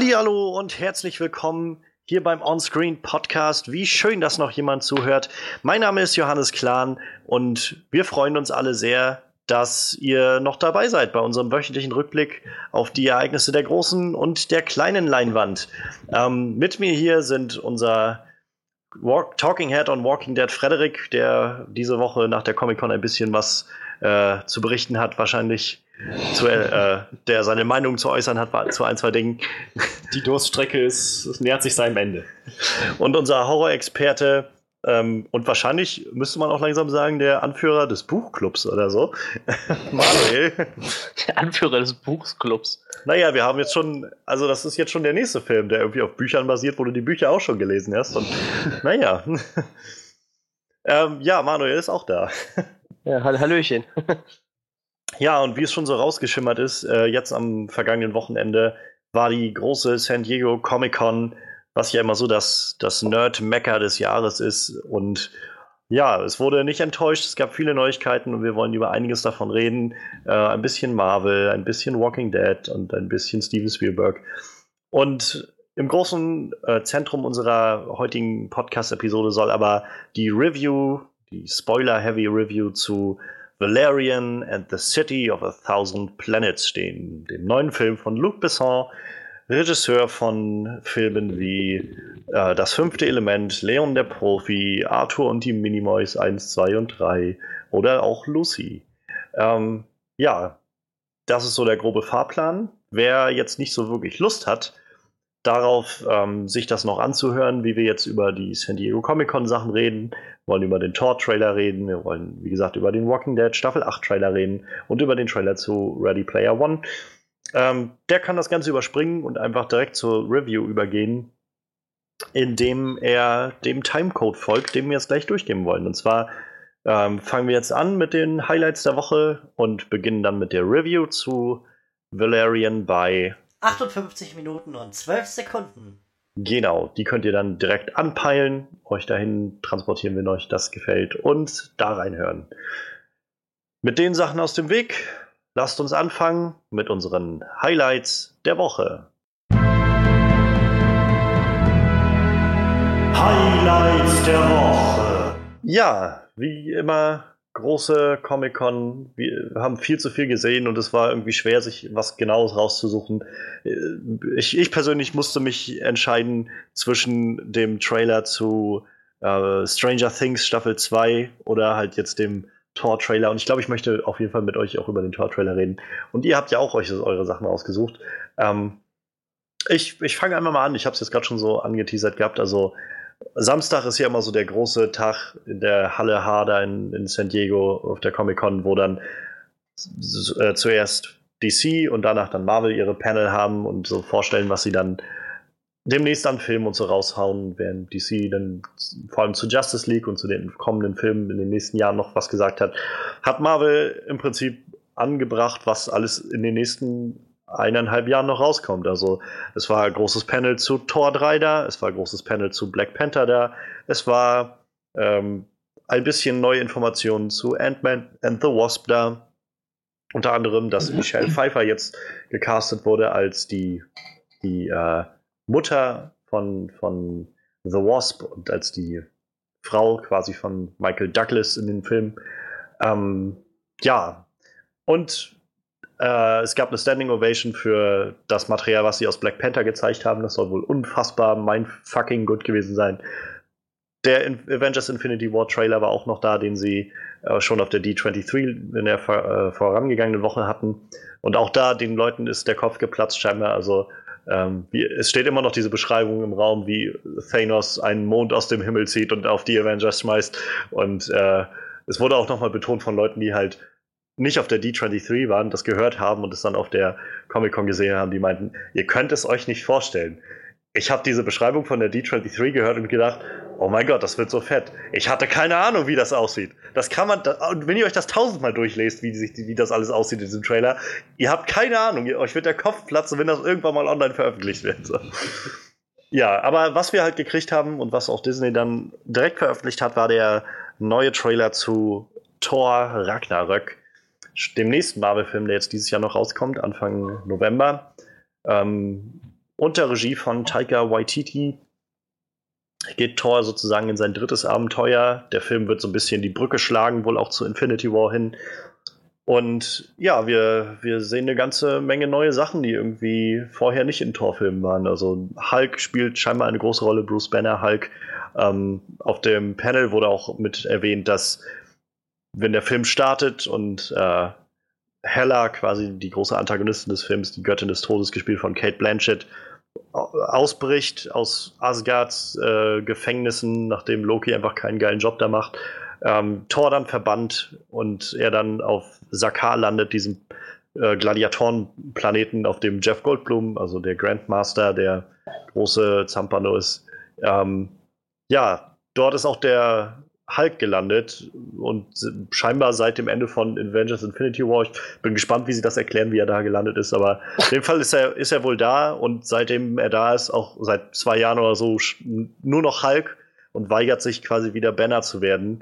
Hallo und herzlich willkommen hier beim Onscreen Podcast. Wie schön, dass noch jemand zuhört. Mein Name ist Johannes Klahn und wir freuen uns alle sehr, dass ihr noch dabei seid bei unserem wöchentlichen Rückblick auf die Ereignisse der großen und der kleinen Leinwand. Ähm, mit mir hier sind unser Walk Talking Head on Walking Dead Frederik, der diese Woche nach der Comic Con ein bisschen was äh, zu berichten hat, wahrscheinlich zu, äh, der seine Meinung zu äußern hat zu ein, zwei Dingen. Die Durststrecke ist, nähert sich seinem Ende. Und unser Horror-Experte ähm, und wahrscheinlich müsste man auch langsam sagen, der Anführer des Buchclubs oder so. Manuel. Der Anführer des Buchclubs. Naja, wir haben jetzt schon, also das ist jetzt schon der nächste Film, der irgendwie auf Büchern basiert, wo du die Bücher auch schon gelesen hast. Und naja. ähm, ja, Manuel ist auch da. Ja, Hallöchen. Ja, und wie es schon so rausgeschimmert ist, äh, jetzt am vergangenen Wochenende war die große San Diego Comic Con, was ja immer so das, das Nerd-Mecker des Jahres ist. Und ja, es wurde nicht enttäuscht, es gab viele Neuigkeiten und wir wollen über einiges davon reden. Äh, ein bisschen Marvel, ein bisschen Walking Dead und ein bisschen Steven Spielberg. Und im großen äh, Zentrum unserer heutigen Podcast-Episode soll aber die Review, die Spoiler-Heavy Review zu Valerian and the City of a Thousand Planets stehen, dem neuen Film von Luc Besson, Regisseur von Filmen wie äh, Das fünfte Element, Leon der Profi, Arthur und die Minimoys 1, 2 und 3 oder auch Lucy. Ähm, ja, das ist so der grobe Fahrplan. Wer jetzt nicht so wirklich Lust hat, darauf, ähm, sich das noch anzuhören, wie wir jetzt über die San Diego Comic Con Sachen reden, wollen über den Tor-Trailer reden, wir wollen, wie gesagt, über den Walking Dead Staffel 8 Trailer reden und über den Trailer zu Ready Player One. Ähm, der kann das Ganze überspringen und einfach direkt zur Review übergehen, indem er dem Timecode folgt, den wir jetzt gleich durchgehen wollen. Und zwar ähm, fangen wir jetzt an mit den Highlights der Woche und beginnen dann mit der Review zu Valerian bei 58 Minuten und 12 Sekunden. Genau, die könnt ihr dann direkt anpeilen, euch dahin transportieren, wenn euch das gefällt und da reinhören. Mit den Sachen aus dem Weg, lasst uns anfangen mit unseren Highlights der Woche. Highlights der Woche. Ja, wie immer große Comic-Con. Wir haben viel zu viel gesehen und es war irgendwie schwer, sich was Genaues rauszusuchen. Äh, ich, ich persönlich musste mich entscheiden zwischen dem Trailer zu äh, Stranger Things Staffel 2 oder halt jetzt dem Tor-Trailer. Und ich glaube, ich möchte auf jeden Fall mit euch auch über den Tor-Trailer reden. Und ihr habt ja auch euch eure Sachen ausgesucht. Ähm, ich ich fange einmal mal an. Ich habe es jetzt gerade schon so angeteasert gehabt. Also Samstag ist ja immer so der große Tag in der Halle Harder in, in San Diego auf der Comic Con, wo dann äh, zuerst DC und danach dann Marvel ihre Panel haben und so vorstellen, was sie dann demnächst an Filmen und so raushauen, während DC dann vor allem zu Justice League und zu den kommenden Filmen in den nächsten Jahren noch was gesagt hat, hat Marvel im Prinzip angebracht, was alles in den nächsten eineinhalb Jahren noch rauskommt. Also es war ein großes Panel zu Thor 3 da, es war ein großes Panel zu Black Panther da, es war ähm, ein bisschen neue Informationen zu Ant-Man and the Wasp da. Unter anderem, dass Michelle Pfeiffer jetzt gecastet wurde als die, die äh, Mutter von, von The Wasp und als die Frau quasi von Michael Douglas in den Film. Ähm, ja, und äh, es gab eine Standing Ovation für das Material, was sie aus Black Panther gezeigt haben. Das soll wohl unfassbar mein fucking gut gewesen sein. Der in Avengers Infinity War Trailer war auch noch da, den sie äh, schon auf der D23 in der äh, vorangegangenen Woche hatten. Und auch da, den Leuten ist der Kopf geplatzt, scheinbar. Also, ähm, wie, es steht immer noch diese Beschreibung im Raum, wie Thanos einen Mond aus dem Himmel zieht und auf die Avengers schmeißt. Und äh, es wurde auch nochmal betont von Leuten, die halt nicht auf der D23 waren, das gehört haben und es dann auf der Comic-Con gesehen haben, die meinten, ihr könnt es euch nicht vorstellen. Ich habe diese Beschreibung von der D23 gehört und gedacht, oh mein Gott, das wird so fett. Ich hatte keine Ahnung, wie das aussieht. Das kann man, und wenn ihr euch das tausendmal durchlest, wie, sich, wie das alles aussieht in diesem Trailer, ihr habt keine Ahnung, euch wird der Kopf platzen, wenn das irgendwann mal online veröffentlicht wird. So. Ja, aber was wir halt gekriegt haben und was auch Disney dann direkt veröffentlicht hat, war der neue Trailer zu Thor Ragnarök dem nächsten Marvel-Film, der jetzt dieses Jahr noch rauskommt, Anfang November. Ähm, unter Regie von Taika Waititi geht Thor sozusagen in sein drittes Abenteuer. Der Film wird so ein bisschen die Brücke schlagen, wohl auch zu Infinity War hin. Und ja, wir, wir sehen eine ganze Menge neue Sachen, die irgendwie vorher nicht in Torfilmen waren. Also Hulk spielt scheinbar eine große Rolle, Bruce Banner, Hulk. Ähm, auf dem Panel wurde auch mit erwähnt, dass wenn der Film startet und äh, Hella, quasi die große Antagonistin des Films, die Göttin des Todes, gespielt von Kate Blanchett, ausbricht aus Asgards äh, Gefängnissen, nachdem Loki einfach keinen geilen Job da macht. Ähm, Thor dann verbannt und er dann auf Sakaar landet, diesem äh, Gladiatorenplaneten, auf dem Jeff Goldblum, also der Grandmaster, der große Zampano ist. Ähm, ja, dort ist auch der Hulk gelandet und scheinbar seit dem Ende von Avengers Infinity War. Ich bin gespannt, wie sie das erklären, wie er da gelandet ist, aber in dem Fall ist er, ist er wohl da und seitdem er da ist, auch seit zwei Jahren oder so, nur noch Hulk und weigert sich quasi wieder Banner zu werden,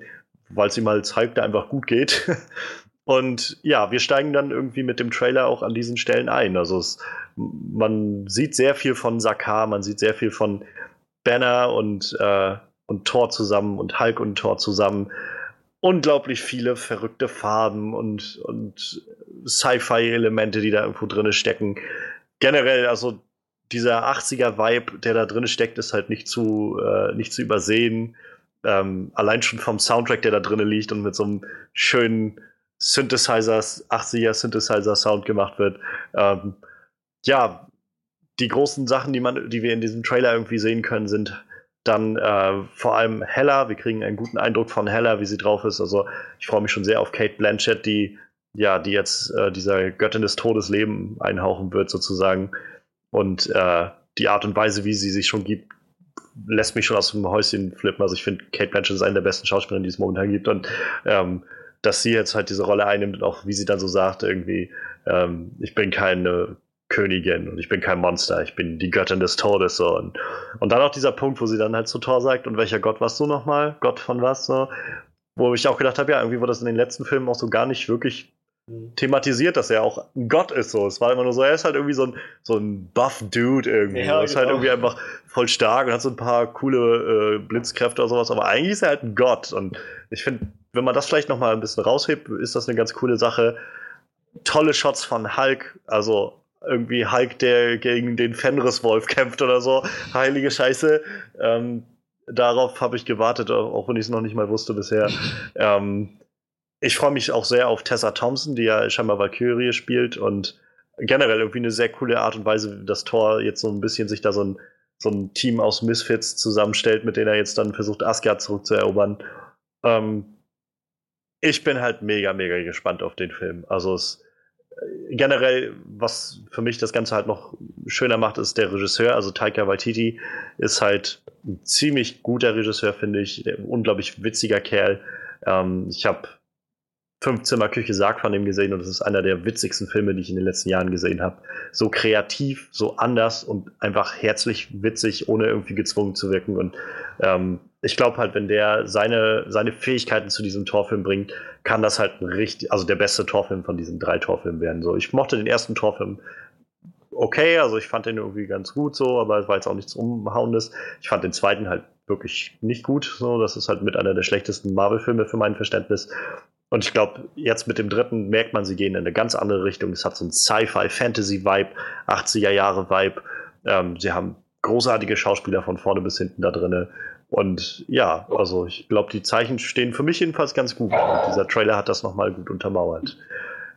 weil es ihm als Hulk da einfach gut geht. Und ja, wir steigen dann irgendwie mit dem Trailer auch an diesen Stellen ein. Also es, man sieht sehr viel von Sakaar, man sieht sehr viel von Banner und äh, und Thor zusammen und Hulk und Thor zusammen. Unglaublich viele verrückte Farben und, und Sci-Fi-Elemente, die da irgendwo drin stecken. Generell, also dieser 80er-Vibe, der da drin steckt, ist halt nicht zu, äh, nicht zu übersehen. Ähm, allein schon vom Soundtrack, der da drin liegt und mit so einem schönen Synthesizer, 80er Synthesizer-Sound gemacht wird. Ähm, ja, die großen Sachen, die man, die wir in diesem Trailer irgendwie sehen können, sind dann äh, vor allem Hella, wir kriegen einen guten Eindruck von Hella, wie sie drauf ist. Also ich freue mich schon sehr auf Kate Blanchett, die ja, die jetzt äh, dieser Göttin des Todes Leben einhauchen wird, sozusagen. Und äh, die Art und Weise, wie sie sich schon gibt, lässt mich schon aus dem Häuschen flippen. Also ich finde, Kate Blanchett ist eine der besten Schauspielerinnen, die es momentan gibt. Und ähm, dass sie jetzt halt diese Rolle einnimmt und auch wie sie dann so sagt, irgendwie, ähm, ich bin keine Königin und ich bin kein Monster, ich bin die Göttin des Todes. So. Und, und dann auch dieser Punkt, wo sie dann halt zu Thor sagt, und welcher Gott warst du nochmal? Gott von was? So. Wo ich auch gedacht habe, ja, irgendwie wurde das in den letzten Filmen auch so gar nicht wirklich thematisiert, dass er auch ein Gott ist. So. Es war immer nur so, er ist halt irgendwie so ein, so ein Buff-Dude irgendwie. Ja, er ist halt genau. halt irgendwie einfach voll stark und hat so ein paar coole äh, Blitzkräfte oder sowas, aber eigentlich ist er halt ein Gott. Und ich finde, wenn man das vielleicht nochmal ein bisschen raushebt, ist das eine ganz coole Sache. Tolle Shots von Hulk, also irgendwie Hulk, der gegen den Fenriswolf kämpft oder so. Heilige Scheiße. Ähm, darauf habe ich gewartet, auch wenn ich es noch nicht mal wusste bisher. Ähm, ich freue mich auch sehr auf Tessa Thompson, die ja scheinbar Valkyrie spielt und generell irgendwie eine sehr coole Art und Weise, das Tor jetzt so ein bisschen sich da so ein, so ein Team aus Misfits zusammenstellt, mit denen er jetzt dann versucht, Asgard zurückzuerobern. Ähm, ich bin halt mega, mega gespannt auf den Film. Also es generell, was für mich das Ganze halt noch schöner macht, ist der Regisseur. Also Taika Waititi ist halt ein ziemlich guter Regisseur, finde ich. Ein unglaublich witziger Kerl. Ähm, ich habe Fünf Zimmer Küche Sarg von ihm gesehen und das ist einer der witzigsten Filme, die ich in den letzten Jahren gesehen habe. So kreativ, so anders und einfach herzlich witzig, ohne irgendwie gezwungen zu wirken. Und ähm, ich glaube halt, wenn der seine, seine Fähigkeiten zu diesem Torfilm bringt, kann das halt richtig, also der beste Torfilm von diesen drei Torfilmen werden. So, ich mochte den ersten Torfilm okay, also ich fand den irgendwie ganz gut so, aber es war jetzt auch nichts Umhauendes. Ich fand den zweiten halt wirklich nicht gut. So, das ist halt mit einer der schlechtesten Marvel-Filme für mein Verständnis. Und ich glaube, jetzt mit dem dritten merkt man, sie gehen in eine ganz andere Richtung. Es hat so ein Sci-Fi-Fantasy-Vibe, 80er-Jahre-Vibe. Ähm, sie haben großartige Schauspieler von vorne bis hinten da drin. Und ja, also ich glaube, die Zeichen stehen für mich jedenfalls ganz gut. Und dieser Trailer hat das nochmal gut untermauert.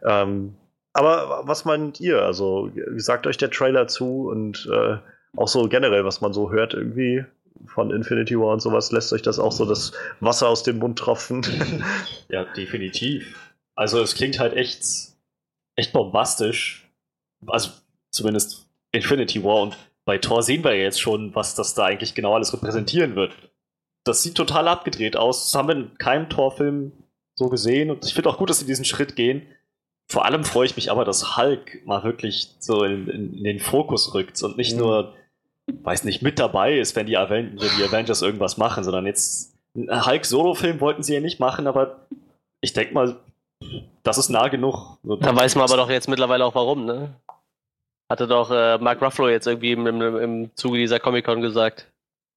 Ähm, aber was meint ihr? Also sagt euch der Trailer zu und äh, auch so generell, was man so hört, irgendwie von Infinity War und sowas, lässt euch das auch so das Wasser aus dem Mund tropfen. ja, definitiv. Also es klingt halt echt, echt bombastisch. Also zumindest Infinity War und bei Thor sehen wir ja jetzt schon, was das da eigentlich genau alles repräsentieren wird. Das sieht total abgedreht aus. Das haben wir in keinem Torfilm so gesehen und ich finde auch gut, dass sie diesen Schritt gehen. Vor allem freue ich mich aber, dass Hulk mal wirklich so in, in, in den Fokus rückt und nicht mhm. nur weiß nicht, mit dabei ist, wenn die, Aven die Avengers irgendwas machen, sondern jetzt einen Hulk-Solo-Film wollten sie ja nicht machen, aber ich denke mal, das ist nah genug. Da weiß man aber doch jetzt mittlerweile auch warum, ne? Hatte doch äh, Mark Ruffalo jetzt irgendwie im, im, im Zuge dieser Comic-Con gesagt.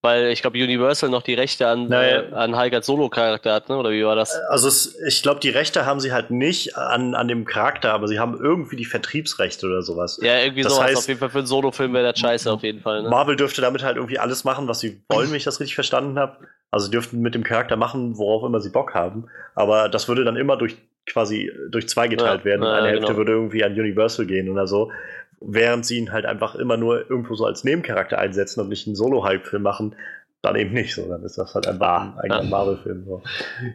Weil ich glaube, Universal noch die Rechte an, Naja. äh, an Hulk als Solo-Charakter hat, ne? Oder wie war das? Also es, ich glaube, die Rechte haben sie halt nicht an, an dem Charakter, aber sie haben irgendwie die Vertriebsrechte oder sowas. Ja, irgendwie Das sowas. heißt- auf jeden Fall für einen Solo-Film wäre das scheiße auf jeden Fall. Ne? Marvel dürfte damit halt irgendwie alles machen, was sie wollen, wenn ich das richtig verstanden habe. Also sie dürften mit dem Charakter machen, worauf immer sie Bock haben. Aber das würde dann immer durch quasi durch zwei geteilt Ja, werden. ja, Eine Hälfte genau. würde irgendwie an Universal gehen oder so. Während sie ihn halt einfach immer nur irgendwo so als Nebencharakter einsetzen und nicht einen Solo-Hype-Film machen, dann eben nicht so. Dann ist das halt einfach ein eigener Ja. Marvel-Film. So.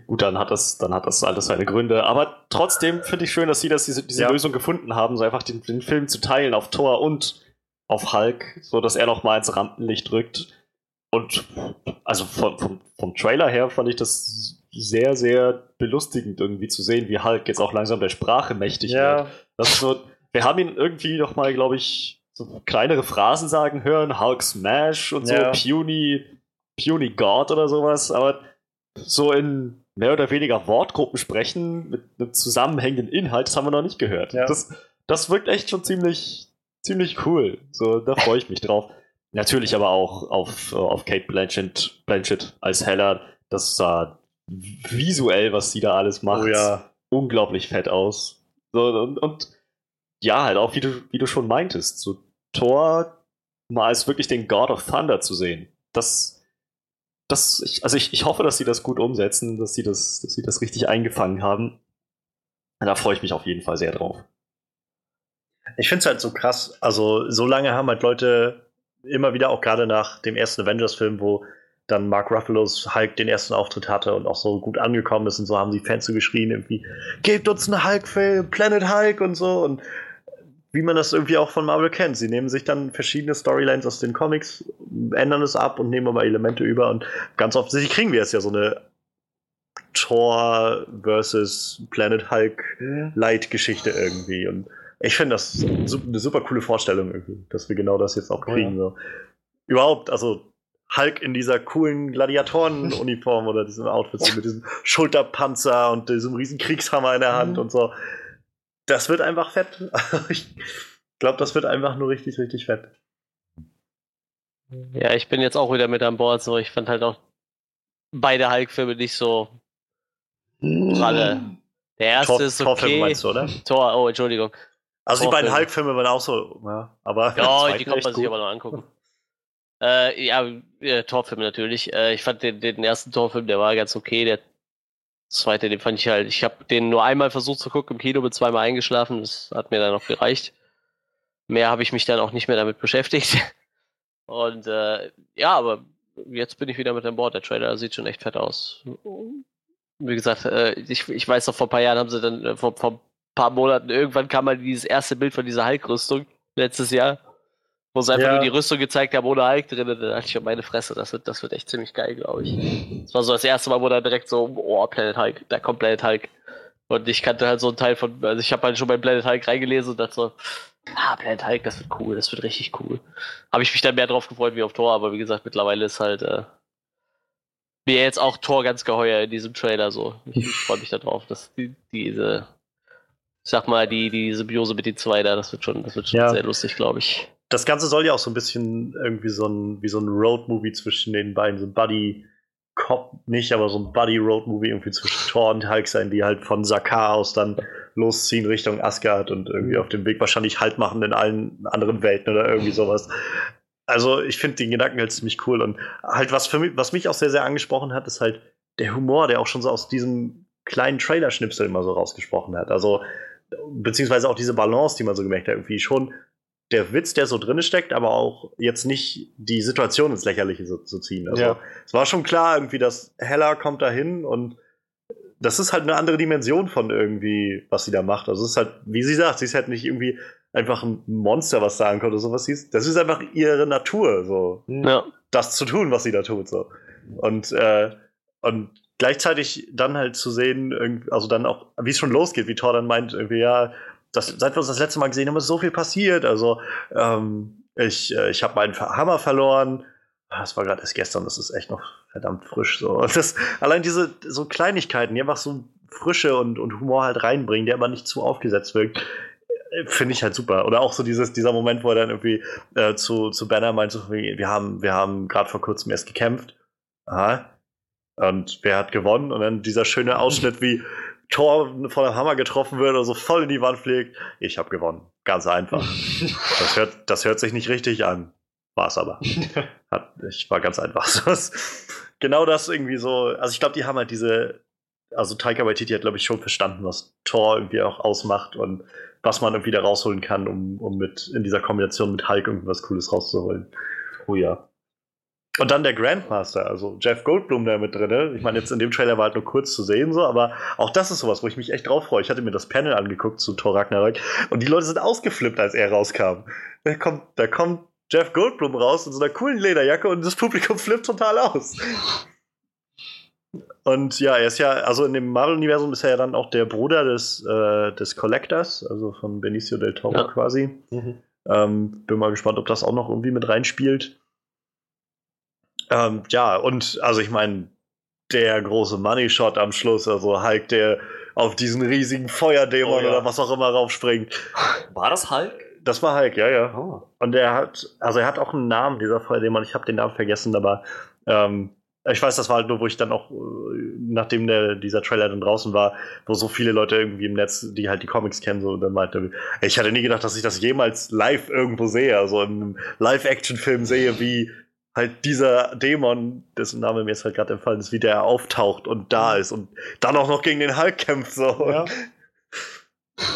Gut, dann hat das, dann hat das alles seine Gründe. Aber trotzdem finde ich schön, dass sie das, diese, diese Ja. Lösung gefunden haben, so einfach den, den Film zu teilen auf Thor und auf Hulk, so dass er noch mal ins Rampenlicht rückt. Und also vom, vom, vom Trailer her fand ich das sehr, sehr belustigend irgendwie zu sehen, wie Hulk jetzt auch langsam der Sprache mächtig wird. Das ist so, wir haben ihn irgendwie noch mal, glaube ich, so kleinere Phrasen sagen hören, Hulk Smash und so, Ja. Puny, Puny God oder sowas, aber so in mehr oder weniger Wortgruppen sprechen mit einem zusammenhängenden Inhalt, das haben wir noch nicht gehört. Ja. Das, das wirkt echt schon ziemlich, ziemlich cool. So, da freue ich mich drauf. Natürlich aber auch auf, auf Kate Blanchett, Blanchett als Hella. Das sah visuell, was sie da alles macht, Oh ja. unglaublich fett aus. So, und, und ja, halt auch, wie du, wie du schon meintest, so Thor mal als wirklich den God of Thunder zu sehen. Das, das, ich, also ich, ich hoffe, dass sie das gut umsetzen, dass sie das, dass sie das richtig eingefangen haben. Da freue ich mich auf jeden Fall sehr drauf. Ich finde es halt so krass. Also, so lange haben halt Leute immer wieder, auch gerade nach dem ersten Avengers-Film, wo dann Mark Ruffalo's Hulk den ersten Auftritt hatte und auch so gut angekommen ist und so haben die Fans so geschrien, irgendwie, gebt uns einen Hulk-Film, Planet Hulk und so. Und wie man das irgendwie auch von Marvel kennt. Sie nehmen sich dann verschiedene Storylines aus den Comics, ändern es ab und nehmen aber Elemente über. Und ganz offensichtlich kriegen wir jetzt ja so eine Thor versus Planet Hulk Light-Geschichte irgendwie. Und ich finde das eine super coole Vorstellung irgendwie, dass wir genau das jetzt auch Oh kriegen. So. Überhaupt, also Hulk in dieser coolen Gladiatoren-Uniform oder diesem Outfit so mit diesem Schulterpanzer und diesem riesen Kriegshammer in der Hand Mhm. und so. Das wird einfach fett. ich glaube, das wird einfach nur richtig, richtig fett. Ja, ich bin jetzt auch wieder mit an Bord. So, ich fand halt auch beide Hulk-Filme nicht so pralle. Der erste Tor- ist Torfilme okay. meinst du, oder? Tor, oh, Entschuldigung. Also die beiden Torfilme. Hulk-Filme waren auch so, ja, aber Ja, die kann man sich aber noch angucken. Äh, ja, äh, Torfilm natürlich. Äh, ich fand den, den ersten Torfilm, der war ganz okay. Der zweite, den fand ich halt. Ich habe den nur einmal versucht zu gucken im Kino, bin zweimal eingeschlafen. Das hat mir dann noch gereicht. Mehr habe ich mich dann auch nicht mehr damit beschäftigt. Und äh, ja, aber jetzt bin ich wieder mit an Bord. Der Trailer sieht schon echt fett aus. Wie gesagt, äh, ich, ich weiß noch, vor ein paar Jahren haben sie dann, äh, vor, vor ein paar Monaten, irgendwann kam mal dieses erste Bild von dieser Hulk-Rüstung letztes Jahr, wo sie einfach Ja. nur die Rüstung gezeigt haben ohne Hulk drin. Da dachte ich, oh, meine Fresse, das wird, das wird echt ziemlich geil, glaube ich. Das war so das erste Mal, wo dann direkt so, oh, Planet Hulk, da kommt Planet Hulk. Und ich kannte halt so einen Teil von, also ich habe halt schon bei Planet Hulk reingelesen und dachte so, ah, Planet Hulk, das wird cool, das wird richtig cool. Habe ich mich dann mehr drauf gefreut wie auf Tor, aber wie gesagt, mittlerweile ist halt äh, mir jetzt auch Tor ganz geheuer in diesem Trailer so. Ich, freue mich da drauf, dass die, diese, ich sag mal, die, die Symbiose mit den zwei da, das wird schon, das wird schon Ja. sehr lustig, glaube ich. Das Ganze soll ja auch so ein bisschen irgendwie so ein, wie so ein Road-Movie zwischen den beiden, so ein Buddy Cop nicht, aber so ein Buddy Road Movie irgendwie zwischen Thor und Hulk sein, die halt von Sakaar aus dann losziehen Richtung Asgard und irgendwie auf dem Weg wahrscheinlich Halt machen in allen anderen Welten oder irgendwie sowas. Also ich finde den Gedanken halt ziemlich cool und halt was für mich, was mich auch sehr, sehr angesprochen hat, ist halt der Humor, der auch schon so aus diesem kleinen Trailer-Schnipsel immer so rausgesprochen hat. Also beziehungsweise auch diese Balance, die man so gemerkt hat, irgendwie schon der Witz, der so drin steckt, aber auch jetzt nicht die Situation ins Lächerliche so, zu ziehen. Also Ja. es war schon klar, irgendwie, dass Hella kommt da hin und das ist halt eine andere Dimension von irgendwie, was sie da macht. Also es ist halt, wie sie sagt, sie ist halt nicht irgendwie einfach ein Monster, was sagen kann oder sowas. Sie ist, das ist einfach ihre Natur, so Ja. das zu tun, was sie da tut. So. Und, äh, und gleichzeitig dann halt zu sehen, also dann auch, wie es schon losgeht, wie Thor dann meint, irgendwie, ja, das, seit wir uns das letzte Mal gesehen haben, ist so viel passiert. Also, ähm, ich, äh, ich habe meinen Hammer verloren. Ah, Das war gerade erst gestern, das ist echt noch verdammt frisch. So. Das, allein diese so Kleinigkeiten, die einfach so Frische und, und Humor halt reinbringen, der aber nicht zu aufgesetzt wirkt. Finde ich halt super. Oder auch so dieses, dieser Moment, wo er dann irgendwie äh, zu, zu Banner meint, so, wir haben, wir haben gerade vor kurzem erst gekämpft. Aha. Und wer hat gewonnen? Und dann dieser schöne Ausschnitt, wie Thor von dem Hammer getroffen wird oder so voll in die Wand fliegt. Ich habe gewonnen. Ganz einfach. das, hört, das hört sich nicht richtig an. War es aber. Hat, ich war ganz einfach. genau das irgendwie so. Also ich glaube, die haben halt diese. Also Taika Waititi hat, glaube ich, schon verstanden, was Thor irgendwie auch ausmacht und was man irgendwie da rausholen kann, um, um mit in dieser Kombination mit Hulk irgendwas Cooles rauszuholen. Oh ja. Und dann der Grandmaster, also Jeff Goldblum da mit drin. Ich meine, jetzt in dem Trailer war halt nur kurz zu sehen, so, aber auch das ist sowas, wo ich mich echt drauf freue. Ich hatte mir das Panel angeguckt zu Thor Ragnarök und die Leute sind ausgeflippt, als er rauskam. Da kommt, da kommt Jeff Goldblum raus in so einer coolen Lederjacke und das Publikum flippt total aus. Und ja, er ist ja, also in dem Marvel-Universum ist er ja dann auch der Bruder des, äh, des Collectors, also von Benicio del Toro ja. quasi. Mhm. Ähm, bin mal gespannt, ob das auch noch irgendwie mit reinspielt. Ähm, ja, und also ich meine, der große Money Shot am Schluss, also Hulk, der auf diesen riesigen Feuerdämon oh, ja. oder was auch immer raufspringt. War das Hulk? Das war Hulk, ja, ja. Oh. Und er hat, also er hat auch einen Namen, dieser Feuerdämon, ich habe den Namen vergessen, aber ähm, ich weiß, das war halt nur, wo ich dann auch, äh, nachdem der, dieser Trailer dann draußen war, wo so viele Leute irgendwie im Netz, die halt die Comics kennen, so dann meinte, ich hatte nie gedacht, dass ich das jemals live irgendwo sehe, also im Live-Action-Film sehe, wie halt dieser Dämon, dessen Name mir jetzt halt gerade entfallen ist, wie der auftaucht und da ist und dann auch noch gegen den Hulk kämpft. So. Ja.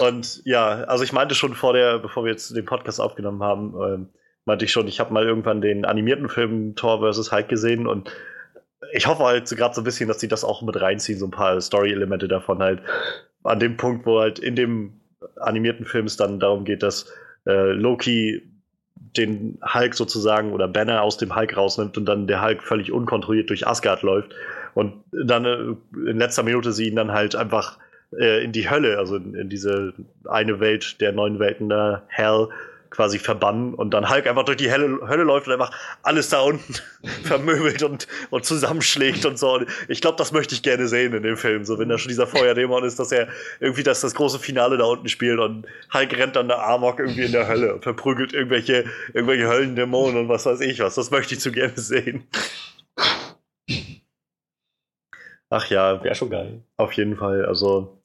Und ja, also ich meinte schon vor der, bevor wir jetzt den Podcast aufgenommen haben, ähm, meinte ich schon, ich habe mal irgendwann den animierten Film Thor vs. Hulk gesehen und ich hoffe halt gerade so ein bisschen, dass sie das auch mit reinziehen, so ein paar Story-Elemente davon halt. An dem Punkt, wo halt in dem animierten Film es dann darum geht, dass äh, Loki den Hulk sozusagen oder Banner aus dem Hulk rausnimmt und dann der Hulk völlig unkontrolliert durch Asgard läuft und dann äh, in letzter Minute sie ihn dann halt einfach äh, in die Hölle, also in, in, diese eine Welt der neuen Welten da, Hell, quasi verbannen und dann Hulk einfach durch die Hölle, Hölle läuft und einfach alles da unten vermöbelt und, und zusammenschlägt und so. Und ich glaube, das möchte ich gerne sehen in dem Film. So, wenn da schon dieser Feuerdämon ist, dass er irgendwie das, das große Finale da unten spielt und Hulk rennt dann der Amok irgendwie in der Hölle und verprügelt irgendwelche, irgendwelche Höllendämonen und was weiß ich was. Das möchte ich zu gerne sehen. Ach ja. Wäre schon geil. Auf jeden Fall. Also,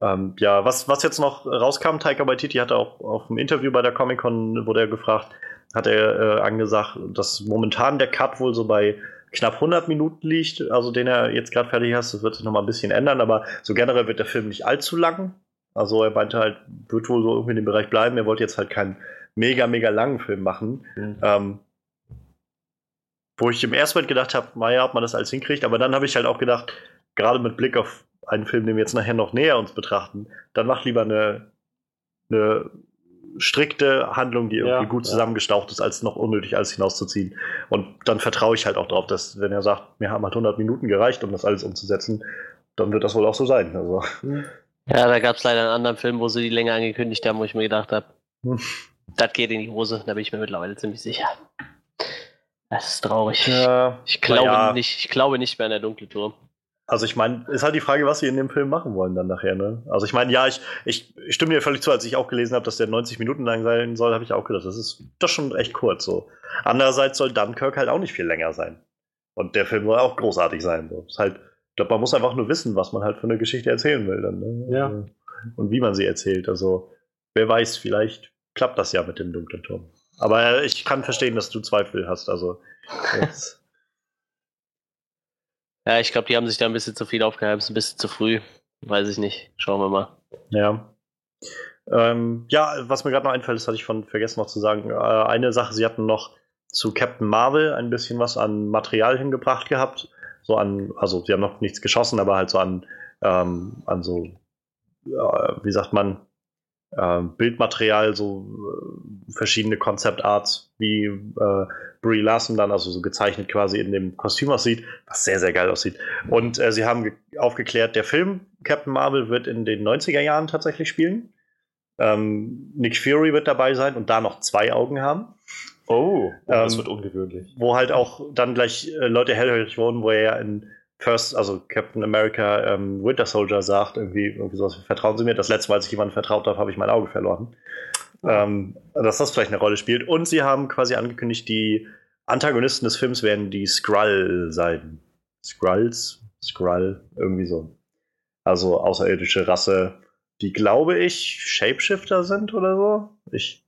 ähm, ja, was, was jetzt noch rauskam, Taika Waititi hatte auch auf dem Interview bei der Comic-Con, wurde er gefragt, hat er äh, angesagt, dass momentan der Cut wohl so bei knapp 100 Minuten liegt, also den er jetzt gerade fertig hat. Das wird sich noch mal ein bisschen ändern, aber so generell wird der Film nicht allzu lang. Also er meinte halt, wird wohl so irgendwie in dem Bereich bleiben. Er wollte jetzt halt keinen mega, mega langen Film machen. Mhm. Ähm, wo ich im ersten Moment gedacht habe, naja, ob man das alles hinkriegt, aber dann habe ich halt auch gedacht, gerade mit Blick auf einen Film, den wir jetzt nachher noch näher uns betrachten, dann mach lieber eine, eine strikte Handlung, die irgendwie ja, gut zusammengestaucht ja. ist, als noch unnötig alles hinauszuziehen. Und dann vertraue ich halt auch darauf, dass, wenn er sagt, mir haben halt 100 Minuten gereicht, um das alles umzusetzen, dann wird das wohl auch so sein. Also. Ja, da gab es leider einen anderen Film, wo sie die Länge angekündigt haben, wo ich mir gedacht habe, hm. das geht in die Hose, da bin ich mir mittlerweile ziemlich sicher. Das ist traurig. Ja, ich, glaube ja. nicht, ich glaube nicht mehr an der dunkle Turm. Also ich meine, ist halt die Frage, was sie in dem Film machen wollen dann nachher, ne? Also ich meine, ja, ich, ich, ich stimme dir völlig zu, als ich auch gelesen habe, dass der 90 Minuten lang sein soll, habe ich auch gedacht, das ist das schon echt kurz so. Andererseits soll Dunkirk halt auch nicht viel länger sein. Und der Film soll auch großartig sein. So. Ist halt, ich glaube, man muss einfach nur wissen, was man halt für eine Geschichte erzählen will dann, ne? Ja. Und wie man sie erzählt. Also, wer weiß, vielleicht klappt das ja mit dem dunklen Turm. Aber ich kann verstehen, dass du Zweifel hast. Also, jetzt Ja, ich glaube, die haben sich da ein bisschen zu viel aufgehalten, ein bisschen zu früh. Weiß ich nicht. Schauen wir mal. Ja. Ähm, ja, was mir gerade noch einfällt, das hatte ich von vergessen noch zu sagen. Äh, eine Sache, sie hatten noch zu Captain Marvel ein bisschen was an Material hingebracht gehabt. So an, also sie haben noch nichts geschossen, aber halt so an, ähm, an so, äh, wie sagt man, äh, Bildmaterial, so äh, verschiedene Concept Arts, wie äh, Brie Larson dann, also so gezeichnet quasi in dem Kostüm aussieht, was sehr, sehr geil aussieht. Und äh, sie haben aufgeklärt, der Film Captain Marvel wird in den 90er Jahren tatsächlich spielen. Ähm, Nick Fury wird dabei sein und da noch zwei Augen haben. Oh, oh das ähm, wird ungewöhnlich. Wo halt auch dann gleich äh, Leute hellhörig wurden, wo er ja in First, also Captain America ähm, Winter Soldier sagt, irgendwie, irgendwie sowas, vertrauen Sie mir. Das letzte Mal, als ich jemandem vertraut habe, habe ich mein Auge verloren. Ähm, dass das vielleicht eine Rolle spielt. Und sie haben quasi angekündigt, die Antagonisten des Films werden die Skrull sein. Skrulls? Skrull, irgendwie so. Also außerirdische Rasse, die glaube ich Shapeshifter sind oder so. Ich,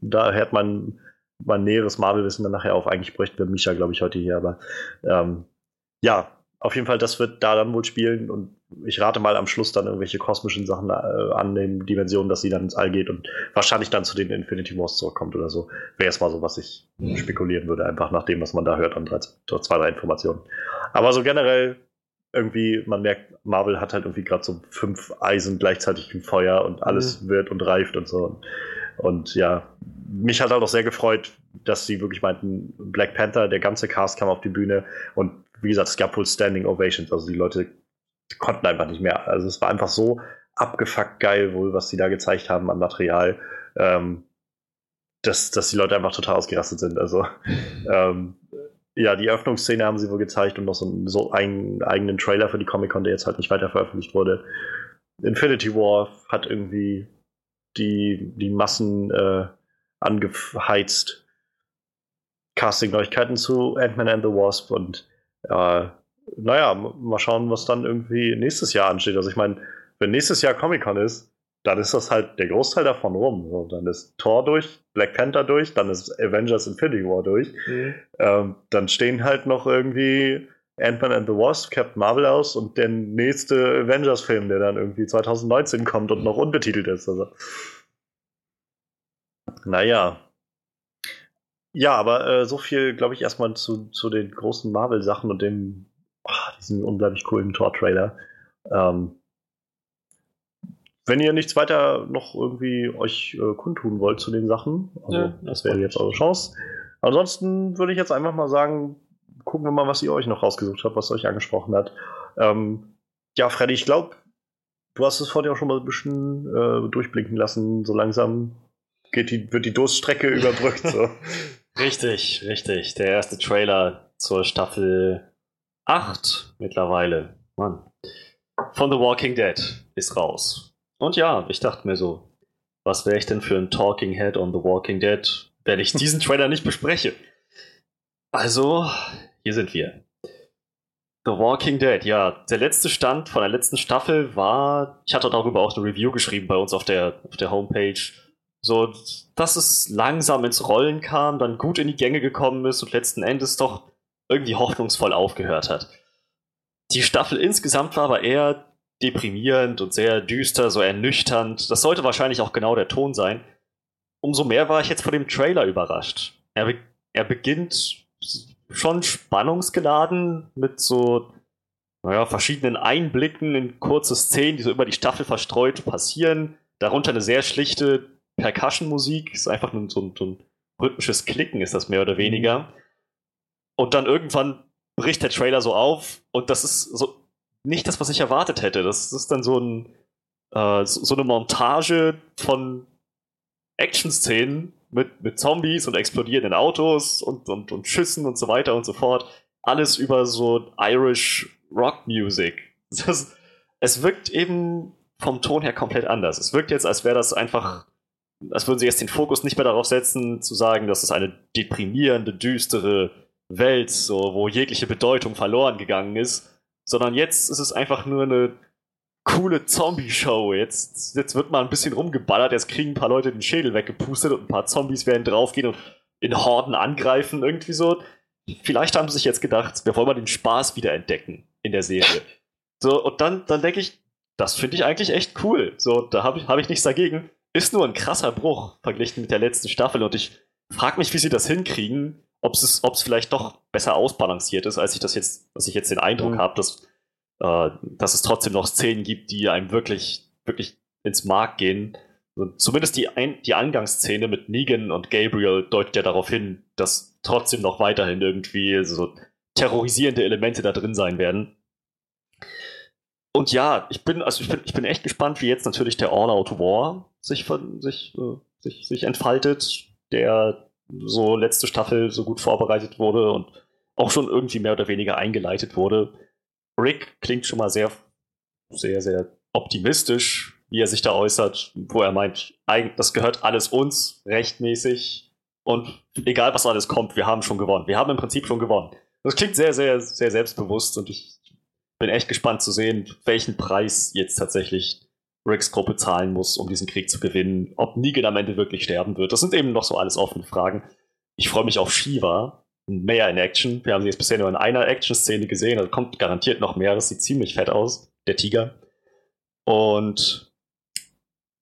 da hört man mein näheres Marvel-Wissen dann nachher auf. Eigentlich bräuchten wir Misha, glaube ich, heute hier, aber ähm, ja, auf jeden Fall, das wird da dann wohl spielen und ich rate mal am Schluss dann irgendwelche kosmischen Sachen äh, an den Dimensionen, dass sie dann ins All geht und wahrscheinlich dann zu den Infinity Wars zurückkommt oder so. Wäre es mal so, was ich mhm. spekulieren würde, einfach nach dem, was man da hört an drei, zwei, drei Informationen. Aber so generell irgendwie, man merkt, Marvel hat halt irgendwie gerade so fünf Eisen gleichzeitig im Feuer und alles mhm. wird und reift und so. Und, und ja, mich hat halt auch sehr gefreut, dass sie wirklich meinten, Black Panther, der ganze Cast kam auf die Bühne und wie gesagt, es gab wohl Standing Ovations, also die Leute konnten einfach nicht mehr. Also es war einfach so abgefuckt geil, wohl, was sie da gezeigt haben an Material, ähm, dass, dass die Leute einfach total ausgerastet sind. Also ähm, ja, die Eröffnungsszene haben sie wohl gezeigt und noch so, einen, so einen eigenen Trailer für die Comic-Con, der jetzt halt nicht weiter veröffentlicht wurde. Infinity War hat irgendwie die, die Massen äh, angeheizt. Casting-Neuigkeiten zu Ant-Man and the Wasp und äh, naja, mal schauen, was dann irgendwie nächstes Jahr ansteht. Also ich meine, wenn nächstes Jahr Comic-Con ist, dann ist das halt der Großteil davon rum. So, dann ist Thor durch, Black Panther durch, dann ist Avengers Infinity War durch. Mhm. Ähm, dann stehen halt noch irgendwie Ant-Man and the Wasp, Captain Marvel aus und der nächste Avengers-Film, der dann irgendwie 2019 kommt und noch unbetitelt ist. Also. Naja, ja, aber äh, so viel, glaube ich, erstmal zu, zu den großen Marvel-Sachen und dem, ach, diesen unglaublich coolen Tor-Trailer. Ähm, wenn ihr nichts weiter noch irgendwie euch äh, kundtun wollt zu den Sachen, also ja, das wäre jetzt eure Chance. Ansonsten würde ich jetzt einfach mal sagen, gucken wir mal, was ihr euch noch rausgesucht habt, was euch angesprochen hat. Ähm, ja, Freddy, ich glaube, du hast es vorhin auch schon mal ein bisschen äh, durchblinken lassen. So langsam geht die, wird die Durststrecke überbrückt. So. Richtig, richtig. Der erste Trailer zur Staffel 8 mittlerweile. Mann. Von The Walking Dead ist raus. Und ja, ich dachte mir so, was wäre ich denn für ein Talking Head on The Walking Dead, wenn ich diesen Trailer nicht bespreche? Also, hier sind wir. The Walking Dead, ja. Der letzte Stand von der letzten Staffel war, ich hatte darüber auch eine Review geschrieben bei uns auf der, auf der Homepage so, dass es langsam ins Rollen kam, dann gut in die Gänge gekommen ist und letzten Endes doch irgendwie hoffnungsvoll aufgehört hat. Die Staffel insgesamt war aber eher deprimierend und sehr düster, so ernüchternd. Das sollte wahrscheinlich auch genau der Ton sein. Umso mehr war ich jetzt vor dem Trailer überrascht. Er, be er beginnt schon spannungsgeladen mit so naja, verschiedenen Einblicken in kurze Szenen, die so über die Staffel verstreut passieren. Darunter eine sehr schlichte Percussion-Musik, ist einfach nur so ein, so ein rhythmisches Klicken, ist das mehr oder weniger. Und dann irgendwann bricht der Trailer so auf und das ist so nicht das, was ich erwartet hätte. Das ist dann so, ein, äh, so, eine Montage von Action-Szenen mit, mit Zombies und explodierenden Autos und, und, und Schüssen und so weiter und so fort. Alles über so Irish Rock Music. Es wirkt eben vom Ton her komplett anders. Es wirkt jetzt, als wäre das einfach als würden sie jetzt den Fokus nicht mehr darauf setzen, zu sagen, dass es eine deprimierende, düstere Welt, so, wo jegliche Bedeutung verloren gegangen ist, sondern jetzt ist es einfach nur eine coole Zombie-Show. Jetzt, jetzt wird mal ein bisschen rumgeballert, jetzt kriegen ein paar Leute den Schädel weggepustet und ein paar Zombies werden draufgehen und in Horden angreifen, irgendwie so. Vielleicht haben sie sich jetzt gedacht, wir wollen mal den Spaß wieder entdecken in der Serie. So, und dann, dann denke ich, das finde ich eigentlich echt cool. So, da habe ich, hab ich nichts dagegen ist nur ein krasser Bruch verglichen mit der letzten Staffel und ich frage mich, wie sie das hinkriegen, ob es vielleicht doch besser ausbalanciert ist, als ich das jetzt, dass ich jetzt den Eindruck mhm. habe, dass, äh, dass es trotzdem noch Szenen gibt, die einem wirklich, wirklich ins Mark gehen. Und zumindest die, Ein die Angangsszene mit Negan und Gabriel deutet ja darauf hin, dass trotzdem noch weiterhin irgendwie so terrorisierende Elemente da drin sein werden. Und ja, ich bin, also ich bin, ich bin echt gespannt, wie jetzt natürlich der All-Out War sich, von, sich, äh, sich, sich entfaltet, der so letzte Staffel so gut vorbereitet wurde und auch schon irgendwie mehr oder weniger eingeleitet wurde. Rick klingt schon mal sehr, sehr, sehr optimistisch, wie er sich da äußert, wo er meint, das gehört alles uns, rechtmäßig. Und egal was alles kommt, wir haben schon gewonnen. Wir haben im Prinzip schon gewonnen. Das klingt sehr, sehr, sehr selbstbewusst und ich bin echt gespannt zu sehen, welchen Preis jetzt tatsächlich Ricks Gruppe zahlen muss, um diesen Krieg zu gewinnen. Ob Negan am Ende wirklich sterben wird. Das sind eben noch so alles offene Fragen. Ich freue mich auf Shiva. Mehr in Action. Wir haben sie jetzt bisher nur in einer Action-Szene gesehen. Da kommt garantiert noch mehr. Das sieht ziemlich fett aus. Der Tiger. Und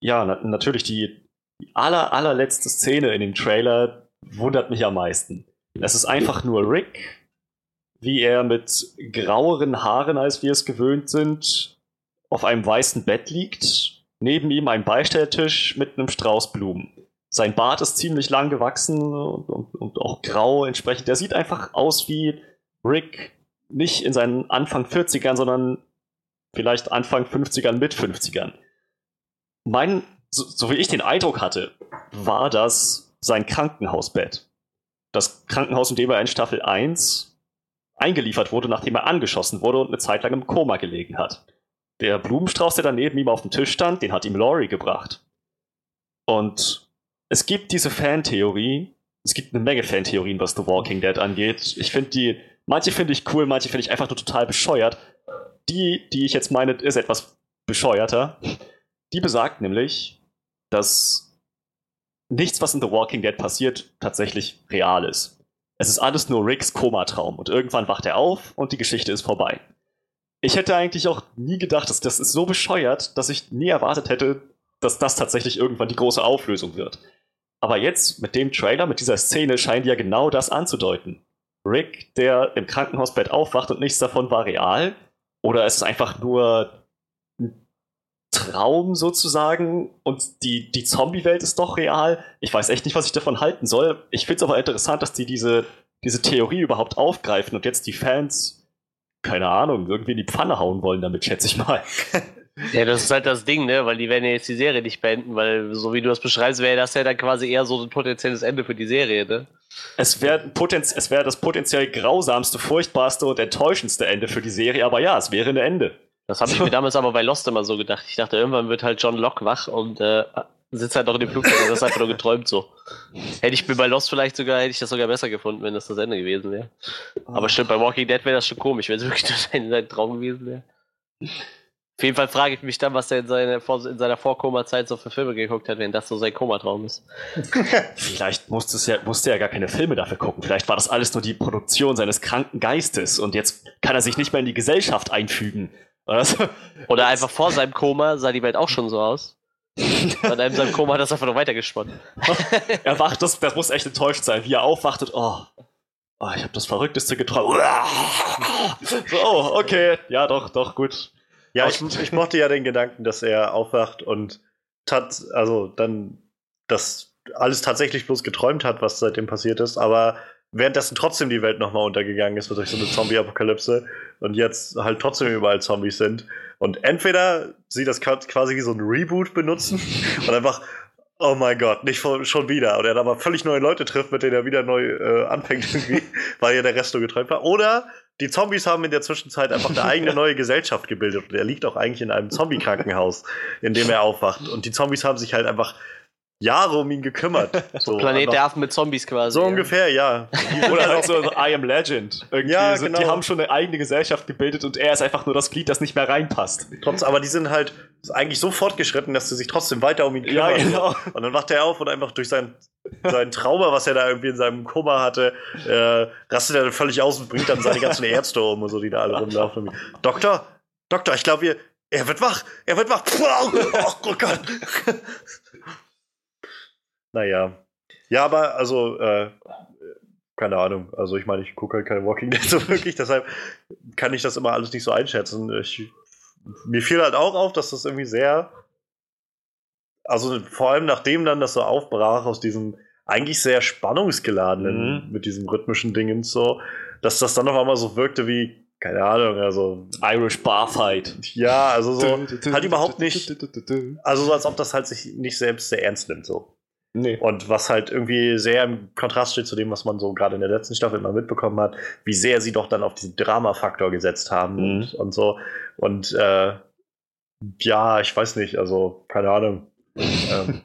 ja, na natürlich die, aller, allerletzte Szene in dem Trailer wundert mich am meisten. Es ist einfach nur Rick, wie er mit graueren Haaren, als wir es gewöhnt sind, auf einem weißen Bett liegt. Neben ihm ein Beistelltisch mit einem Strauß Blumen. Sein Bart ist ziemlich lang gewachsen und, und, und auch grau entsprechend. Der sieht einfach aus wie Rick, nicht in seinen Anfang 40ern, sondern vielleicht Anfang 50ern mit 50ern. Mein, so, so wie ich den Eindruck hatte, war das sein Krankenhausbett. Das Krankenhaus, in dem er in Staffel 1 eingeliefert wurde, nachdem er angeschossen wurde und eine Zeit lang im Koma gelegen hat. Der Blumenstrauß, der daneben ihm auf dem Tisch stand, den hat ihm Laurie gebracht. Und es gibt diese Fantheorie, es gibt eine Menge Fantheorien, was The Walking Dead angeht. Ich finde die, manche finde ich cool, manche finde ich einfach nur total bescheuert. Die, die ich jetzt meine, ist etwas bescheuerter. Die besagt nämlich, dass nichts, was in The Walking Dead passiert, tatsächlich real ist. Es ist alles nur Ricks Komatraum und irgendwann wacht er auf und die Geschichte ist vorbei. Ich hätte eigentlich auch nie gedacht, dass das ist so bescheuert, dass ich nie erwartet hätte, dass das tatsächlich irgendwann die große Auflösung wird. Aber jetzt mit dem Trailer, mit dieser Szene scheint ja genau das anzudeuten. Rick, der im Krankenhausbett aufwacht und nichts davon war real? Oder ist es einfach nur ein Traum sozusagen und die, die Zombie-Welt ist doch real? Ich weiß echt nicht, was ich davon halten soll. Ich finde es aber interessant, dass die diese, diese Theorie überhaupt aufgreifen und jetzt die Fans, keine Ahnung, irgendwie in die Pfanne hauen wollen damit, schätze ich mal. Ja, das ist halt das Ding, ne? Weil die werden ja jetzt die Serie nicht beenden, weil so wie du das beschreibst, wäre das ja dann quasi eher so ein potenzielles Ende für die Serie, ne? Es wäre wär das potenziell grausamste, furchtbarste und enttäuschendste Ende für die Serie, aber ja, es wäre ein Ende. Das habe ich mir damals aber bei Lost immer so gedacht. Ich dachte, irgendwann wird halt John Locke wach und äh, sitzt halt noch in dem Flugzeug und das ist einfach nur geträumt so. Hätte ich mir bei Lost vielleicht sogar, hätte ich das sogar besser gefunden, wenn das das Ende gewesen wäre. Aber stimmt, bei Walking Dead wäre das schon komisch, wenn es wirklich nur sein Traum gewesen wäre. Auf jeden Fall frage ich mich dann, was er in, seine, in seiner Vorkoma-Zeit so für Filme geguckt hat, wenn das so sein Komatraum ist. Vielleicht musste, es ja, musste er gar keine Filme dafür gucken. Vielleicht war das alles nur die Produktion seines kranken Geistes und jetzt kann er sich nicht mehr in die Gesellschaft einfügen. Oder, so. Oder einfach vor seinem Koma sah die Welt auch schon so aus. Und in seinem Koma hat das einfach noch weitergesponnen. er wacht, das, das muss echt enttäuscht sein, wie er aufwacht und oh, oh ich habe das Verrückteste geträumt. so, oh, okay, ja doch, doch, gut. Ja, ich, ich mochte ja den Gedanken, dass er aufwacht und tat, also dann das alles tatsächlich bloß geträumt hat, was seitdem passiert ist, aber währenddessen trotzdem die Welt nochmal untergegangen ist durch so eine Zombie-Apokalypse und jetzt halt trotzdem überall Zombies sind. Und entweder sie das quasi wie so ein Reboot benutzen und einfach, oh mein Gott, nicht schon wieder. Und er dann aber völlig neue Leute trifft, mit denen er wieder neu äh, anfängt weil ja der Rest nur geträumt war. Oder die Zombies haben in der Zwischenzeit einfach eine eigene neue Gesellschaft gebildet. Und er liegt auch eigentlich in einem Zombie-Krankenhaus, in dem er aufwacht. Und die Zombies haben sich halt einfach Jahre um ihn gekümmert. So, Planet der Affen mit Zombies quasi. So ja. ungefähr, ja. Oder halt so I Am Legend. Irgendwie ja, genau. Die haben schon eine eigene Gesellschaft gebildet und er ist einfach nur das Glied, das nicht mehr reinpasst. Trotz, aber die sind halt eigentlich so fortgeschritten, dass sie sich trotzdem weiter um ihn kümmern. Ja, genau. Und dann wacht er auf und einfach durch sein, sein Trauma, was er da irgendwie in seinem Koma hatte, äh, rastet er völlig aus und bringt dann seine ganzen Ärzte um und so, die da alle rumlaufen. Doktor, Doktor, ich glaube, er wird wach, er wird wach. Oh Gott. Naja. Ja, aber also, äh, keine Ahnung. Also ich meine, ich gucke halt keine Walking Dead so wirklich, deshalb kann ich das immer alles nicht so einschätzen. Ich, mir fiel halt auch auf, dass das irgendwie sehr, also vor allem nachdem dann das so aufbrach aus diesem eigentlich sehr spannungsgeladenen, mhm. mit diesem rhythmischen Dingen so, dass das dann auf einmal so wirkte wie, keine Ahnung, also Irish Barfight. Ja, also so halt überhaupt nicht, also so als ob das halt sich nicht selbst sehr ernst nimmt so. Nee. Und was halt irgendwie sehr im Kontrast steht zu dem, was man so gerade in der letzten Staffel immer mitbekommen hat, wie sehr sie doch dann auf diesen Drama-Faktor gesetzt haben Mhm. und, und so. Und äh, ja, ich weiß nicht, also keine Ahnung. ähm,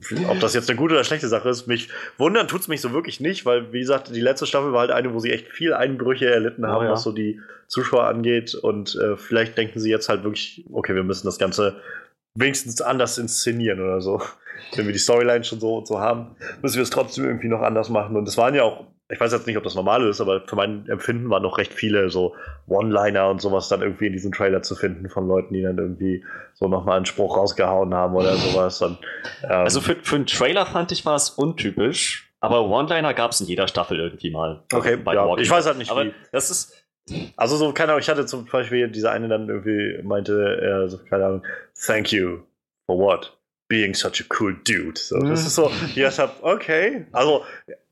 ob das jetzt eine gute oder schlechte Sache ist, mich wundern tut's mich so wirklich nicht, weil, wie gesagt, die letzte Staffel war halt eine, wo sie echt viel Einbrüche erlitten Oh haben, ja. was so die Zuschauer angeht. Und äh, vielleicht denken sie jetzt halt wirklich, okay, wir müssen das Ganze wenigstens anders inszenieren oder so. Wenn wir die Storyline schon so, so haben, müssen wir es trotzdem irgendwie noch anders machen. Und es waren ja auch, ich weiß jetzt nicht, ob das normal ist, aber für mein Empfinden waren noch recht viele so One-Liner und sowas dann irgendwie in diesem Trailer zu finden von Leuten, die dann irgendwie so nochmal einen Spruch rausgehauen haben oder sowas. Und, ähm, Also für, für einen Trailer fand ich war es untypisch, aber One-Liner gab es in jeder Staffel irgendwie mal. okay, Bei ja, Walking ich weiß halt nicht, Aber wie. das ist, Also so, keine Ahnung, ich hatte zum Beispiel diese eine dann irgendwie meinte, er so, keine Ahnung, thank you for what? Being such a cool dude. So, Mhm. Das ist so, ich gedacht hab, okay. Also,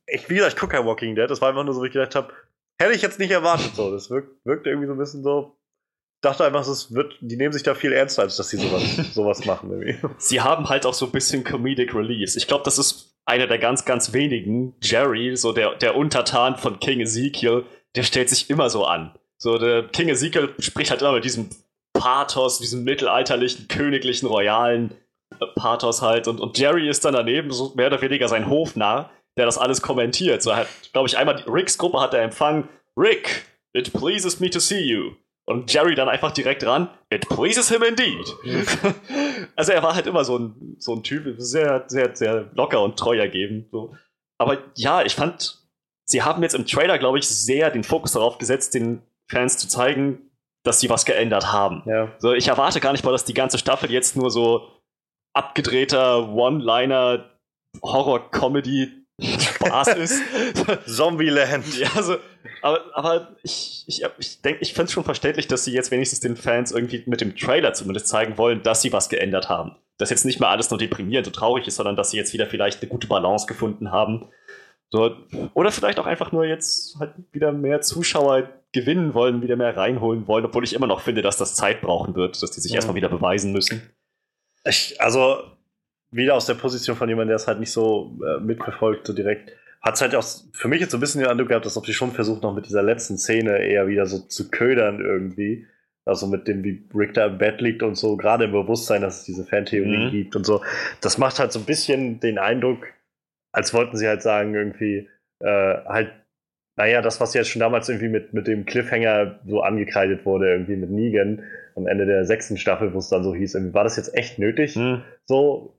ich, wie gesagt, ich gucke kein Walking Dead, das war einfach nur so, wie ich gedacht habe, hätte ich jetzt nicht erwartet. So, das wirkt, wirkte irgendwie so ein bisschen so. Dachte einfach, es wird, die nehmen sich da viel ernster, als dass sie sowas, sowas machen. Irgendwie. sie haben halt auch so ein bisschen Comedic Relief. Ich glaube, das ist einer der ganz, ganz wenigen. Jerry, so der, der Untertan von King Ezekiel, der stellt sich immer so an. So, der King Ezekiel spricht halt immer mit diesem Pathos, diesem mittelalterlichen, königlichen, royalen Pathos halt. Und, und Jerry ist dann daneben so mehr oder weniger sein Hofnarr, der das alles kommentiert. So hat, glaube ich, einmal die Ricks Gruppe hat er empfangen. Rick, it pleases me to see you. Und Jerry dann einfach direkt ran. It pleases him indeed. also er war halt immer so ein, so ein Typ, sehr, sehr, sehr locker und treu ergeben. So. Aber ja, ich fand, sie haben jetzt im Trailer, glaube ich, sehr den Fokus darauf gesetzt, den Fans zu zeigen, dass sie was geändert haben. Ja. So, ich erwarte gar nicht mal, dass die ganze Staffel jetzt nur so abgedrehter One-Liner Horror-Comedy Spaß ist. Zombieland. ja, also, aber, aber ich, ich, ich denke, ich finde es schon verständlich, dass sie jetzt wenigstens den Fans irgendwie mit dem Trailer zumindest zeigen wollen, dass sie was geändert haben. Dass jetzt nicht mehr alles nur deprimierend und traurig ist, sondern dass sie jetzt wieder vielleicht eine gute Balance gefunden haben. So, oder vielleicht auch einfach nur jetzt halt wieder mehr Zuschauer gewinnen wollen, wieder mehr reinholen wollen, obwohl ich immer noch finde, dass das Zeit brauchen wird, dass die sich Ja. erstmal wieder beweisen müssen. Ich, also, wieder aus der Position von jemandem, der es halt nicht so äh, mitverfolgt, so direkt, hat es halt auch für mich jetzt so ein bisschen den Eindruck gehabt, als ob sie schon versucht, noch mit dieser letzten Szene eher wieder so zu ködern irgendwie. Also mit dem, wie Rick da im Bett liegt und so, gerade im Bewusstsein, dass es diese Fantheorien Mhm. gibt und so. Das macht halt so ein bisschen den Eindruck, als wollten sie halt sagen, irgendwie, äh, halt, naja, das, was jetzt schon damals irgendwie mit, mit dem Cliffhanger so angekreidet wurde, irgendwie mit Negan am Ende der sechsten Staffel, wo es dann so hieß, war das jetzt echt nötig? Hm. so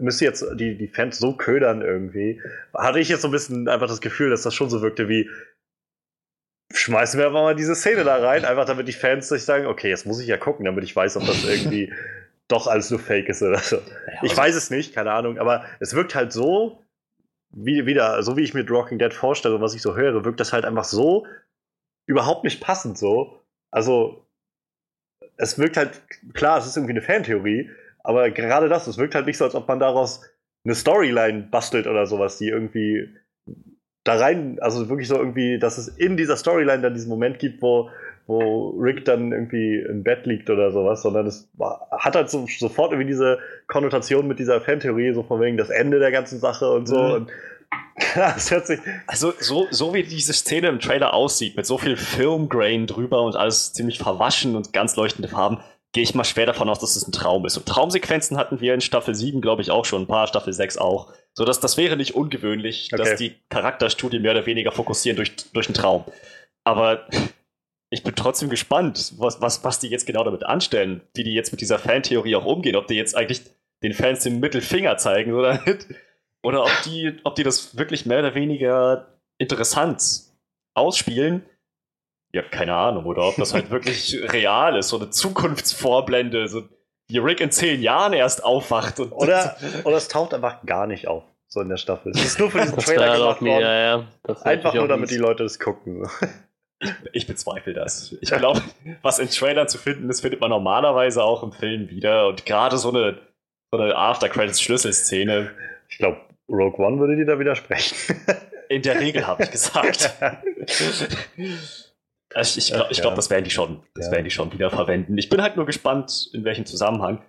müsste jetzt die, die Fans so ködern irgendwie. Hatte ich jetzt so ein bisschen einfach das Gefühl, dass das schon so wirkte wie, schmeißen wir einfach mal diese Szene da rein, einfach damit die Fans sich sagen, okay, jetzt muss ich ja gucken, damit ich weiß, ob das irgendwie doch alles nur Fake ist oder so. Ich weiß es nicht, keine Ahnung, aber es wirkt halt so, wie, wieder, so wie ich mir The Walking Dead vorstelle und was ich so höre, wirkt das halt einfach so überhaupt nicht passend so. Also, es wirkt halt, klar, es ist irgendwie eine Fantheorie, aber gerade das, es wirkt halt nicht so, als ob man daraus eine Storyline bastelt oder sowas, die irgendwie da rein, also wirklich so irgendwie, dass es in dieser Storyline dann diesen Moment gibt, wo, wo Rick dann irgendwie im Bett liegt oder sowas, sondern es hat halt so, sofort irgendwie diese Konnotation mit dieser Fantheorie, so von wegen das Ende der ganzen Sache und so. Mhm. Und das hört sich, Also, so, so wie diese Szene im Trailer aussieht, mit so viel Filmgrain drüber und alles ziemlich verwaschen und ganz leuchtende Farben, gehe ich mal schwer davon aus, dass es ein Traum ist. Und Traumsequenzen hatten wir in Staffel 7, glaube ich, auch schon, ein paar, Staffel 6 auch. So dass das wäre nicht ungewöhnlich, Okay. dass die Charakterstudie mehr oder weniger fokussieren durch, durch einen Traum. Aber ich bin trotzdem gespannt, was, was, was die jetzt genau damit anstellen, wie die jetzt mit dieser Fantheorie auch umgehen, ob die jetzt eigentlich den Fans den Mittelfinger zeigen oder nicht. Oder ob die, ob die das wirklich mehr oder weniger interessant ausspielen. Ja, keine Ahnung. Oder ob das halt wirklich real ist, so eine Zukunftsvorblende, so wie Rick in zehn Jahren erst aufwacht. Und oder, oder es taucht einfach gar nicht auf, so in der Staffel. Es ist nur für diesen Trailer gemacht worden. ja, ja. Einfach nur, damit die. Leute das gucken. ich bezweifle das. Ich glaube, was in Trailern zu finden ist, findet man normalerweise auch im Film wieder. Und gerade so eine, so eine After-Credits-Schlüsselszene, Ich glaube, Rogue One würde dir da widersprechen. in der Regel habe ich gesagt. Also ich glaube, glaub, das werden die schon, das Ja. werden die schon wieder verwenden. Ich bin halt nur gespannt, in welchem Zusammenhang.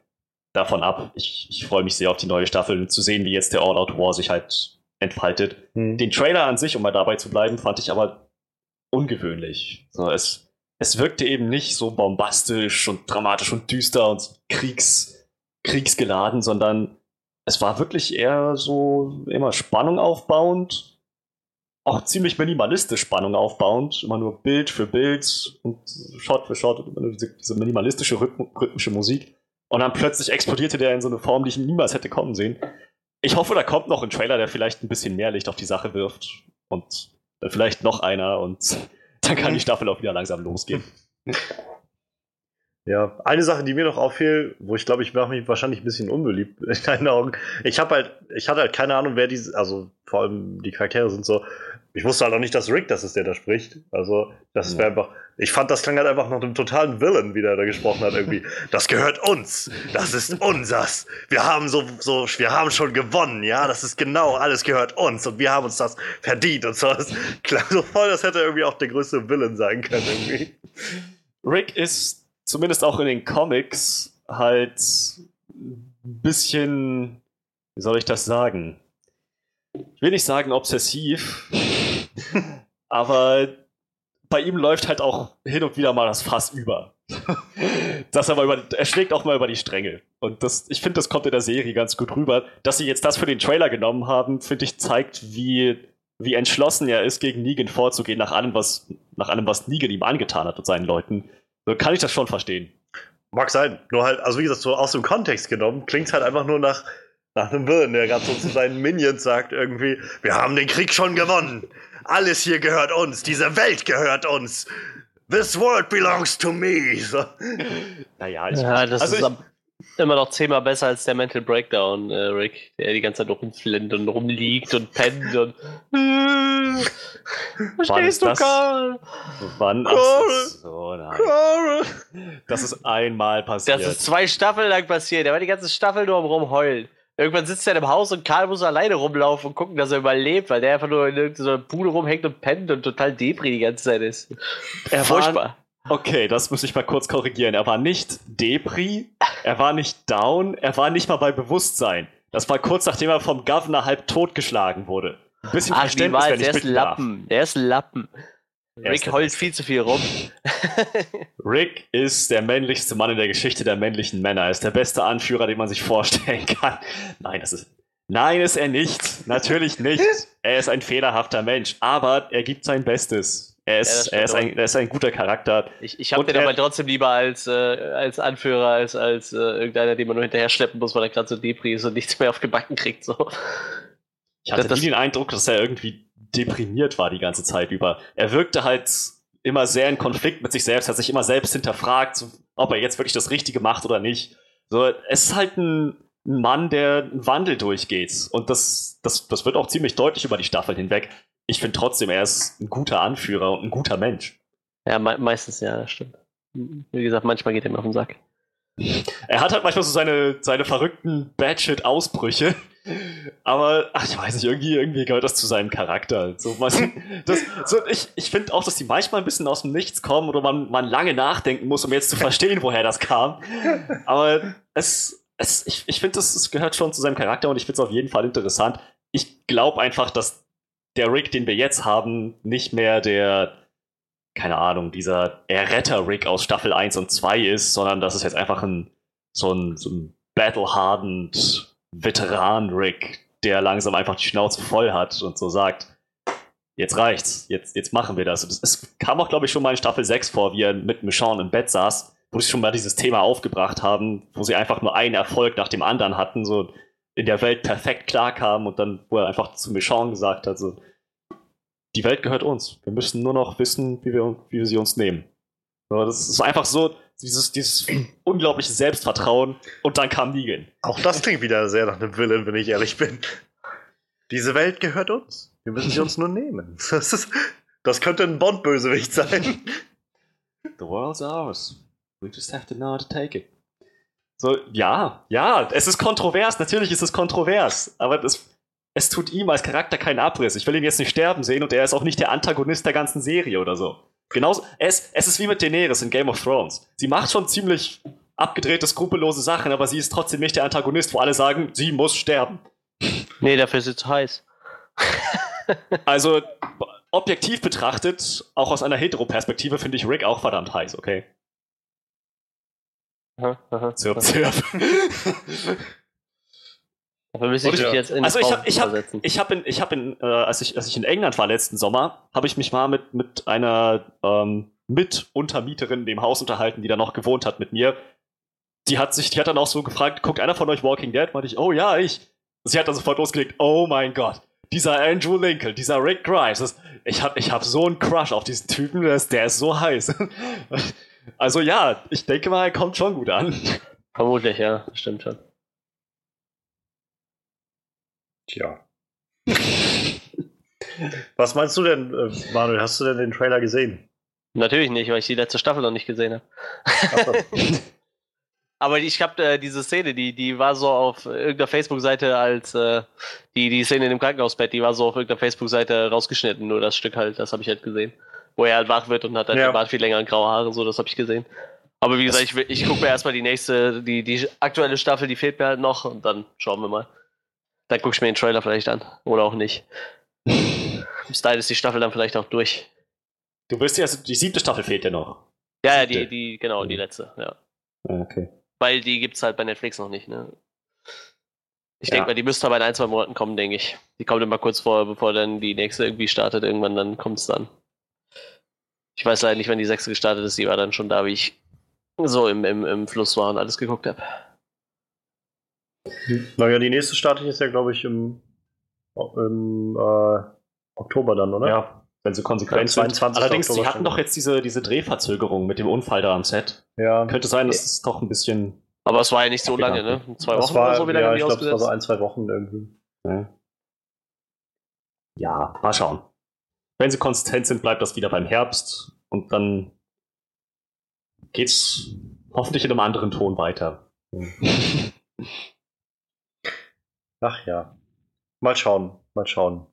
davon ab. Ich, ich freue mich sehr auf die neue Staffel, zu sehen, wie jetzt der All-Out War sich halt entfaltet. Hm. Den Trailer an sich, um mal dabei zu bleiben, fand ich aber ungewöhnlich. Es, es wirkte eben nicht so bombastisch und dramatisch und düster und Kriegs, kriegsgeladen, sondern es war wirklich eher so immer Spannung aufbauend, auch ziemlich minimalistisch Spannung aufbauend, immer nur Bild für Bild und Shot für Shot, immer nur diese, diese minimalistische rhythm rhythmische Musik. Und dann plötzlich explodierte der in so eine Form, die ich niemals hätte kommen sehen. Ich hoffe, da kommt noch ein Trailer, der vielleicht ein bisschen mehr Licht auf die Sache wirft. Und vielleicht noch einer und dann kann die Staffel auch wieder langsam losgehen. Ja, eine Sache, die mir noch auffiel, wo ich glaube, ich mache mich wahrscheinlich ein bisschen unbeliebt in deinen Augen. Ich habe halt, ich hatte halt keine Ahnung, wer diese, also vor allem die Charaktere sind so. Ich wusste halt auch nicht, dass Rick das ist, der da spricht. Also, das Ja. wäre einfach. Ich fand, das klang halt einfach nach einem totalen Villain, wie der da gesprochen hat, irgendwie. Das gehört uns. Das ist unsers. Wir haben so, so, wir haben schon gewonnen, ja. Das ist genau, alles gehört uns und wir haben uns das verdient und so. Das klang so voll, das hätte irgendwie auch der größte Villain sein können, irgendwie. Rick ist zumindest auch in den Comics halt ein bisschen, wie soll ich das sagen? Ich will nicht sagen obsessiv, aber bei ihm läuft halt auch hin und wieder mal das Fass über. Dass er, mal über, er schlägt auch mal über die Stränge. Und das, ich finde, das kommt in der Serie ganz gut rüber. Dass sie jetzt das für den Trailer genommen haben, finde ich, zeigt, wie, wie entschlossen er ist, gegen Negan vorzugehen, nach allem, was, nach allem, was Negan ihm angetan hat und seinen Leuten. So kann ich das schon verstehen. Mag sein. Nur halt, also wie gesagt, so aus dem Kontext genommen, klingt halt einfach nur nach, nach einem Villain, der gerade so zu seinen Minions sagt, irgendwie, wir haben den Krieg schon gewonnen. Alles hier gehört uns. Diese Welt gehört uns. This world belongs to me. So. Naja, ich, Ja, das also ist ich, immer noch zehnmal besser als der Mental Breakdown, äh, Rick, der die ganze Zeit noch rumflinnt und rumliegt und pennt und. Äh, Verstehst du, das- Karl? wann? Ach, Cool. so, nein. Das ist einmal passiert. Das ist zwei Staffeln lang passiert. Er war die ganze Staffel nur am rumheulen. Irgendwann sitzt er im Haus und Karl muss alleine rumlaufen und gucken, dass er überlebt, weil der einfach nur in irgendeiner Bude rumhängt und pennt und total depri die ganze Zeit ist. Er war- Furchtbar. Okay, das muss ich mal kurz korrigieren. Er war nicht Depri, er war nicht down, er war nicht mal bei Bewusstsein. Das war kurz nachdem er vom Governor halb totgeschlagen wurde. Ein bisschen Ach, Verständnis, niemals, wenn ich der ist bitten darf. Lappen. Der ist Lappen. Er ist Rick der heult viel zu viel rum. Rick ist der männlichste Mann in der Geschichte der männlichen Männer. Er ist der beste Anführer, den man sich vorstellen kann. Nein, das ist. Nein, ist er nicht. Natürlich nicht. Er ist ein fehlerhafter Mensch, aber er gibt sein Bestes. Er ist, stimmt er ist, ein, er ist ein guter Charakter. Ich, ich habe den er- aber trotzdem lieber als, äh, als Anführer, als, als äh, irgendeiner, den man nur hinterher schleppen muss, weil er gerade so Depri ist und nichts mehr auf Gebacken kriegt. So. Ich hatte Das- nie den Eindruck, dass er irgendwie deprimiert war die ganze Zeit über. Er wirkte halt immer sehr in Konflikt mit sich selbst, hat sich immer selbst hinterfragt, ob er jetzt wirklich das Richtige macht oder nicht. So, es ist halt ein, ein Mann, der einen Wandel durchgeht. Und das, das, das wird auch ziemlich deutlich über die Staffel hinweg. Ich finde trotzdem, er ist ein guter Anführer und ein guter Mensch. Ja, me meistens ja, das stimmt. Wie gesagt, manchmal geht er mir auf den Sack. Er hat halt manchmal so seine, seine verrückten Batshit-Ausbrüche. Aber, ach, ich weiß nicht, irgendwie, irgendwie gehört das zu seinem Charakter. So, man, das, so, ich ich finde auch, dass die manchmal ein bisschen aus dem Nichts kommen oder man, man lange nachdenken muss, um jetzt zu verstehen, woher das kam. Aber es, es, ich, ich finde, das, es gehört schon zu seinem Charakter und ich finde es auf jeden Fall interessant. Ich glaube einfach, dass der Rick, den wir jetzt haben, nicht mehr der, keine Ahnung, dieser Erretter-Rick aus Staffel 1 und 2 ist, sondern dass es jetzt einfach ein so ein, so ein battle-hardened Veteran-Rick, der langsam einfach die Schnauze voll hat und so sagt, jetzt reicht's, jetzt, jetzt machen wir das. Es kam auch, glaube ich, schon mal in Staffel 6 vor, wie er mit Michonne im Bett saß, wo sie schon mal dieses Thema aufgebracht haben, wo sie einfach nur einen Erfolg nach dem anderen hatten, so in der Welt perfekt klarkamen und dann, wo er einfach zu Michonne gesagt hat, so, die Welt gehört uns. Wir müssen nur noch wissen, wie wir, wie wir sie uns nehmen. So, das ist einfach so, dieses, dieses unglaubliche Selbstvertrauen und dann kam Negan. Auch das klingt wieder sehr nach einem Villain, wenn ich ehrlich bin. Diese Welt gehört uns. Wir müssen sie uns nur nehmen. Das, ist, das könnte ein Bond-Bösewicht sein. The world's ours. We just have to know how to take it. So, ja, ja, es ist kontrovers, natürlich ist es kontrovers, aber das, es tut ihm als Charakter keinen Abriss. Ich will ihn jetzt nicht sterben sehen und er ist auch nicht der Antagonist der ganzen Serie oder so. Genauso, es, es ist wie mit Daenerys in Game of Thrones. Sie macht schon ziemlich abgedrehte, skrupellose Sachen, aber sie ist trotzdem nicht der Antagonist, wo alle sagen, sie muss sterben. Nee, dafür ist es zu heiß. Also, objektiv betrachtet, auch aus einer Hetero-Perspektive, finde ich Rick auch verdammt heiß, okay? Aha, aha, Zirp, zirp. Dafür müsste ich ja. jetzt in Also ich habe ich hab, ich hab in, ich hab in äh, als, ich, als ich in England war letzten Sommer, habe ich mich mal mit, mit einer ähm, Mituntermieterin in dem Haus unterhalten, die da noch gewohnt hat mit mir. Die hat sich, die hat dann auch so gefragt, guckt einer von euch Walking Dead? Meinte ich, oh ja, ich. Sie hat dann sofort losgelegt, oh mein Gott, dieser Andrew Lincoln, dieser Rick Grimes, das, ich habe ich hab so einen Crush auf diesen Typen, der ist, der ist so heiß. Also ja, ich denke mal, er kommt schon gut an. Vermutlich, ja, das stimmt schon. Tja. Was meinst du denn, äh, Manuel? Hast du denn den Trailer gesehen? Natürlich nicht, weil ich die letzte Staffel noch nicht gesehen habe. So. Aber ich habe äh, diese Szene, die, die war so auf irgendeiner Facebook-Seite als äh, die, die Szene in dem Krankenhausbett, die war so auf irgendeiner Facebook-Seite rausgeschnitten, nur das Stück halt, das habe ich halt gesehen. Wo er halt wach wird und hat halt Ja. viel länger graue Haare, so, das habe ich gesehen. Aber wie gesagt, ich, ich gucke mir erstmal die nächste, die, die aktuelle Staffel, die fehlt mir halt noch und dann schauen wir mal. Dann gucke ich mir den Trailer vielleicht an. Oder auch nicht. Bis dahin ist die Staffel dann vielleicht auch durch. Du wirst ja, also die siebte Staffel fehlt ja noch. Ja, ja, die, die, genau, die letzte, ja. Okay. Weil die gibt's halt bei Netflix noch nicht, ne? Ich Ja. denke mal, die müsste aber in ein, zwei Monaten kommen, denke ich. Die kommt immer kurz vor, bevor dann die nächste irgendwie startet. Irgendwann dann kommt's dann. Ich weiß leider nicht, wann die sechste gestartet ist. Die war dann schon da, wie ich so im, im, im Fluss war und alles geguckt habe. naja, die nächste startet jetzt ja, glaube ich, im, im äh, Oktober dann, oder? Ja, wenn sie konsequent Ja, sind. 22. Allerdings, sie Oktober hatten schon. doch jetzt diese, diese Drehverzögerung mit dem Unfall da am Set. Ja. Könnte sein, dass es doch ein bisschen. Aber es war ja nicht so lange, ne? Zwei Das Wochen war, oder so, wie lange ja, haben ich die glaube, es war so ein, zwei Wochen irgendwie. Ja, ja mal schauen. Wenn sie konsistent sind, bleibt das wieder beim Herbst und dann geht's hoffentlich in einem anderen Ton weiter. Ach ja. Mal schauen, mal schauen.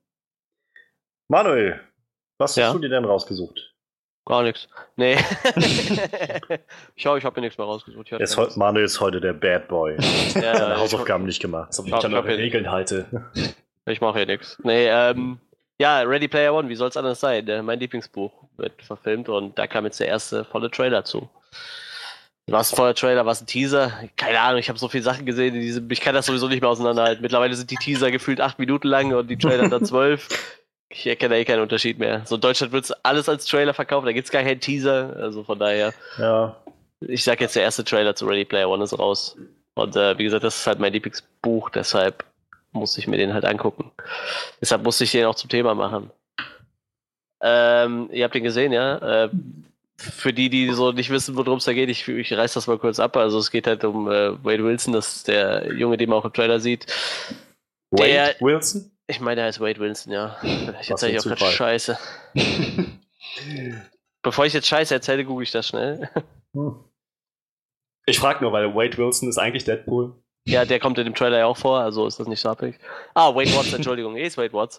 Manuel, was Ja? hast du dir denn rausgesucht? Gar nichts. Nee. ich hoffe, ich habe mir nichts mehr rausgesucht. Ist heu- Manuel ist heute der Bad Boy. Ja, Hausaufgaben nicht gemacht. Ich Ich an ich hab eure Regeln halte. ich mache hier nichts. Nee, ähm, ja, Ready Player One, wie soll's anders sein? Äh, Mein Lieblingsbuch wird verfilmt und da kam jetzt der erste volle Trailer zu. Was ein voller Trailer, was ein Teaser? Keine Ahnung, ich habe so viele Sachen gesehen, die, ich kann das sowieso nicht mehr auseinanderhalten. Mittlerweile sind die Teaser gefühlt acht Minuten lang und die Trailer dann zwölf. Ich erkenne eh keinen Unterschied mehr. So in Deutschland wird's alles als Trailer verkauft, da gibt's gar keinen Teaser. Also von daher, Ja, ich sag jetzt, der erste Trailer zu Ready Player One ist raus. Und äh, wie gesagt, das ist halt mein Lieblingsbuch, deshalb muss ich mir den halt angucken. Deshalb musste ich den auch zum Thema machen. Ähm, ihr habt den gesehen, ja? Äh, für die, die so nicht wissen, worum es da geht, ich, ich reiß das mal kurz ab. Also es geht halt um äh, Wade Wilson, das ist der Junge, den man auch im Trailer sieht. Der- Wade Wilson? Ich meine, er heißt Wade Wilson, ja. Ich erzähle auch gerade. Scheiße. Bevor ich jetzt Scheiße erzähle, google ich das schnell. hm. Ich frage nur, weil Wade Wilson ist eigentlich Deadpool. Ja, der kommt in dem Trailer ja auch vor, also ist das nicht so abhängig. Ah, Wade Watts, Entschuldigung, ist Wade Watts.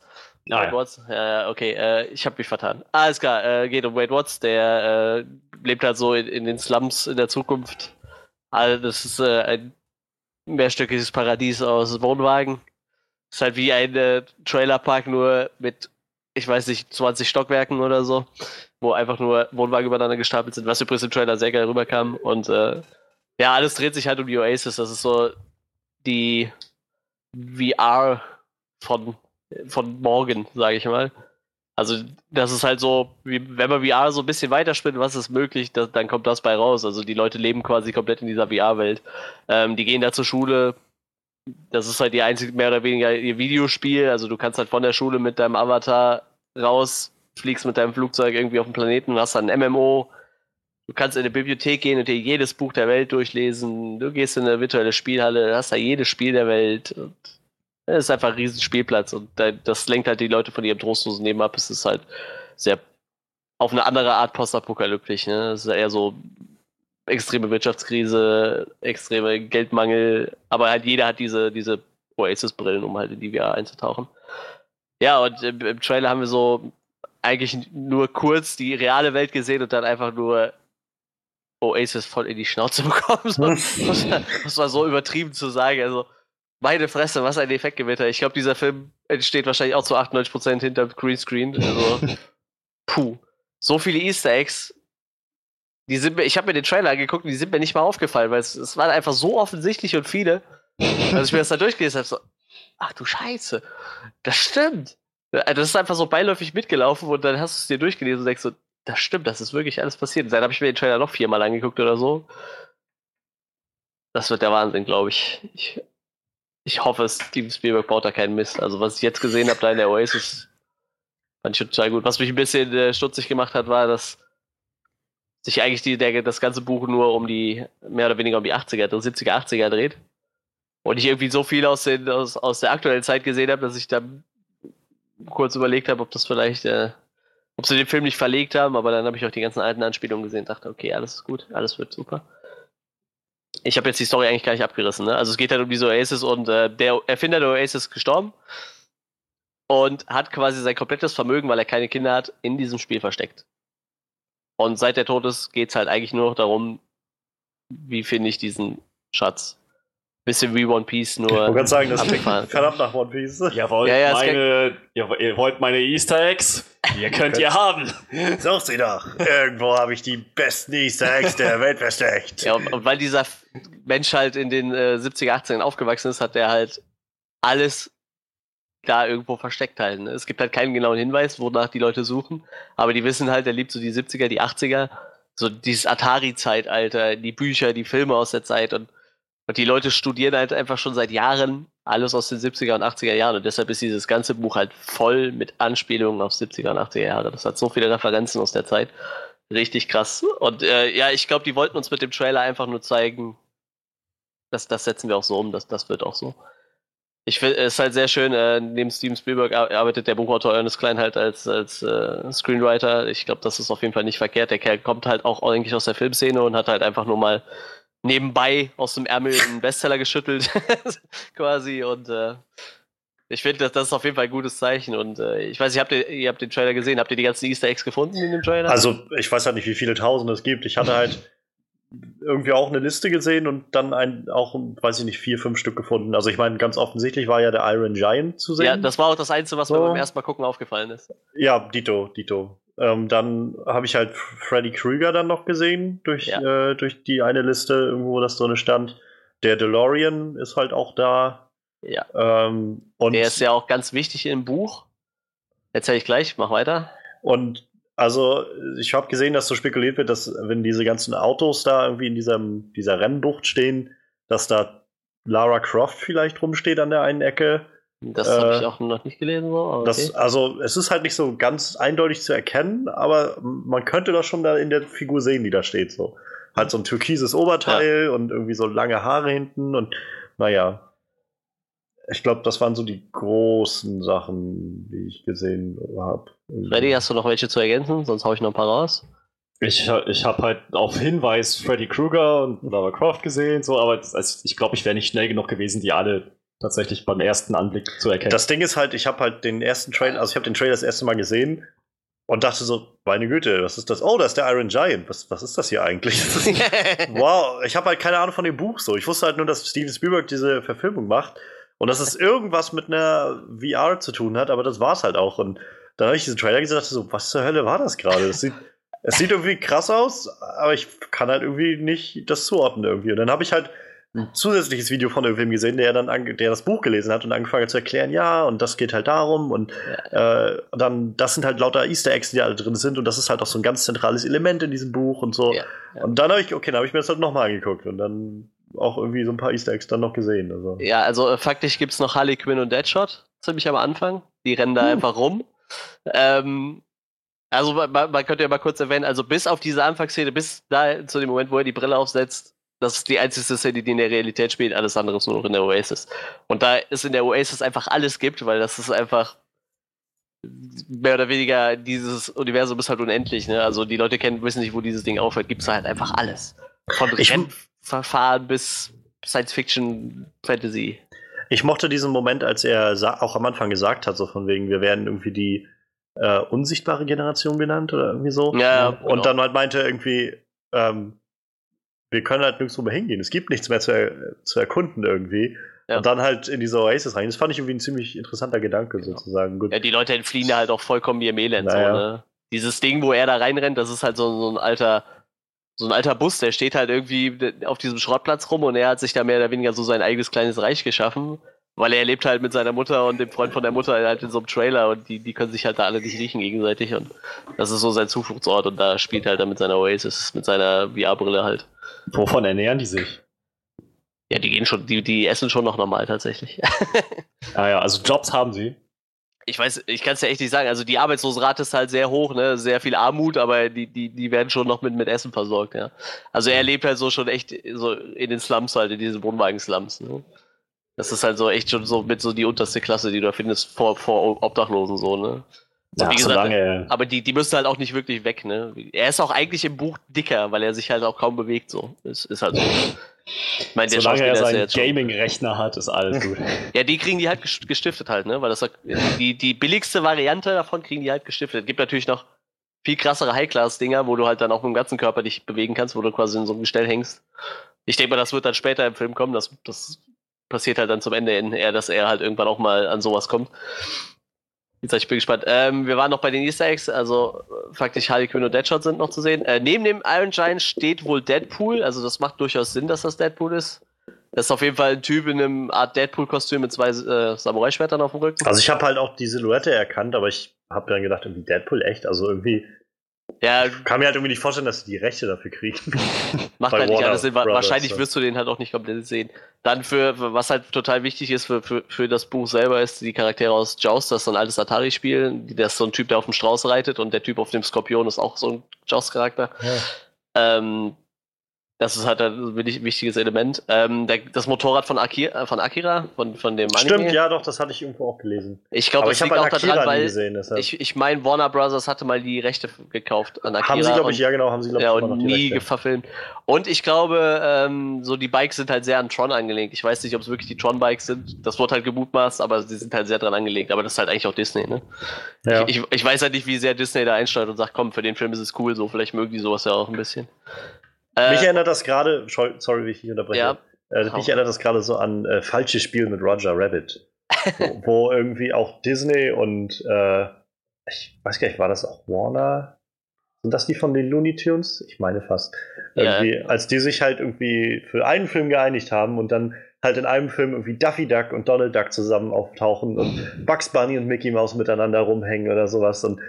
Ah, Wade ja. Watts, ja, okay, äh, ich habe mich vertan. Alles klar, äh, geht um Wade Watts, der äh, lebt halt so in, in den Slums in der Zukunft. Also das ist äh, ein mehrstöckiges Paradies aus Wohnwagen. Ist halt wie ein äh, Trailerpark, nur mit, ich weiß nicht, 20 Stockwerken oder so, wo einfach nur Wohnwagen übereinander gestapelt sind, was übrigens im Trailer sehr geil rüberkam. Und ja, alles dreht sich halt um die Oasis. Das ist so die VR von, von morgen, sage ich mal. Also, das ist halt so, wie, wenn man VR so ein bisschen weiterspinnt, was ist möglich, das, dann kommt das bei raus. Also, die Leute leben quasi komplett in dieser VR-Welt. Ähm, die gehen da zur Schule. Das ist halt die einzige, mehr oder weniger ihr Videospiel. Also, du kannst halt von der Schule mit deinem Avatar raus, fliegst mit deinem Flugzeug irgendwie auf den Planeten, hast dann ein MMO. Du kannst in eine Bibliothek gehen und dir jedes Buch der Welt durchlesen. Du gehst in eine virtuelle Spielhalle, hast da jedes Spiel der Welt. Und es ist einfach ein riesen Spielplatz und da- das lenkt halt die Leute von ihrem trostlosen Leben ab. Es ist halt sehr auf eine andere Art postapokalyptisch. Ne? Es ist eher so extreme Wirtschaftskrise, extreme Geldmangel, aber halt jeder hat diese, diese Oasis-Brillen, um halt in die VR einzutauchen. Ja, und im, im Trailer haben wir so eigentlich nur kurz die reale Welt gesehen und dann einfach nur Oasis voll in die Schnauze bekommen. So, das, war, das war so übertrieben zu sagen. Also, meine Fresse, was ein Effektgewitter. Ich glaube, dieser Film entsteht wahrscheinlich auch zu 98% hinter Greenscreen. Also, puh. So viele Easter Eggs. Die sind mir, ich habe mir den Trailer angeguckt und die sind mir nicht mal aufgefallen, weil es, es waren einfach so offensichtlich und viele. Als ich mir das da durchgelesen habe, so, ach du Scheiße, das stimmt. Das ist einfach so beiläufig mitgelaufen und dann hast du es dir durchgelesen und denkst so, das stimmt, das ist wirklich alles passiert. Dann habe ich mir den Trailer noch viermal angeguckt oder so. Das wird der Wahnsinn, glaube ich. ich. Ich hoffe, Steven Spielberg baut da keinen Mist. Also, was ich jetzt gesehen habe da in der Oasis, fand ich total gut. Was mich ein bisschen äh, stutzig gemacht hat, war, dass sich eigentlich die, der, das ganze Buch nur um die, mehr oder weniger um die 80er, 70er, 80er dreht. Und ich irgendwie so viel aus, den, aus, aus der aktuellen Zeit gesehen habe, dass ich dann kurz überlegt habe, ob das vielleicht, äh, ob sie den Film nicht verlegt haben, aber dann habe ich auch die ganzen alten Anspielungen gesehen dachte, okay, alles ist gut, alles wird super. Ich habe jetzt die Story eigentlich gar nicht abgerissen, ne? Also es geht halt um diese Oasis und äh, der Erfinder der Oasis ist gestorben und hat quasi sein komplettes Vermögen, weil er keine Kinder hat, in diesem Spiel versteckt. Und seit der tot ist, geht es halt eigentlich nur noch darum, wie finde ich diesen Schatz. Bisschen wie One Piece, nur. Ich wollte sagen, das klingt verdammt nach One Piece. Ihr wollt, ja, ja, meine, ihr, ihr, wollt meine Easter Eggs? Ihr könnt ihr haben. Such sie doch. Irgendwo habe ich die besten Easter Eggs der Welt versteckt. Ja, und, und weil dieser Mensch halt in den äh, 70er, 80ern aufgewachsen ist, hat der halt alles da irgendwo versteckt halten. Ne? Es gibt halt keinen genauen Hinweis, wonach die Leute suchen, aber die wissen halt, er liebt so die 70er, die 80er, so dieses Atari-Zeitalter, die Bücher, die Filme aus der Zeit und, und die Leute studieren halt einfach schon seit Jahren alles aus den 70er und 80er Jahren und deshalb ist dieses ganze Buch halt voll mit Anspielungen auf 70er und 80er Jahre. Das hat so viele Referenzen aus der Zeit. Richtig krass. Und äh, ja, ich glaube, die wollten uns mit dem Trailer einfach nur zeigen, dass das setzen wir auch so um, dass das wird auch so. Ich finde es ist halt sehr schön, äh, neben Steven Spielberg arbeitet der Buchautor Ernest Klein halt als, als äh, Screenwriter. Ich glaube, das ist auf jeden Fall nicht verkehrt. Der Kerl kommt halt auch eigentlich aus der Filmszene und hat halt einfach nur mal nebenbei aus dem Ärmel einen Bestseller geschüttelt, quasi. Und äh, ich finde, das, das ist auf jeden Fall ein gutes Zeichen. Und äh, ich weiß, ihr habt, ihr habt den Trailer gesehen. Habt ihr die ganzen Easter Eggs gefunden in dem Trailer? Also, ich weiß halt nicht, wie viele Tausende es gibt. Ich hatte halt irgendwie auch eine Liste gesehen und dann ein, auch, weiß ich nicht, vier, fünf Stück gefunden. Also ich meine, ganz offensichtlich war ja der Iron Giant zu sehen. Ja, das war auch das Einzige, was so. mir beim ersten Mal gucken aufgefallen ist. Ja, Dito, Dito. Ähm, dann habe ich halt Freddy Krueger dann noch gesehen durch, ja. äh, durch die eine Liste, irgendwo das drin stand. Der DeLorean ist halt auch da. Ja. Ähm, und der ist ja auch ganz wichtig im Buch. Erzähl ich gleich, mach weiter. Und also, ich habe gesehen, dass so spekuliert wird, dass wenn diese ganzen Autos da irgendwie in diesem, dieser Rennbucht stehen, dass da Lara Croft vielleicht rumsteht an der einen Ecke. Das habe äh, ich auch noch nicht gelesen. So. Okay. Das, also, es ist halt nicht so ganz eindeutig zu erkennen, aber man könnte das schon da in der Figur sehen, die da steht. So. Halt so ein türkises Oberteil ja. und irgendwie so lange Haare hinten und naja ich glaube, das waren so die großen Sachen, die ich gesehen habe. Freddy, hast du noch welche zu ergänzen? Sonst hau ich noch ein paar raus. Ich, ich habe halt auf Hinweis Freddy Krueger und Lara Croft gesehen, so, aber also ich glaube, ich wäre nicht schnell genug gewesen, die alle tatsächlich beim ersten Anblick zu erkennen. Das Ding ist halt, ich habe halt den ersten Trailer, also ich habe den Trailer das erste Mal gesehen und dachte so, meine Güte, was ist das? Oh, da ist der Iron Giant. Was, was ist das hier eigentlich? wow, ich habe halt keine Ahnung von dem Buch so. Ich wusste halt nur, dass Steven Spielberg diese Verfilmung macht und dass es irgendwas mit einer VR zu tun hat, aber das war es halt auch. Und da habe ich diesen Trailer gesehen und dachte so, was zur Hölle war das gerade? Es sieht, es sieht irgendwie krass aus, aber ich kann halt irgendwie nicht das zuordnen irgendwie. Und dann habe ich halt ein zusätzliches Video von irgendwem gesehen, der dann der das Buch gelesen hat und angefangen hat zu erklären, ja, und das geht halt darum und, äh, dann, das sind halt lauter Easter Eggs, die alle drin sind und das ist halt auch so ein ganz zentrales Element in diesem Buch und so. Ja, ja. Und dann habe ich, okay, dann habe ich mir das halt nochmal angeguckt und dann auch irgendwie so ein paar Easter Eggs dann noch gesehen. Also. Ja, also äh, faktisch gibt es noch Harley Quinn und Deadshot, ziemlich am Anfang. Die rennen da uh. einfach rum. Ähm, also man, man, könnte ja mal kurz erwähnen, also bis auf diese Anfangsszene, bis da zu dem Moment, wo er die Brille aufsetzt, das ist die einzige Szene, die in der Realität spielt, alles andere ist nur noch in der Oasis. Und da es in der Oasis einfach alles gibt, weil das ist einfach mehr oder weniger dieses Universum ist halt unendlich, ne? Also die Leute kennen, wissen nicht, wo dieses Ding aufhört, gibt es halt einfach alles. Von Rennverfahren bis Science Fiction, Fantasy. Ich mochte diesen Moment, als er auch am Anfang gesagt hat, so von wegen, wir werden irgendwie die äh, unsichtbare Generation genannt oder irgendwie so. Ja, und genau. dann halt meinte irgendwie, ähm, wir können halt nirgendwo mehr hingehen. Es gibt nichts mehr zu, er zu erkunden irgendwie. Ja. Und dann halt in diese Oasis rein. Das fand ich irgendwie ein ziemlich interessanter Gedanke sozusagen. Gut. Ja, die Leute entfliehen da halt auch vollkommen ihrem Elend. Naja. So, ne? Dieses Ding, wo er da reinrennt, das ist halt so, so ein alter, so ein alter Bus, der steht halt irgendwie auf diesem Schrottplatz rum und er hat sich da mehr oder weniger so sein eigenes kleines Reich geschaffen. Weil er lebt halt mit seiner Mutter und dem Freund von der Mutter halt in so einem Trailer und die, die können sich halt da alle nicht riechen gegenseitig und das ist so sein Zufluchtsort und da spielt er halt dann mit seiner Oasis, mit seiner VR-Brille halt. Wovon ernähren die sich? Ja, die gehen schon, die, die essen schon noch normal tatsächlich. Ah ja, also Jobs haben sie. ich weiß, ich kann es ja echt nicht sagen. Also die Arbeitslosenrate ist halt sehr hoch, ne? Sehr viel Armut, aber die, die, die werden schon noch mit, mit Essen versorgt, ja. Also er lebt halt so schon echt so in den Slums halt, in diesen Wohnwagen-Slums, ne? Das ist halt so echt schon so mit so die unterste Klasse, die du da findest vor, vor Obdachlosen so, ne? Ja, wie gesagt, solange, Aber die, die müssen halt auch nicht wirklich weg, ne? Er ist auch eigentlich im Buch dicker, weil er sich halt auch kaum bewegt, so. Ist, ist halt so. Ich meine, der solange er seinen Gaming-Rechner hat, ist alles gut. ja, die kriegen die halt gest- gestiftet halt, ne? Weil das die, die billigste Variante davon kriegen die halt gestiftet. Es gibt natürlich noch viel krassere High-Class-Dinger, wo du halt dann auch mit dem ganzen Körper dich bewegen kannst, wo du quasi in so einem Gestell hängst. Ich denke mal, das wird dann später im Film kommen. Das, das passiert halt dann zum Ende eher, dass er halt irgendwann auch mal an sowas kommt. Gesagt, ich bin gespannt. Ähm, wir waren noch bei den Easter Eggs, also äh, faktisch Harley Quinn und Deadshot sind noch zu sehen. Äh, neben dem Iron Giant steht wohl Deadpool, also das macht durchaus Sinn, dass das Deadpool ist. Das ist auf jeden Fall ein Typ in einem Art Deadpool-Kostüm mit zwei äh, Samurai-Schwertern auf dem Rücken. Also ich habe halt auch die Silhouette erkannt, aber ich habe dann gedacht, irgendwie Deadpool echt. Also irgendwie ja, kann mir halt irgendwie nicht vorstellen, dass sie die Rechte dafür kriegen. macht halt nicht Warner alles Sinn. Brothers, Wahrscheinlich wirst du den halt auch nicht komplett sehen. Dann für, was halt total wichtig ist für, für, für das Buch selber, ist die Charaktere aus Joust, das ist so ein altes Atari-Spiel. Das ist so ein Typ, der auf dem Strauß reitet und der Typ auf dem Skorpion ist auch so ein Joust-Charakter. Ähm, das ist halt ein wichtiges Element. Ähm, der, das Motorrad von Akira, von, Akira von, von dem Anime. Stimmt, ja, doch, das hatte ich irgendwo auch gelesen. Ich glaube, das ich liegt habe auch Akira daran, weil gesehen. Ich, ich meine, Warner Brothers hatte mal die Rechte gekauft an Akira. haben sie, glaube ich, und- ja genau, haben sie, glaube ich, ja, und nie verfilmt. Und ich glaube, ähm, so die Bikes sind halt sehr an Tron angelegt. Ich weiß nicht, ob es wirklich die Tron-Bikes sind. Das wurde halt gemutmaßt, aber sie sind halt sehr dran angelegt. Aber das ist halt eigentlich auch Disney, ne? Ja. Ich, ich weiß halt nicht, wie sehr Disney da einsteuert und sagt, komm, für den Film ist es cool, so vielleicht mögen die sowas ja auch ein bisschen. Mich Äh, erinnert das gerade, sorry, wie ich dich unterbreche. Ja. Äh, mich erinnert das gerade so an äh, falsche Spiel mit Roger Rabbit. wo, wo irgendwie auch Disney und äh, ich weiß gar nicht, war das auch Warner? Sind das die von den Looney Tunes? Ich meine fast. Ja. Irgendwie, als die sich halt irgendwie für einen Film geeinigt haben und dann halt in einem Film irgendwie Daffy Duck und Donald Duck zusammen auftauchen und Bugs Bunny und Mickey Mouse miteinander rumhängen oder sowas. Und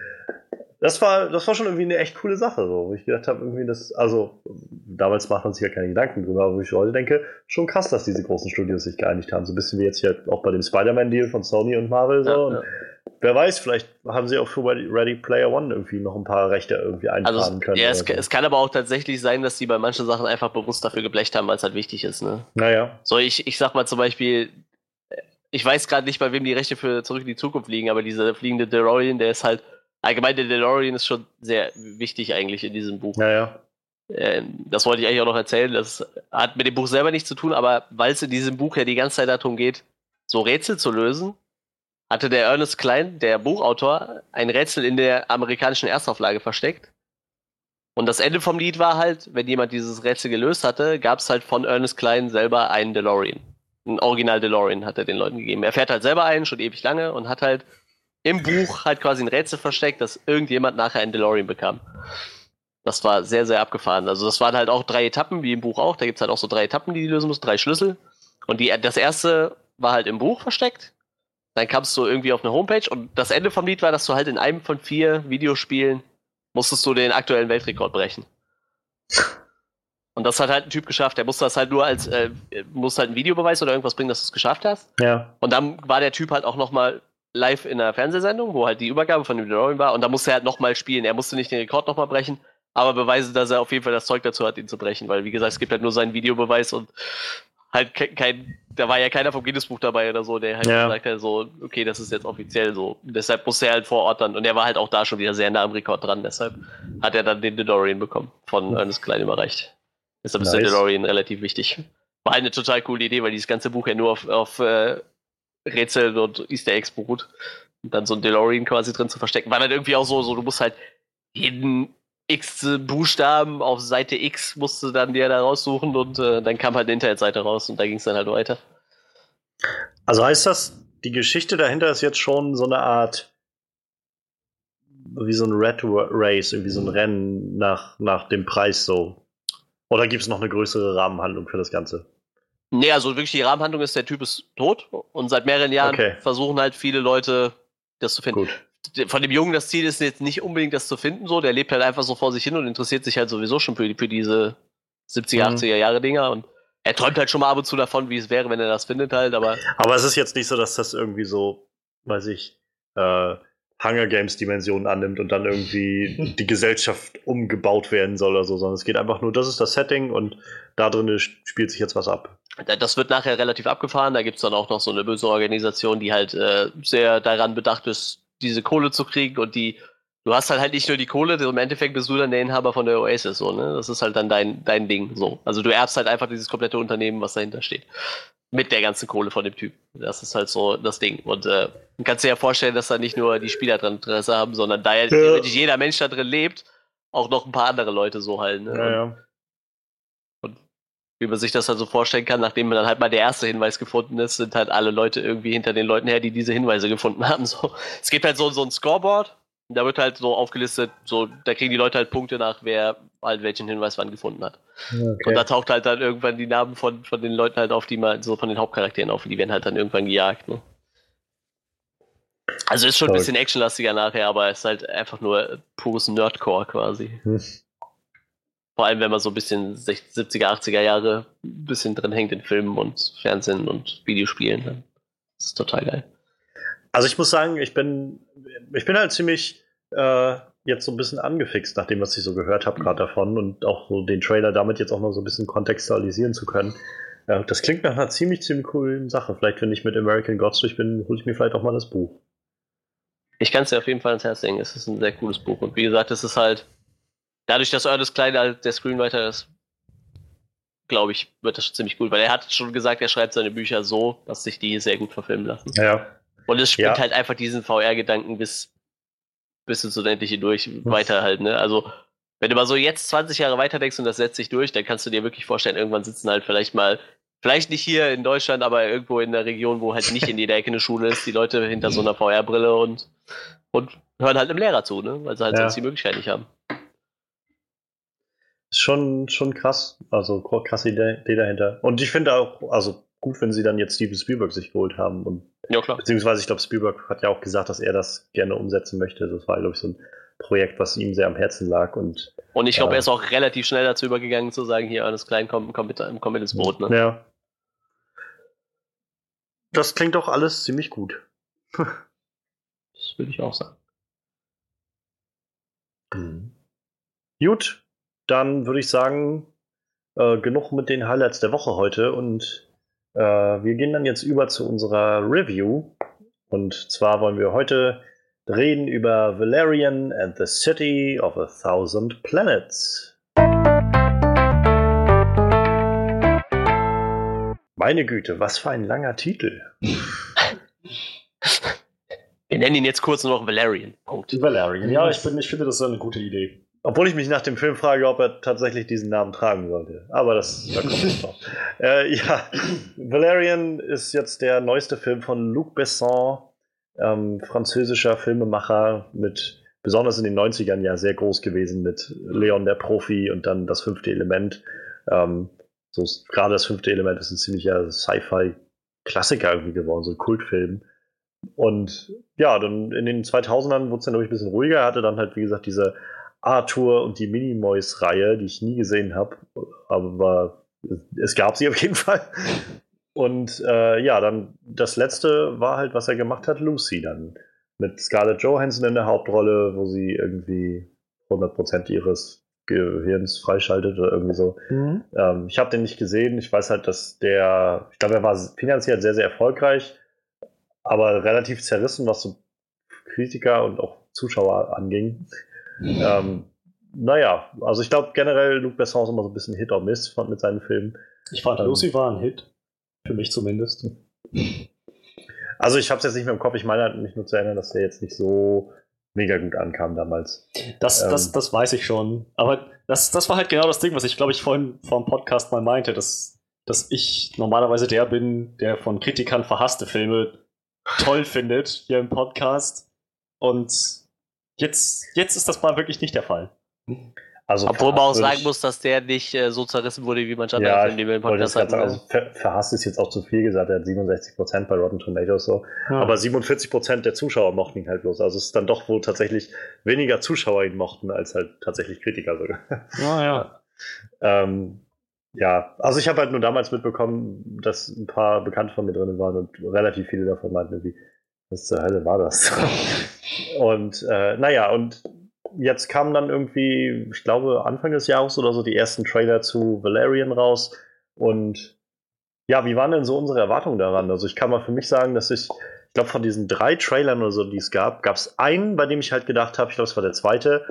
das war, das war schon irgendwie eine echt coole Sache, so, wo ich gedacht habe, irgendwie das, also damals macht man sich ja keine Gedanken drüber, aber wo ich heute denke, schon krass, dass diese großen Studios sich geeinigt haben. So ein bisschen wie jetzt hier auch bei dem Spider-Man-Deal von Sony und Marvel so. Ja, und ja. Wer weiß, vielleicht haben sie auch für Ready, Ready Player One irgendwie noch ein paar Rechte irgendwie einplanen also können. ja, es, so. es kann aber auch tatsächlich sein, dass die bei manchen Sachen einfach bewusst dafür geblecht haben, weil es halt wichtig ist, ne? naja, So, ich, ich sag mal zum Beispiel, ich weiß gerade nicht, bei wem die Rechte für Zurück in die Zukunft liegen, aber dieser fliegende DeLorean, der ist halt, allgemein der DeLorean ist schon sehr wichtig eigentlich in diesem Buch. naja. Ähm, das wollte ich eigentlich auch noch erzählen. Das hat mit dem Buch selber nichts zu tun, aber weil es in diesem Buch ja die ganze Zeit darum geht, so Rätsel zu lösen, hatte der Ernest Klein, der Buchautor, ein Rätsel in der amerikanischen Erstauflage versteckt. Und das Ende vom Lied war halt, wenn jemand dieses Rätsel gelöst hatte, gab es halt von Ernest Klein selber einen DeLorean. Ein Original DeLorean hat er den Leuten gegeben. Er fährt halt selber einen, schon ewig lange, und hat halt im Buch halt quasi ein Rätsel versteckt, dass irgendjemand nachher einen DeLorean bekam. Das war sehr, sehr abgefahren. Also das waren halt auch drei Etappen, wie im Buch auch. Da gibt es halt auch so drei Etappen, die die lösen mussten, drei Schlüssel. Und die, das erste war halt im Buch versteckt. Dann kamst du irgendwie auf eine Homepage und das Ende vom Lied war, dass du halt in einem von vier Videospielen musstest du den aktuellen Weltrekord brechen. Und das hat halt ein Typ geschafft. Der musste das halt nur als, äh, musste halt einen Videobeweis oder irgendwas bringen, dass du es geschafft hast. Ja. Und dann war der Typ halt auch nochmal live in einer Fernsehsendung, wo halt die Übergabe von dem DeLorean war. Und da musste er halt nochmal spielen. Er musste nicht den Rekord nochmal brechen, aber beweisen, dass er auf jeden Fall das Zeug dazu hat, ihn zu brechen. Weil, wie gesagt, es gibt halt nur seinen Videobeweis und halt ke- kein, da war ja keiner vom Guinness-Buch dabei oder so, der halt Ja. gesagt hat, so, okay, das ist jetzt offiziell so. Deshalb musste er halt vor Ort dann, und er war halt auch da schon wieder sehr nah am Rekord dran, deshalb hat er dann den DeLorean bekommen, von Ernest Klein überreicht. Deshalb ist der Nice. DeLorean relativ wichtig. War eine total coole Idee, weil dieses ganze Buch ja nur auf, auf äh, Rätsel und Easter Eggs beruht. Und dann so ein DeLorean quasi drin zu verstecken. War dann irgendwie auch so, so du musst halt jeden x Buchstaben auf Seite X musst du dann dir da raussuchen und äh, dann kam halt eine Internetseite raus und da ging es dann halt weiter. Also heißt das, die Geschichte dahinter ist jetzt schon so eine Art wie so ein Red Race, irgendwie so ein Rennen nach, nach dem Preis so. Oder gibt es noch eine größere Rahmenhandlung für das Ganze? Nee, also wirklich die Rahmenhandlung ist, der Typ ist tot und seit mehreren Jahren Okay. versuchen halt viele Leute das zu finden. Gut. Von dem Jungen das Ziel ist jetzt nicht unbedingt das zu finden, so, der lebt halt einfach so vor sich hin und interessiert sich halt sowieso schon für, für diese 70er, Mhm. 80er Jahre Dinger und er träumt halt schon mal ab und zu davon, wie es wäre, wenn er das findet halt, aber Aber es ist jetzt nicht so, dass das irgendwie so, weiß ich, äh, Hunger Games Dimensionen annimmt und dann irgendwie die Gesellschaft umgebaut werden soll oder so, sondern es geht einfach nur, das ist das Setting und da drin spielt sich jetzt was ab. Da- Das wird nachher relativ abgefahren. Da gibt es dann auch noch so eine böse Organisation, die halt äh, sehr daran bedacht ist, diese Kohle zu kriegen und die. Du hast halt halt nicht nur die Kohle, im Endeffekt bist du dann der Inhaber von der Oasis, so, ne? Das ist halt dann dein, dein Ding, so. Also du erbst halt einfach dieses komplette Unternehmen, was dahinter steht. Mit der ganzen Kohle von dem Typ. Das ist halt so das Ding. Und äh, du kannst dir ja vorstellen, dass da nicht nur die Spieler dran Interesse haben, sondern da ja theoretisch jeder Mensch da drin lebt, auch noch ein paar andere Leute so halt, ne? Und ja. wie man sich das halt so vorstellen kann, nachdem dann halt mal der erste Hinweis gefunden ist, sind halt alle Leute irgendwie hinter den Leuten her, die diese Hinweise gefunden haben. So. Es gibt halt so, so ein Scoreboard, da wird halt so aufgelistet, so, da kriegen die Leute halt Punkte nach, wer halt welchen Hinweis wann gefunden hat. Und da taucht halt dann irgendwann die Namen von, von den Leuten halt auf, die mal so von den Hauptcharakteren auf, und die werden halt dann irgendwann gejagt. Ne? Also ist schon ein Toll. bisschen actionlastiger nachher, aber es ist halt einfach nur pures Nerdcore quasi. Hm. Vor allem, wenn man so ein bisschen 60, 70er, 80er Jahre ein bisschen drin hängt in Filmen und Fernsehen und Videospielen. Dann ist es total geil. Also ich muss sagen, ich bin, ich bin halt ziemlich äh, jetzt so ein bisschen angefixt, nach dem, was ich so gehört habe gerade davon und auch so den Trailer damit jetzt auch noch so ein bisschen kontextualisieren zu können. Ja, das klingt nach einer ziemlich, ziemlich coolen Sache. Vielleicht, wenn ich mit American Gods durch bin, hole ich mir vielleicht auch mal das Buch. Ich kann es dir auf jeden Fall ans Herz legen. Es ist ein sehr cooles Buch. Und wie gesagt, es ist halt, dadurch, dass Ernest Klein halt der Screenwriter ist, glaube ich, wird das ziemlich gut. Weil er hat schon gesagt, er schreibt seine Bücher so, dass sich die sehr gut verfilmen lassen. Ja. Und es spielt Ja. halt einfach diesen VR-Gedanken bis, bis ins Unendliche durch weiter halt, ne? Also, wenn du mal so jetzt 20 Jahre weiter denkst und das setzt sich durch, dann kannst du dir wirklich vorstellen, irgendwann sitzen halt vielleicht mal, vielleicht nicht hier in Deutschland, aber irgendwo in der Region, wo halt nicht in jeder Ecke eine Schule ist, die Leute hinter so einer VR-Brille und, und hören halt einem Lehrer zu, ne? Weil sie halt Ja. sonst die Möglichkeit nicht haben. Schon, schon krass. Also krasse Idee dahinter. Und ich finde auch, also gut, wenn sie dann jetzt Steven Spielberg sich geholt haben. Und Ja, klar. beziehungsweise ich glaube, Spielberg hat ja auch gesagt, dass er das gerne umsetzen möchte. Das war, glaube ich, so ein Projekt, was ihm sehr am Herzen lag. Und Und ich glaube, Ja. er ist auch relativ schnell dazu übergegangen zu sagen, hier, Ernest Klein, komm, komm, mit, komm mit ins Boot, ne? ja. Das klingt doch alles ziemlich gut. Das würde ich auch sagen. Gut, dann würde ich sagen, äh, genug mit den Highlights der Woche heute und äh, wir gehen dann jetzt über zu unserer Review. Und zwar wollen wir heute reden über Valerian and the City of a Thousand Planets. Meine Güte, was für ein langer Titel. Wir nennen ihn jetzt kurz nur noch Valerian. Punkt. Valerian. Ja, ich, bin, ich finde, das ist eine gute Idee. Obwohl ich mich nach dem Film frage, ob er tatsächlich diesen Namen tragen sollte. Aber das da kommt noch. Äh, ja, Valerian ist jetzt der neueste Film von Luc Besson, ähm, französischer Filmemacher, mit besonders in den 90ern ja sehr groß gewesen mit Leon der Profi und dann das fünfte Element. Ähm, so ist- gerade das fünfte Element ist ein ziemlicher Sci-Fi-Klassiker irgendwie geworden, so ein Kultfilm. Und ja, dann in den 2000ern wurde es dann, glaube ich, ein bisschen ruhiger. Er hatte dann halt, wie gesagt, diese Arthur und die Minimoys-Reihe, die ich nie gesehen habe, aber es gab sie auf jeden Fall. Und äh, ja, dann das letzte war halt, was er gemacht hat, Lucy dann. Mit Scarlett Johansson in der Hauptrolle, wo sie irgendwie 100% ihres Gehirns freischaltet oder irgendwie so. Ähm, ich habe den nicht gesehen. Ich weiß halt, dass der, ich glaube, er war finanziell sehr, sehr erfolgreich, aber relativ zerrissen, was so Kritiker und auch Zuschauer anging. Ähm, naja, also ich glaube generell, Luc Besson ist immer so ein bisschen Hit or Miss von, mit seinen Filmen. Ich fand, Ähm. Lucy war ein Hit. Für mich zumindest. Also ich habe es jetzt nicht mehr im Kopf. Ich meine halt mich nur zu erinnern, dass der jetzt nicht so mega gut ankam damals. Das, Ähm. das, das weiß ich schon. Aber das, das war halt genau das Ding, was ich, glaube ich, vorhin vor dem Podcast mal meinte, dass, dass ich normalerweise der bin, der von Kritikern verhasste Filme toll findet hier im Podcast. Und jetzt, jetzt ist das mal wirklich nicht der Fall. Also Obwohl man auch sagen muss, dass der nicht äh, so zerrissen wurde wie manche andere Ja, im wollte Podcast sagen, also ver verhasst ist jetzt auch zu viel gesagt, er hat 67% bei Rotten Tomatoes so. Aber 47% der Zuschauer mochten ihn halt bloß. Also es ist dann doch wohl tatsächlich weniger Zuschauer ihn mochten, als halt tatsächlich Kritiker sogar. Ja, ja. Ähm, ja, also ich habe halt nur damals mitbekommen, dass ein paar Bekannte von mir drin waren und relativ viele davon meinten irgendwie, was zur Hölle war das? und äh, naja, und jetzt kamen dann irgendwie, ich glaube, Anfang des Jahres oder so die ersten Trailer zu Valerian raus. Und ja, wie waren denn so unsere Erwartungen daran? Also ich kann mal für mich sagen, dass ich, ich glaube, von diesen drei Trailern oder so, die es gab, gab es einen, bei dem ich halt gedacht habe, ich glaube, es war der zweite,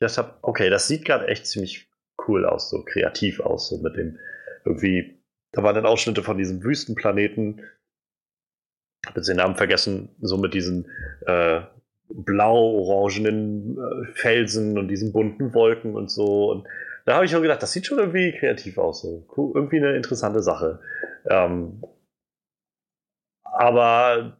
ich dachte okay, das sieht gerade echt ziemlich cool aus, so kreativ aus, so mit dem irgendwie, da waren dann Ausschnitte von diesem Wüstenplaneten, habe jetzt den Namen vergessen, so mit diesen äh, blau-orangenen äh, Felsen und diesen bunten Wolken und so. Und da habe ich auch gedacht, das sieht schon irgendwie kreativ aus, so cool, irgendwie eine interessante Sache. Ähm, aber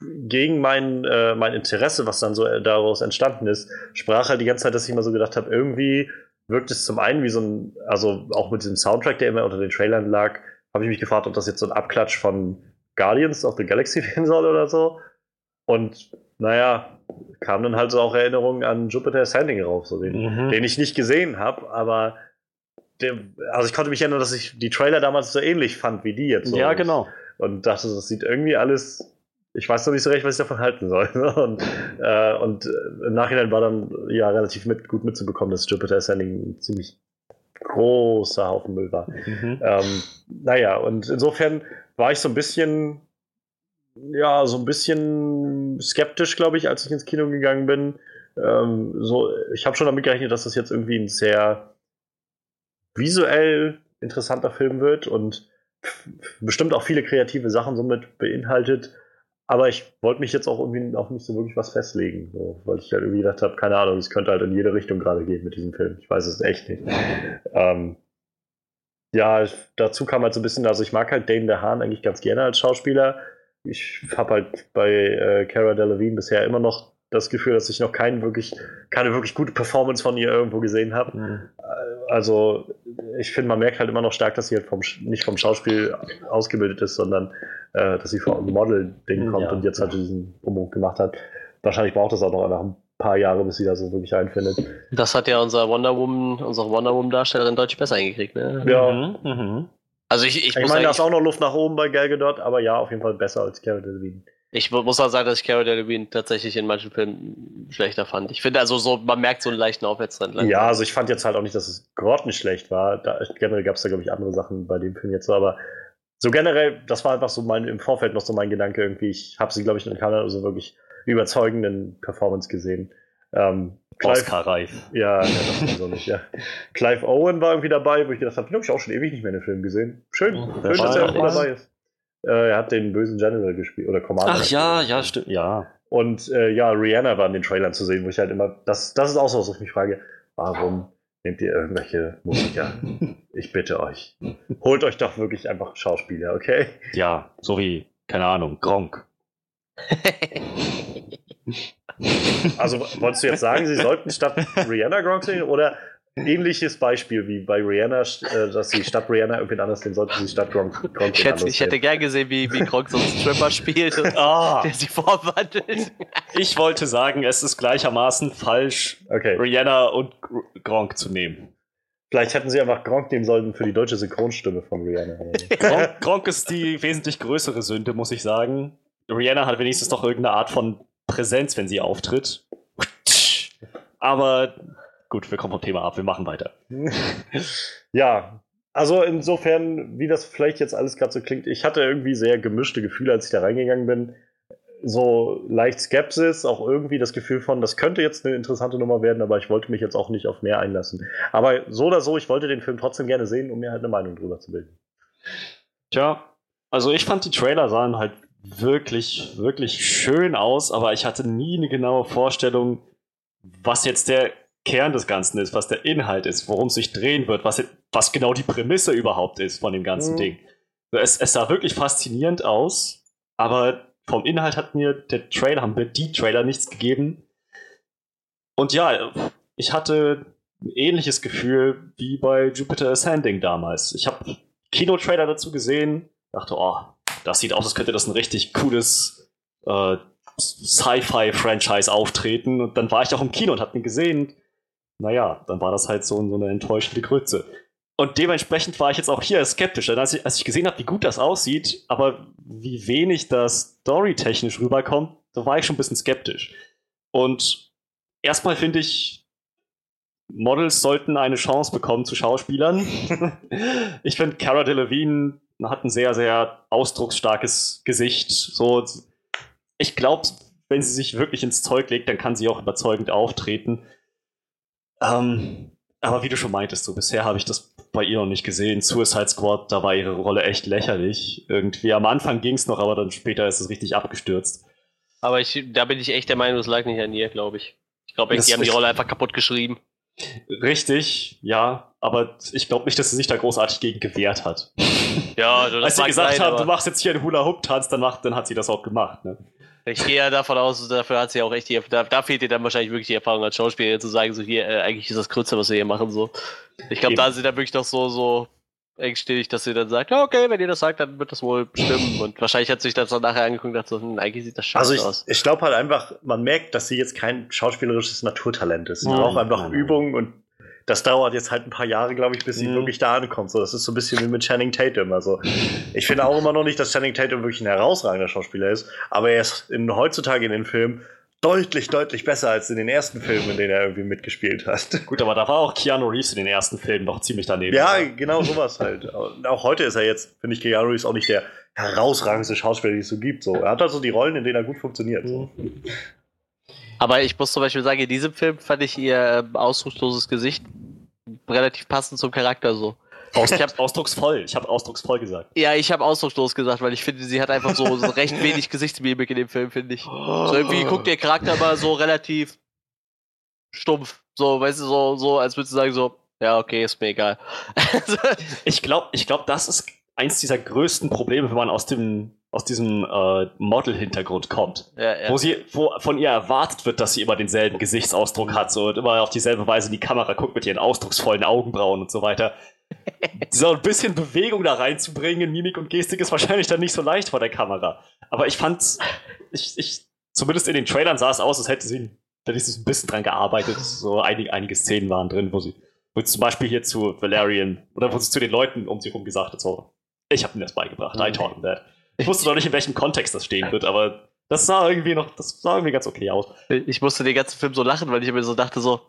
gegen mein, äh, mein Interesse, was dann so äh, daraus entstanden ist, sprach halt die ganze Zeit, dass ich immer so gedacht habe, irgendwie wirkt es zum einen wie so ein, also auch mit diesem Soundtrack, der immer unter den Trailern lag, habe ich mich gefragt, ob das jetzt so ein Abklatsch von Guardians of the Galaxy werden soll oder so. Und naja, kamen dann halt so auch Erinnerungen an Jupiter Ascending rauf, so den, Mhm. den ich nicht gesehen habe, aber der, also ich konnte mich erinnern, dass ich die Trailer damals so ähnlich fand wie die jetzt. So. Ja, genau. Und dachte, das sieht irgendwie alles. Ich weiß noch nicht so recht, was ich davon halten soll. Und, äh, und äh, im Nachhinein war dann ja relativ mit, gut mitzubekommen, dass Jupiter Ascending ein ziemlich großer Haufen Müll war. Mhm. Ähm, naja, und insofern war ich so ein bisschen, ja, so ein bisschen skeptisch, glaube ich, als ich ins Kino gegangen bin. Ähm, so, ich habe schon damit gerechnet, dass das jetzt irgendwie ein sehr visuell interessanter Film wird und bestimmt auch viele kreative Sachen somit beinhaltet. Aber ich wollte mich jetzt auch irgendwie auch nicht so wirklich was festlegen, so, weil ich halt irgendwie gedacht habe, keine Ahnung, es könnte halt in jede Richtung gerade gehen mit diesem Film. Ich weiß es echt nicht. Ähm, ja, dazu kam halt so ein bisschen, also ich mag halt Dane DeHaan eigentlich ganz gerne als Schauspieler. Ich habe halt bei äh, Cara Delevingne bisher immer noch das Gefühl, dass ich noch keinen wirklich, keine wirklich gute Performance von ihr irgendwo gesehen habe. Mhm. Also ich finde, man merkt halt immer noch stark, dass sie halt vom, nicht vom Schauspiel ausgebildet ist, sondern äh, dass sie vom Model-Ding kommt Ja. und jetzt halt diesen Umbruch gemacht hat. Wahrscheinlich braucht es auch noch einfach ein paar Jahre, bis sie da so wirklich einfindet. Das hat ja unser Wonder Woman, unsere Wonder Woman Darstellerin deutlich besser hingekriegt, ne? Ja. Mhm. Mhm. Also ich, ich, Ich muss meine, da ist auch noch Luft nach oben bei Gal Gadot, aber ja, auf jeden Fall besser als Cara Delevingne. ich mu- muss auch sagen, dass ich Cara Delevingne tatsächlich in manchen Filmen schlechter fand. Ich finde also so, man merkt so einen leichten Aufwärtstrend. langsam. Ja, also ich fand jetzt halt auch nicht, dass es grottenschlecht war. Da, generell gab es da, glaube ich, andere Sachen bei dem Film jetzt so, aber so generell, das war einfach so mein, im Vorfeld noch so mein Gedanke irgendwie. Ich habe sie, glaube ich, in keiner so wirklich überzeugenden Performance gesehen. Ähm, Clive, Oscar-reif. ja, ja, das war so nicht, ja. Clive Owen war irgendwie dabei, wo ich gedacht habe, den habe ich auch schon ewig nicht mehr in den Film gesehen. Schön, Oh, schön, dass er irgendwie dabei? ist. Äh, er hat den bösen General gespielt, oder Commander. Ach ja, ja, stimmt. Ja. Und äh, ja, Rihanna war in den Trailern zu sehen, wo ich halt immer, das, das ist auch so, was ich mich frage, warum nehmt ihr irgendwelche Musiker? Ich bitte euch. Holt euch doch wirklich einfach Schauspieler, okay? Ja, so wie, keine Ahnung, Gronk. Also wolltest du jetzt sagen, sie sollten statt Rihanna Gronk sehen oder ähnliches Beispiel wie bei Rihanna, äh, dass sie statt Rihanna irgendwen anders nehmen, sollten sie statt Gronk, Gronk ich, hätte, ich hätte gern gesehen, wie, wie Gronk so einen Stripper spielt und Ah, der sich vorwandelt. ich wollte sagen, es ist gleichermaßen falsch, Okay, Rihanna und Gr- Gronk zu nehmen. vielleicht hätten sie einfach Gronk nehmen sollen für die deutsche Synchronstimme von Rihanna. Gronk ist die wesentlich größere Sünde, muss ich sagen. Rihanna hat wenigstens noch irgendeine Art von Präsenz, wenn sie auftritt. Aber gut, wir kommen vom Thema ab, wir machen weiter. ja, also insofern, wie das vielleicht jetzt alles gerade so klingt, ich hatte irgendwie sehr gemischte Gefühle, als ich da reingegangen bin. So leicht Skepsis, auch irgendwie das Gefühl von, das könnte jetzt eine interessante Nummer werden, aber ich wollte mich jetzt auch nicht auf mehr einlassen. Aber so oder so, ich wollte den Film trotzdem gerne sehen, um mir halt eine Meinung drüber zu bilden. Tja, also ich fand die Trailer sahen halt wirklich, wirklich schön aus, aber ich hatte nie eine genaue Vorstellung, was jetzt der Kern des Ganzen ist, was der Inhalt ist, worum es sich drehen wird, was, was genau die Prämisse überhaupt ist von dem ganzen mhm. Ding. Es, es sah wirklich faszinierend aus, aber vom Inhalt hat mir der Trailer, haben mir die Trailer nichts gegeben. Und ja, ich hatte ein ähnliches Gefühl wie bei Jupiter Ascending damals. Ich habe Kinotrailer dazu gesehen, dachte, oh, das sieht aus, als könnte das ein richtig cooles äh, Sci-Fi-Franchise auftreten. Und dann war ich auch im Kino und habe ihn gesehen. Naja, dann war das halt so, so eine enttäuschende Grütze. Und dementsprechend war ich jetzt auch hier skeptisch. Denn als ich, als ich gesehen habe, wie gut das aussieht, aber wie wenig das storytechnisch rüberkommt, da war ich schon ein bisschen skeptisch. Und erstmal finde ich, Models sollten eine Chance bekommen zu Schauspielern. ich finde, Cara Delevingne hat ein sehr, sehr ausdrucksstarkes Gesicht. So, ich glaube, wenn sie sich wirklich ins Zeug legt, dann kann sie auch überzeugend auftreten. Ähm, aber wie du schon meintest, so bisher habe ich das bei ihr noch nicht gesehen. Suicide Squad, da war ihre Rolle echt lächerlich. Irgendwie am Anfang ging es noch, aber dann später ist es richtig abgestürzt. Aber ich, da bin ich echt der Meinung, es lag nicht an ihr, glaube ich. Ich glaube, die haben die Rolle einfach kaputt geschrieben. Richtig, ja, aber ich glaube nicht, dass sie sich da großartig gegen gewehrt hat. Ja, das Als sie gesagt hat, du machst jetzt hier einen Hula-Hoop-Tanz, dann, dann hat sie das auch gemacht. Ne? Ich gehe ja davon aus, dafür hat sie auch echt die, da, da fehlt ihr dann wahrscheinlich wirklich die Erfahrung als Schauspielerin zu sagen, so hier, äh, eigentlich ist das Kürzer, was wir hier machen, so. Ich glaube, da sind sie dann wirklich doch so, so engstirnig, dass sie dann sagt, okay, wenn ihr das sagt, dann wird das wohl stimmen. Und wahrscheinlich hat sich das dann nachher angeguckt und gedacht, so, hm, eigentlich sieht das scheiße also ich, aus. Ich glaube halt einfach, man merkt, dass sie jetzt kein schauspielerisches Naturtalent ist. Sie braucht einfach Übung und das dauert jetzt halt ein paar Jahre, glaube ich, bis sie mhm. wirklich da ankommt. So, das ist so ein bisschen wie mit Channing Tatum. Also, ich finde auch immer noch nicht, dass Channing Tatum wirklich ein herausragender Schauspieler ist, aber er ist in, heutzutage in den Filmen deutlich, deutlich besser als in den ersten Filmen, in denen er irgendwie mitgespielt hat. Gut, aber da war auch Keanu Reeves in den ersten Filmen noch ziemlich daneben. Ja, oder? genau sowas halt. auch heute ist er jetzt, finde ich, Keanu Reeves auch nicht der herausragendste Schauspieler, den es so gibt. So. Er hat also die Rollen, in denen er gut funktioniert. So. Aber ich muss zum Beispiel sagen, in diesem Film fand ich ihr äh, ausdrucksloses Gesicht relativ passend zum Charakter so. Aus, ich hab, ausdrucksvoll. Ich habe ausdrucksvoll gesagt. Ja, ich habe ausdruckslos gesagt, weil ich finde, sie hat einfach so, so recht wenig Gesichtsmimik in dem Film, finde ich. So irgendwie guckt der Charakter mal so relativ stumpf. So, weißt du, so, so als würdest du sagen, so, ja, okay, ist mir egal. ich glaube, ich glaub, das ist eins dieser größten Probleme, wenn man aus dem aus diesem äh, Model-Hintergrund kommt. Ja, ja. Wo sie, wo von ihr erwartet wird, dass sie immer denselben Gesichtsausdruck hat, so und immer auf dieselbe Weise in die Kamera guckt mit ihren ausdrucksvollen Augenbrauen und so weiter. So ein bisschen Bewegung da reinzubringen in Mimik und Gestik ist wahrscheinlich dann nicht so leicht vor der Kamera. Aber ich fand's, ich, ich, zumindest in den Trailern sah es aus, als hätte sie, hätte sie ein bisschen dran gearbeitet. So einige, einige Szenen waren drin, wo sie, wo sie zum Beispiel hier zu Valerian oder wo sie zu den Leuten um sie herum gesagt hat, so, ich habe ihnen das beigebracht, I taught him that. Ich wusste noch nicht, in welchem Kontext das stehen wird, aber das sah irgendwie noch, das sah irgendwie ganz okay aus. Ich musste den ganzen Film so lachen, weil ich mir so dachte so,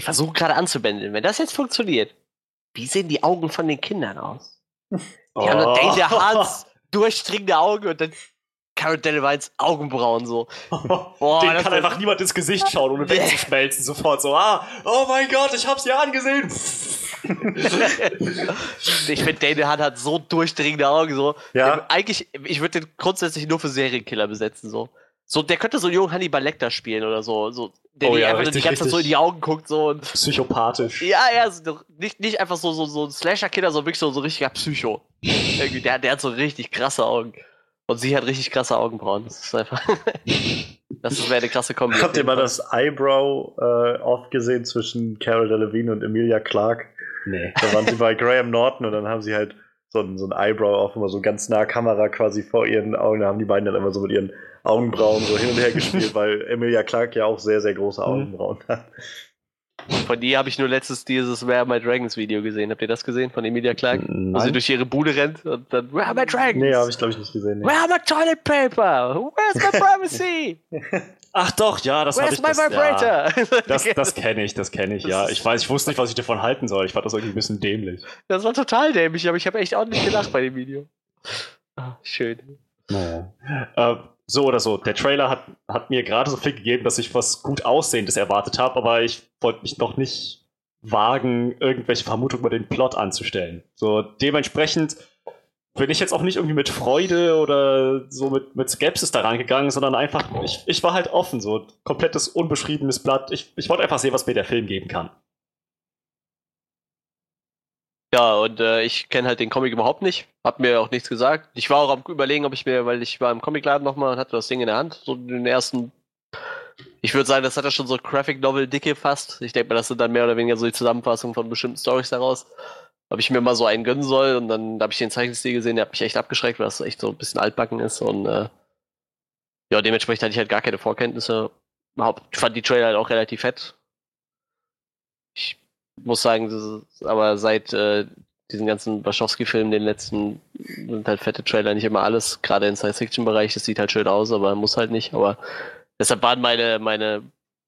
ich versuche gerade anzubändeln. Wenn das jetzt funktioniert, wie sehen die Augen von den Kindern aus? Die oh. haben dann Danger Hans durchdringende Augen und dann Carrot Delevines Augenbrauen so. Boah, Den kann einfach niemand ins Gesicht schauen, ohne wegzuschmelzen. Sofort so, ah, oh mein Gott, ich hab's ja angesehen. ich finde, Daniel Hunt hat so durchdringende Augen. So. Ja. Eigentlich, ich würde den grundsätzlich nur für Serienkiller besetzen. So. So, der könnte so einen jungen Hannibal Lecter spielen oder so. so der oh, ja, einfach richtig, die ganze Zeit so in die Augen guckt. So und Psychopathisch. Ja, ja, so, nicht, nicht einfach so, so, so ein Slasher-Killer, sondern wirklich so, so richtiger Psycho. Irgendwie, der, der hat so richtig krasse Augen. Und sie hat richtig krasse Augenbrauen. Das ist einfach. das wäre eine krasse Kombi. Habt ihr mal das Eyebrow äh, oft gesehen zwischen Carol Delevingne und Emilia Clarke? Nee. Da waren sie bei Graham Norton und dann haben sie halt so ein, so ein Eyebrow auf immer so ganz nah Kamera quasi vor ihren Augen. Da haben die beiden dann immer so mit ihren Augenbrauen so hin und her gespielt, weil Emilia Clarke ja auch sehr, sehr große mhm. Augenbrauen hat. Von ihr habe ich nur letztes dieses Where Are My Dragons Video gesehen. Habt ihr das gesehen von Emilia Clarke? Nein. Wo sie durch ihre Bude rennt und dann Where Are My Dragons? Nee, habe ich glaube ich nicht gesehen. Nee. Where are my toilet paper? Where's my privacy? Ach doch, ja, das habe ich. My das, Ja, das, das kenne ich, das kenne ich, ja. Ich weiß, ich wusste nicht, was ich davon halten soll. Ich fand das irgendwie ein bisschen dämlich. Das war total dämlich, aber ich habe echt auch nicht gelacht bei dem Video. Ah, schön. Naja. Äh, so oder so, der Trailer hat, hat mir gerade so viel gegeben, dass ich was gut Aussehendes erwartet habe, aber ich wollte mich noch nicht wagen, irgendwelche Vermutungen über den Plot anzustellen. So, dementsprechend bin ich jetzt auch nicht irgendwie mit Freude oder so mit, mit Skepsis da rangegangen, sondern einfach, ich, ich war halt offen, so komplettes unbeschriebenes Blatt. Ich, ich wollte einfach sehen, was mir der Film geben kann. Ja, und äh, ich kenne halt den Comic überhaupt nicht. Hab mir auch nichts gesagt. Ich war auch am überlegen, ob ich mir, weil ich war im Comicladen nochmal und hatte das Ding in der Hand, so den ersten. Ich würde sagen, das hat ja schon so Graphic Novel Dicke fast. Ich denke mal, das sind dann mehr oder weniger so die Zusammenfassungen von bestimmten Stories daraus. Ob ich mir mal so einen gönnen soll und dann habe ich den Zeichenstil gesehen, der hat mich echt abgeschreckt, weil das echt so ein bisschen altbacken ist und äh, ja, dementsprechend hatte ich halt gar keine Vorkenntnisse. Ich fand die Trailer halt auch relativ fett. Muss sagen, aber seit äh, diesen ganzen Wachowski-Filmen, den letzten, sind halt fette Trailer nicht immer alles, gerade im Science-Fiction-Bereich, das sieht halt schön aus, aber muss halt nicht. Aber deshalb waren meine, meine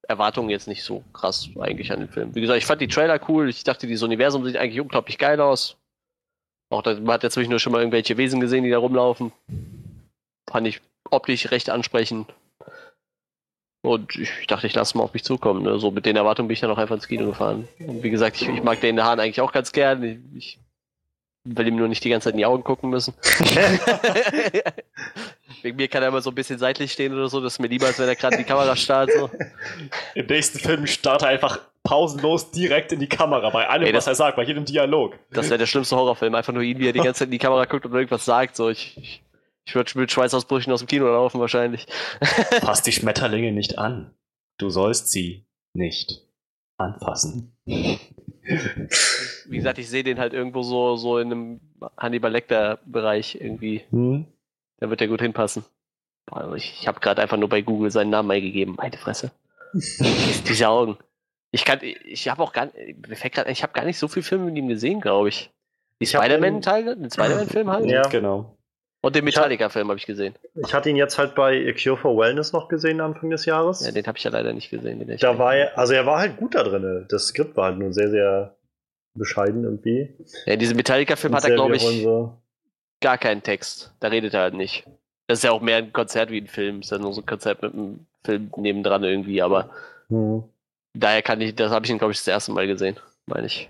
Erwartungen jetzt nicht so krass eigentlich an den Film. Wie gesagt, ich fand die Trailer cool, ich dachte, dieses Universum sieht eigentlich unglaublich geil aus. Auch da, man hat jetzt nur schon mal irgendwelche Wesen gesehen, die da rumlaufen. Fand ich optisch recht ansprechend. Und ich dachte, ich lasse mal auf mich zukommen. Ne? So mit den Erwartungen bin ich dann auch einfach ins Kino gefahren. Und wie gesagt, ich, ich mag den in der Hahn eigentlich auch ganz gern. Ich, ich will ihm nur nicht die ganze Zeit in die Augen gucken müssen. Wegen mir kann er immer so ein bisschen seitlich stehen oder so. Das ist mir lieber, als wenn er gerade in die Kamera starrt. So. Im nächsten Film startet er einfach pausenlos direkt in die Kamera, bei allem, Ey, das, was er sagt, bei jedem Dialog. Das wäre der schlimmste Horrorfilm. Einfach nur ihn, wie er die ganze Zeit in die Kamera guckt und irgendwas sagt. So, ich, ich ich würde mit Schweißausbrüchen aus dem Kino laufen wahrscheinlich. Fass die Schmetterlinge nicht an. Du sollst sie nicht anfassen. Wie gesagt, ich sehe den halt irgendwo so, so in einem Hannibal Lecter-Bereich irgendwie. Hm. Da wird der gut hinpassen. Ich, ich habe gerade einfach nur bei Google seinen Namen eingegeben. Meine Fresse. Diese Augen. Ich kann, ich habe auch gar, mir fällt grad, ich habe gar nicht so viele Filme mit ihm gesehen, glaube ich. Die Spider-Man-Teile, den Spider-Man-Film halt. Ja, genau. Und den Metallica-Film habe ich gesehen. Ich hatte ihn jetzt halt bei A Cure for Wellness noch gesehen Anfang des Jahres. Ja, den habe ich ja leider nicht gesehen. da war er, also er war halt gut da drin. Das Skript war halt nur sehr, sehr bescheiden irgendwie. Ja, in diesem Metallica-Film hat er, glaube ich, so. gar keinen Text. Da redet er halt nicht. Das ist ja auch mehr ein Konzert wie ein Film. Das ist ja nur so ein Konzert mit einem Film nebendran irgendwie, aber hm. daher kann ich, das habe ich ihn, glaube ich, das erste Mal gesehen, meine ich.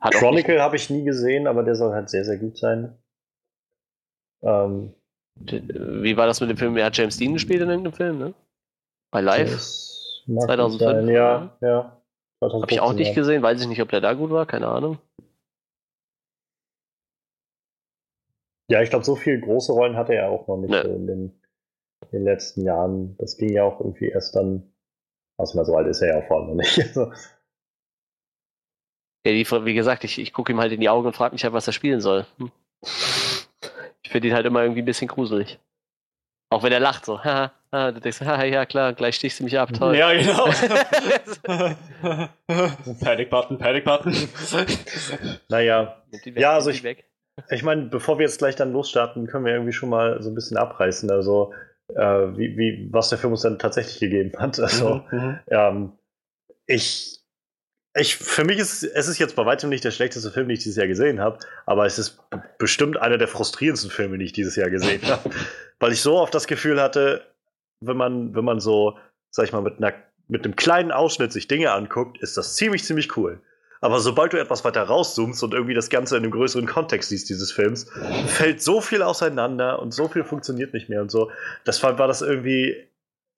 Hat Chronicle habe ich nie gesehen, aber der soll halt sehr, sehr gut sein. Ähm, Wie war das mit dem Film? Er hat James Dean gespielt in irgendeinem Film, ne? Bei Live? 2005? Ja, ja. Habe ich auch nicht gesehen, weiß ich nicht, ob der da gut war, keine Ahnung. Ja, ich glaube, so viele große Rollen hatte er auch noch nicht ne. in, den, in, den, letzten Jahren. Das ging ja auch irgendwie erst dann. Also mal so alt ist er ja auch vor allem noch nicht. ja, die, wie gesagt, ich, ich gucke ihm halt in die Augen und frage mich halt, was er spielen soll. Hm. Ich finde ihn halt immer irgendwie ein bisschen gruselig. Auch wenn er lacht, so, haha, du denkst, haha, ja klar, gleich stichst du mich ab, toll. Ja, genau. Panic Button, Panic Button. naja, ja, also ich, ich meine, bevor wir jetzt gleich dann losstarten, können wir irgendwie schon mal so ein bisschen abreißen, also äh, wie, wie, was der Film uns dann tatsächlich gegeben hat. Also, mhm, mhm. ähm, ich ich, für mich ist es ist jetzt bei weitem nicht der schlechteste Film, den ich dieses Jahr gesehen habe, aber es ist bestimmt einer der frustrierendsten Filme, die ich dieses Jahr gesehen habe. Weil ich so oft das Gefühl hatte, wenn man, wenn man so, sag ich mal, mit, einer, mit einem kleinen Ausschnitt sich Dinge anguckt, ist das ziemlich, ziemlich cool. Aber sobald du etwas weiter rauszoomst und irgendwie das Ganze in einem größeren Kontext siehst, dieses Films, fällt so viel auseinander und so viel funktioniert nicht mehr und so. Deshalb war das irgendwie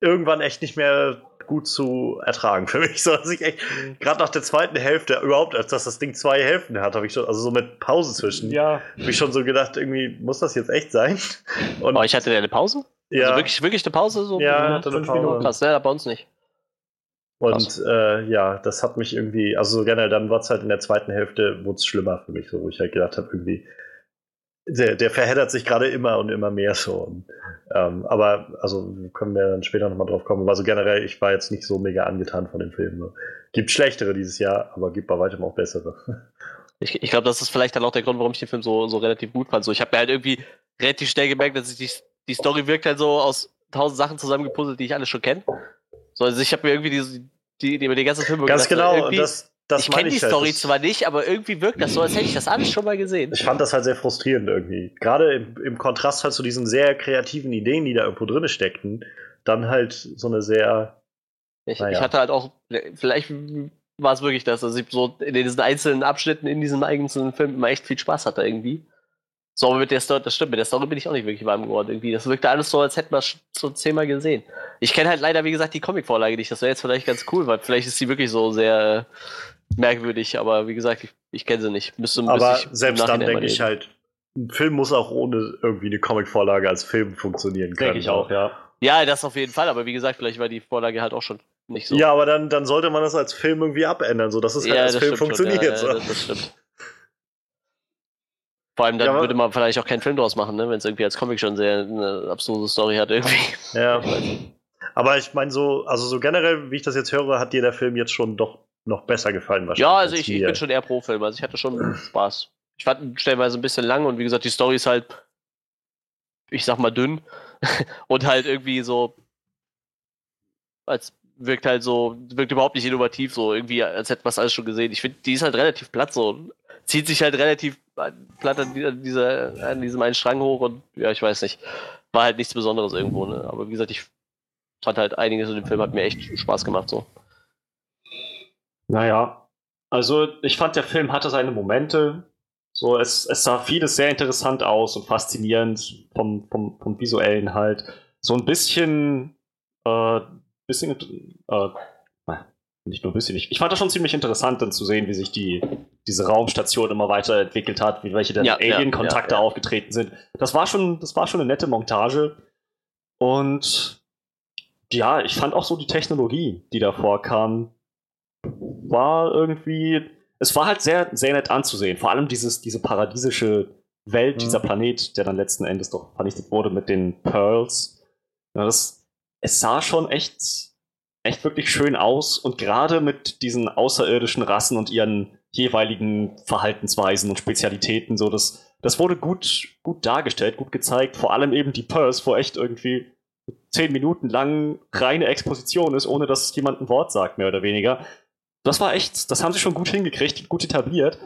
irgendwann echt nicht mehr gut zu ertragen für mich. So, dass ich echt, gerade nach der zweiten Hälfte, überhaupt, als dass das Ding zwei Hälften hat, habe ich schon, also so mit Pause zwischen, ja. habe ich schon so gedacht, irgendwie muss das jetzt echt sein. Und oh, ich hatte eine Pause? Ja. Also wirklich, wirklich eine Pause? So ja, hatte eine Pause. Minuten? Krass, ja, bei uns nicht. Und äh, ja, das hat mich irgendwie, also so generell, dann war es halt in der zweiten Hälfte, wurde es schlimmer für mich, so, wo ich halt gedacht habe, irgendwie, der, der verheddert sich gerade immer und immer mehr so. Ähm, aber, also können wir dann später nochmal drauf kommen. Also generell, ich war jetzt nicht so mega angetan von dem Film. Gibt schlechtere dieses Jahr, aber gibt bei weitem auch bessere. Ich, ich glaube, das ist vielleicht dann auch der Grund, warum ich den Film so, so relativ gut fand. So, ich habe mir halt irgendwie relativ schnell gemerkt, dass ich die, die Story wirkt halt so aus tausend Sachen zusammengepuzzelt, die ich alle schon kenne. So, also ich habe mir irgendwie die, die, die, die ganzen Filme Ganz gedacht, genau, das, das ich kenne die halt. Story zwar nicht, aber irgendwie wirkt das so, als hätte ich das alles schon mal gesehen. Ich fand das halt sehr frustrierend irgendwie. Gerade im, im Kontrast halt zu diesen sehr kreativen Ideen, die da irgendwo drin steckten, dann halt so eine sehr. Ich, naja. ich hatte halt auch, vielleicht war es wirklich das, dass ich so in diesen einzelnen Abschnitten in diesem einzelnen Film immer echt viel Spaß hatte irgendwie. So, aber mit der Story, das stimmt, mit der Story bin ich auch nicht wirklich warm geworden irgendwie. Das wirkte alles so, als hätten wir es schon zehnmal gesehen. Ich kenne halt leider, wie gesagt, die Comic-Vorlage nicht. Das wäre jetzt vielleicht ganz cool, weil vielleicht ist sie wirklich so sehr äh, merkwürdig, aber wie gesagt, ich, ich kenne sie nicht. Müsste, aber selbst dann denke ich halt, ein Film muss auch ohne irgendwie eine Comic-Vorlage als Film funktionieren können. Denke ich auch, ja. Ja, das auf jeden Fall, aber wie gesagt, vielleicht war die Vorlage halt auch schon nicht so. Ja, aber dann, dann sollte man das als Film irgendwie abändern, sodass es halt Ja, als Film funktioniert. Schon, ja, ja, das, das stimmt. Vor allem dann Ja, würde man vielleicht auch keinen Film draus machen, ne? wenn es irgendwie als Comic schon sehr eine abstruse Story hat irgendwie. Ja. Aber ich meine, so, also so generell, wie ich das jetzt höre, hat dir der Film jetzt schon doch noch besser gefallen wahrscheinlich. Ja, also als ich, ich bin schon eher pro Film, also ich hatte schon Spaß. Ich fand stellenweise ein bisschen lang und wie gesagt, die Story ist halt, ich sag mal, dünn und halt irgendwie so, als wirkt halt so, wirkt überhaupt nicht innovativ, so irgendwie, als hätte man es alles schon gesehen. Ich finde, die ist halt relativ platt so, zieht sich halt relativ platt an, die- an, dieser, an diesem einen Strang hoch und ja, ich weiß nicht, war halt nichts Besonderes irgendwo, ne? Aber wie gesagt, ich fand halt einiges in dem Film, hat mir echt Spaß gemacht, so. Naja, also ich fand, der Film hatte seine Momente. So, es, es sah vieles sehr interessant aus und faszinierend vom, vom, vom visuellen halt. So ein bisschen, äh, bisschen, äh, nicht nur ein bisschen. Ich, ich fand das schon ziemlich interessant, dann zu sehen, wie sich die, diese Raumstation immer weiterentwickelt hat, wie welche dann Ja, Alien-Kontakte ja, ja. aufgetreten sind. Das war schon, das war schon eine nette Montage. Und ja, ich fand auch so die Technologie, die da vorkam, war irgendwie. Es war halt sehr, sehr nett anzusehen. Vor allem dieses, diese paradiesische Welt, Mhm. dieser Planet, der dann letzten Endes doch vernichtet wurde mit den Pearls. Ja, das, es sah schon echt, echt wirklich schön aus und gerade mit diesen außerirdischen Rassen und ihren jeweiligen Verhaltensweisen und Spezialitäten, so das, das wurde gut, gut dargestellt, gut gezeigt. Vor allem eben die Pearls, wo echt irgendwie zehn Minuten lang reine Exposition ist, ohne dass jemand ein Wort sagt, mehr oder weniger. Das war echt, das haben sie schon gut hingekriegt, gut etabliert.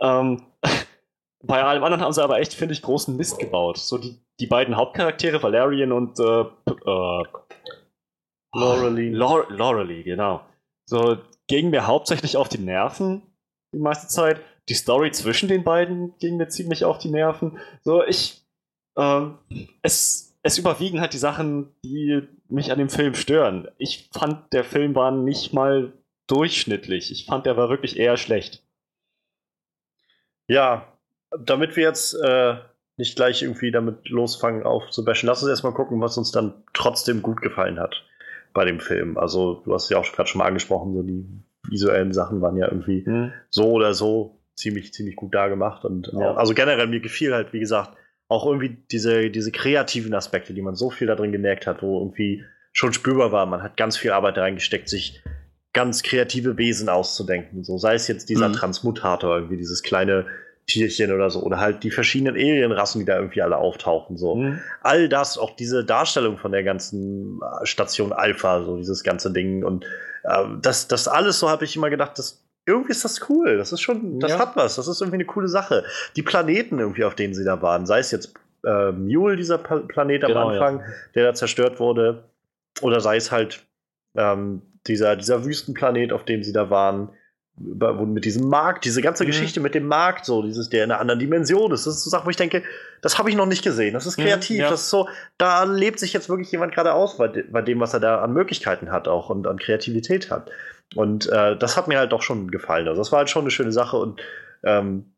Ähm, bei allem anderen haben sie aber echt, finde ich, großen Mist gebaut. So die, die beiden Hauptcharaktere, Valerian und äh, äh, Laurelie. Laur Laurelie, genau. So ging mir hauptsächlich auf die Nerven die meiste Zeit. Die Story zwischen den beiden ging mir ziemlich auf die Nerven. So, ich, ähm, es, es überwiegen halt die Sachen, die mich an dem Film stören. Ich fand, der Film war nicht mal durchschnittlich. Ich fand, der war wirklich eher schlecht. Ja, damit wir jetzt äh, nicht gleich irgendwie damit losfangen aufzubashen, lass uns erstmal gucken, was uns dann trotzdem gut gefallen hat bei dem Film. Also, du hast ja auch gerade schon mal angesprochen, so die visuellen Sachen waren ja irgendwie so oder so ziemlich, ziemlich gut da gemacht. Und Ja. auch, also generell, mir gefiel halt, wie gesagt, auch irgendwie diese, diese kreativen Aspekte, die man so viel da drin gemerkt hat, wo irgendwie schon spürbar war, man hat ganz viel Arbeit reingesteckt, sich ganz kreative Wesen auszudenken. So sei es jetzt dieser Mhm. Transmutator, irgendwie dieses kleine Tierchen oder so, oder halt die verschiedenen Alienrassen, die da irgendwie alle auftauchen. So Mhm. all das, auch diese Darstellung von der ganzen äh, Station Alpha, so dieses ganze Ding und äh, das, das alles, so habe ich immer gedacht, das irgendwie ist das cool. Das ist schon, das Ja. hat was. Das ist irgendwie eine coole Sache. Die Planeten irgendwie, auf denen sie da waren, sei es jetzt äh, Mule, dieser Pa- Planet am Genau, Anfang, der da zerstört wurde, oder sei es halt ähm, dieser, dieser Wüstenplanet, auf dem sie da waren, mit diesem Markt, diese ganze Mhm. Geschichte mit dem Markt, so dieses, der in einer anderen Dimension ist. Das ist so Sachen, wo ich denke, das habe ich noch nicht gesehen. Das ist Mhm, kreativ. ja. Das ist so, da lebt sich jetzt wirklich jemand gerade aus bei, de- bei dem, was er da an Möglichkeiten hat auch und an Kreativität hat. Und äh, das hat mir halt doch schon gefallen. Also das war halt schon eine schöne Sache und ähm,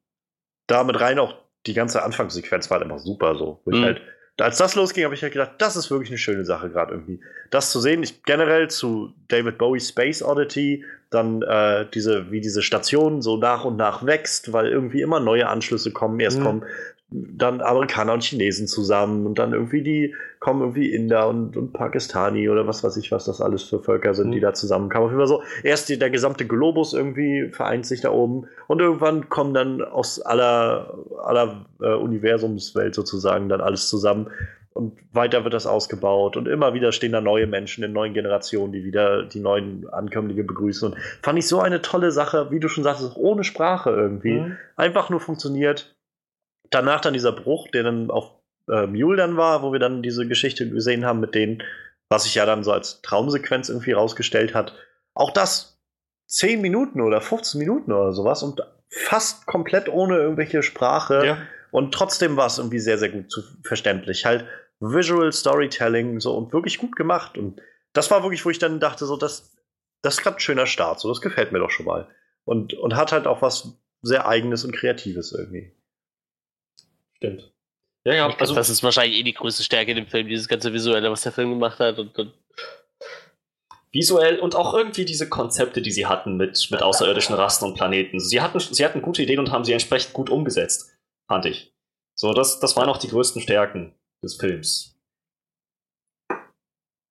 damit rein auch die ganze Anfangssequenz war halt einfach super so. Wo ich Mhm. halt, als das losging, habe ich halt gedacht, das ist wirklich eine schöne Sache gerade irgendwie. Das zu sehen, ich generell zu David Bowie Space Oddity, dann äh, diese, wie diese Station so nach und nach wächst, weil irgendwie immer neue Anschlüsse kommen. Erst Mhm. kommen dann Amerikaner und Chinesen zusammen und dann irgendwie die kommen irgendwie Inder und, und Pakistani oder was weiß ich, was das alles für Völker sind, die Mhm. da zusammenkamen. Auf jeden Fall so, erst die, der gesamte Globus irgendwie vereint sich da oben und irgendwann kommen dann aus aller, aller äh, Universumswelt sozusagen dann alles zusammen und weiter wird das ausgebaut und immer wieder stehen da neue Menschen in neuen Generationen, die wieder die neuen Ankömmlinge begrüßen und fand ich so eine tolle Sache, wie du schon sagst, ohne Sprache irgendwie Mhm. einfach nur funktioniert. Danach dann dieser Bruch, der dann auf äh, Mule dann war, wo wir dann diese Geschichte gesehen haben mit denen, was sich ja dann so als Traumsequenz irgendwie rausgestellt hat. Auch das 10 Minuten oder 15 Minuten oder sowas und fast komplett ohne irgendwelche Sprache. Ja. Und trotzdem war es irgendwie sehr, sehr gut zu verständlich. Halt Visual Storytelling so und wirklich gut gemacht. Und das war wirklich, wo ich dann dachte, so, das, das ist gerade ein schöner Start. So, das gefällt mir doch schon mal. Und, und hat halt auch was sehr Eigenes und Kreatives irgendwie. Stimmt. Ja, ja, Also, das ist wahrscheinlich eh die größte Stärke in dem Film, dieses ganze Visuelle, was der Film gemacht hat. Und, und visuell und auch irgendwie diese Konzepte, die sie hatten mit, mit außerirdischen Rassen und Planeten. Sie hatten, sie hatten gute Ideen und haben sie entsprechend gut umgesetzt, fand ich. So, das, das waren auch die größten Stärken des Films.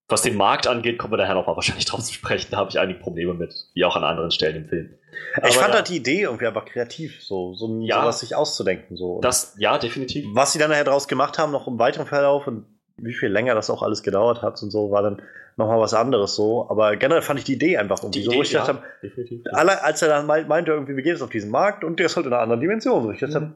Was den Markt angeht, kommen wir daher noch mal wahrscheinlich drauf zu sprechen. Da habe ich einige Probleme mit, wie auch an anderen Stellen im Film. ich Aber fand ja. halt die Idee irgendwie einfach kreativ, so, so Ja. sowas sich auszudenken. So. Das, ja, definitiv. was sie dann nachher draus gemacht haben, noch im weiteren Verlauf und wie viel länger das auch alles gedauert hat und so, war dann nochmal was anderes so. Aber generell fand ich die Idee einfach irgendwie Die so, Idee, ich ja, definitiv. alle, als er dann meint- meinte, irgendwie, wir gehen jetzt auf diesen Markt und der ist halt in einer anderen Dimension. So, ich dachte, Mhm.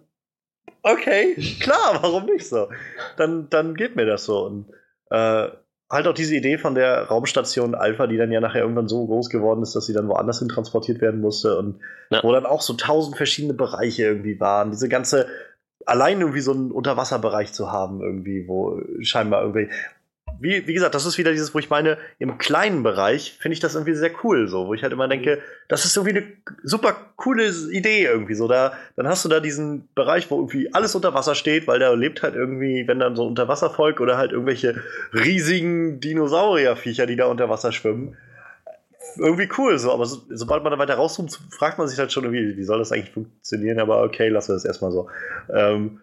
okay, klar, warum nicht so? Dann, dann geht mir das so. Und äh, halt auch diese Idee von der Raumstation Alpha, die dann ja nachher irgendwann so groß geworden ist, dass sie dann woanders hin transportiert werden musste und Ja. wo dann auch so tausend verschiedene Bereiche irgendwie waren. Diese ganze, allein irgendwie so einen Unterwasserbereich zu haben, irgendwie, wo scheinbar irgendwie. Wie, wie gesagt, das ist wieder dieses, wo ich meine, im kleinen Bereich finde ich das irgendwie sehr cool, so, wo ich halt immer denke, das ist irgendwie eine super coole Idee irgendwie, so, da, dann hast du da diesen Bereich, wo irgendwie alles unter Wasser steht, weil da lebt halt irgendwie, wenn dann so Unterwasservolk oder halt irgendwelche riesigen Dinosaurierviecher, die da unter Wasser schwimmen. Irgendwie cool, so, aber so, sobald man da weiter rauszoomt, fragt man sich halt schon irgendwie, wie soll das eigentlich funktionieren, aber okay, lassen wir das erstmal so. Ähm,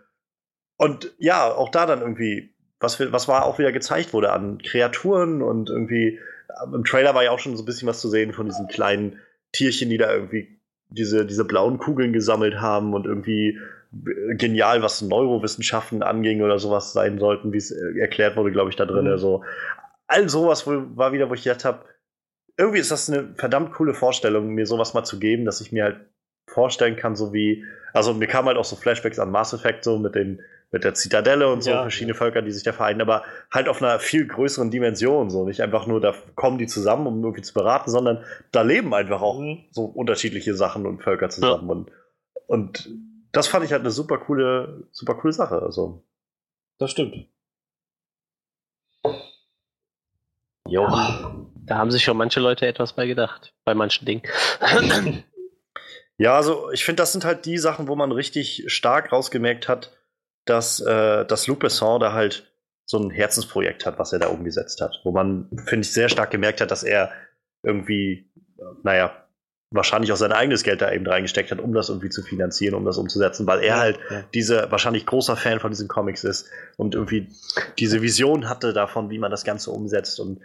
und ja, auch da dann irgendwie, was, wir- was war auch wieder gezeigt wurde an Kreaturen und irgendwie, ähm, im Trailer war ja auch schon so ein bisschen was zu sehen von diesen kleinen Tierchen, die da irgendwie diese, diese blauen Kugeln gesammelt haben und irgendwie äh, genial, was Neurowissenschaften anging oder sowas sein sollten, wie es äh, erklärt wurde, glaube ich, da drin. Mhm. So. All sowas war wieder, wo ich gedacht habe, irgendwie ist das eine verdammt coole Vorstellung, mir sowas mal zu geben, dass ich mir halt vorstellen kann, so wie, also mir kamen halt auch so Flashbacks an Mass Effect, so mit den, mit der Zitadelle und so, Ja. verschiedene Völker, die sich da vereinen, aber halt auf einer viel größeren Dimension, so nicht einfach nur, da kommen die zusammen, um irgendwie zu beraten, sondern da leben einfach auch Mhm. so unterschiedliche Sachen und Völker zusammen und, und das fand ich halt eine super coole, super coole Sache, also. Das stimmt. Jo. da haben sich schon manche Leute etwas bei gedacht. Bei manchen Dingen. Ja, also ich finde, das sind halt die Sachen, wo man richtig stark rausgemerkt hat, dass, äh, dass Luc Besson da halt so ein Herzensprojekt hat, was er da umgesetzt hat. Wo man, finde ich, sehr stark gemerkt hat, dass er irgendwie, naja, wahrscheinlich auch sein eigenes Geld da eben reingesteckt hat, um das irgendwie zu finanzieren, um das umzusetzen, weil er halt Ja. diese wahrscheinlich großer Fan von diesen Comics ist und irgendwie diese Vision hatte davon, wie man das Ganze umsetzt. Und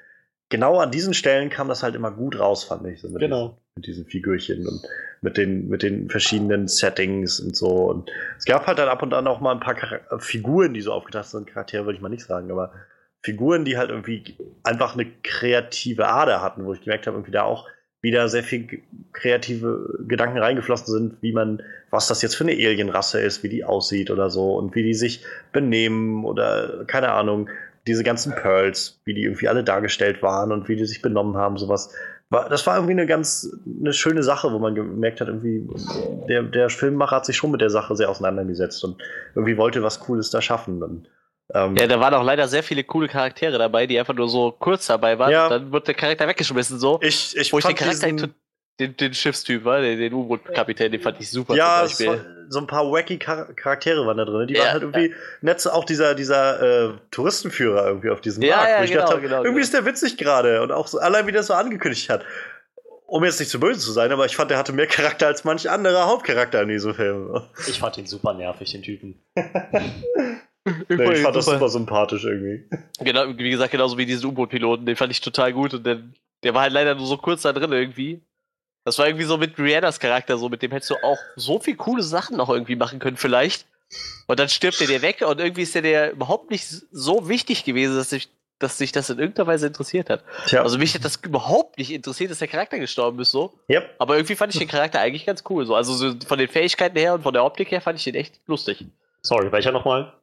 genau an diesen Stellen kam das halt immer gut raus, fand ich. So mit Genau. diesen, mit diesen Figürchen und mit den, mit den verschiedenen Settings und so. Und es gab halt dann ab und an auch mal ein paar Chara Figuren, die so aufgetaucht sind. Charaktere würde ich mal nicht sagen, aber Figuren, die halt irgendwie einfach eine kreative Ader hatten, wo ich gemerkt habe, irgendwie da auch wieder sehr viel kreative Gedanken reingeflossen sind, wie man, was das jetzt für eine Alienrasse ist, wie die aussieht oder so und wie die sich benehmen oder keine Ahnung, diese ganzen Pearls, wie die irgendwie alle dargestellt waren und wie die sich benommen haben, sowas. Das war irgendwie eine ganz eine schöne Sache, wo man gemerkt hat, irgendwie, der, der Filmemacher hat sich schon mit der Sache sehr auseinandergesetzt und irgendwie wollte was Cooles da schaffen. Und, ähm, Ja, da waren auch leider sehr viele coole Charaktere dabei, die einfach nur so kurz dabei waren. Ja. Dann wird der Charakter weggeschmissen so. ich, ich Wo ich den Charakter, diesen- den, den Schiffstyp war, den, den U-Boot-Kapitän, den fand ich super ja, war, Beispiel. so ein paar wacky Char Charaktere waren da drin. Die Ja, waren halt irgendwie nett, so auch dieser, dieser äh, Touristenführer irgendwie auf diesem Ja, Markt, ja, ich genau, gedacht habe, genau, irgendwie genau. ist der witzig gerade und auch so, allein wie der es so angekündigt hat. Um jetzt nicht zu böse zu sein, aber ich fand, der hatte mehr Charakter als manch anderer Hauptcharakter in diesem Film. Ich fand ihn super nervig, den Typen. Nee, ich fand das Super. super sympathisch irgendwie. Genau, wie gesagt, genauso wie diesen U-Boot-Piloten, den fand ich total gut und der, der war halt leider nur so kurz da drin irgendwie. Das war irgendwie so mit Rihannas Charakter, so mit dem hättest du auch so viel coole Sachen noch irgendwie machen können, vielleicht. Und dann stirbt der dir weg und irgendwie ist der der überhaupt nicht so wichtig gewesen, dass sich, dass sich das in irgendeiner Weise interessiert hat. Tja, Also mich hat das überhaupt nicht interessiert, dass der Charakter gestorben ist, so. yep. Aber irgendwie fand ich den Charakter eigentlich ganz cool, so. Also so von den Fähigkeiten her und von der Optik her fand ich den echt lustig. Sorry, welcher nochmal?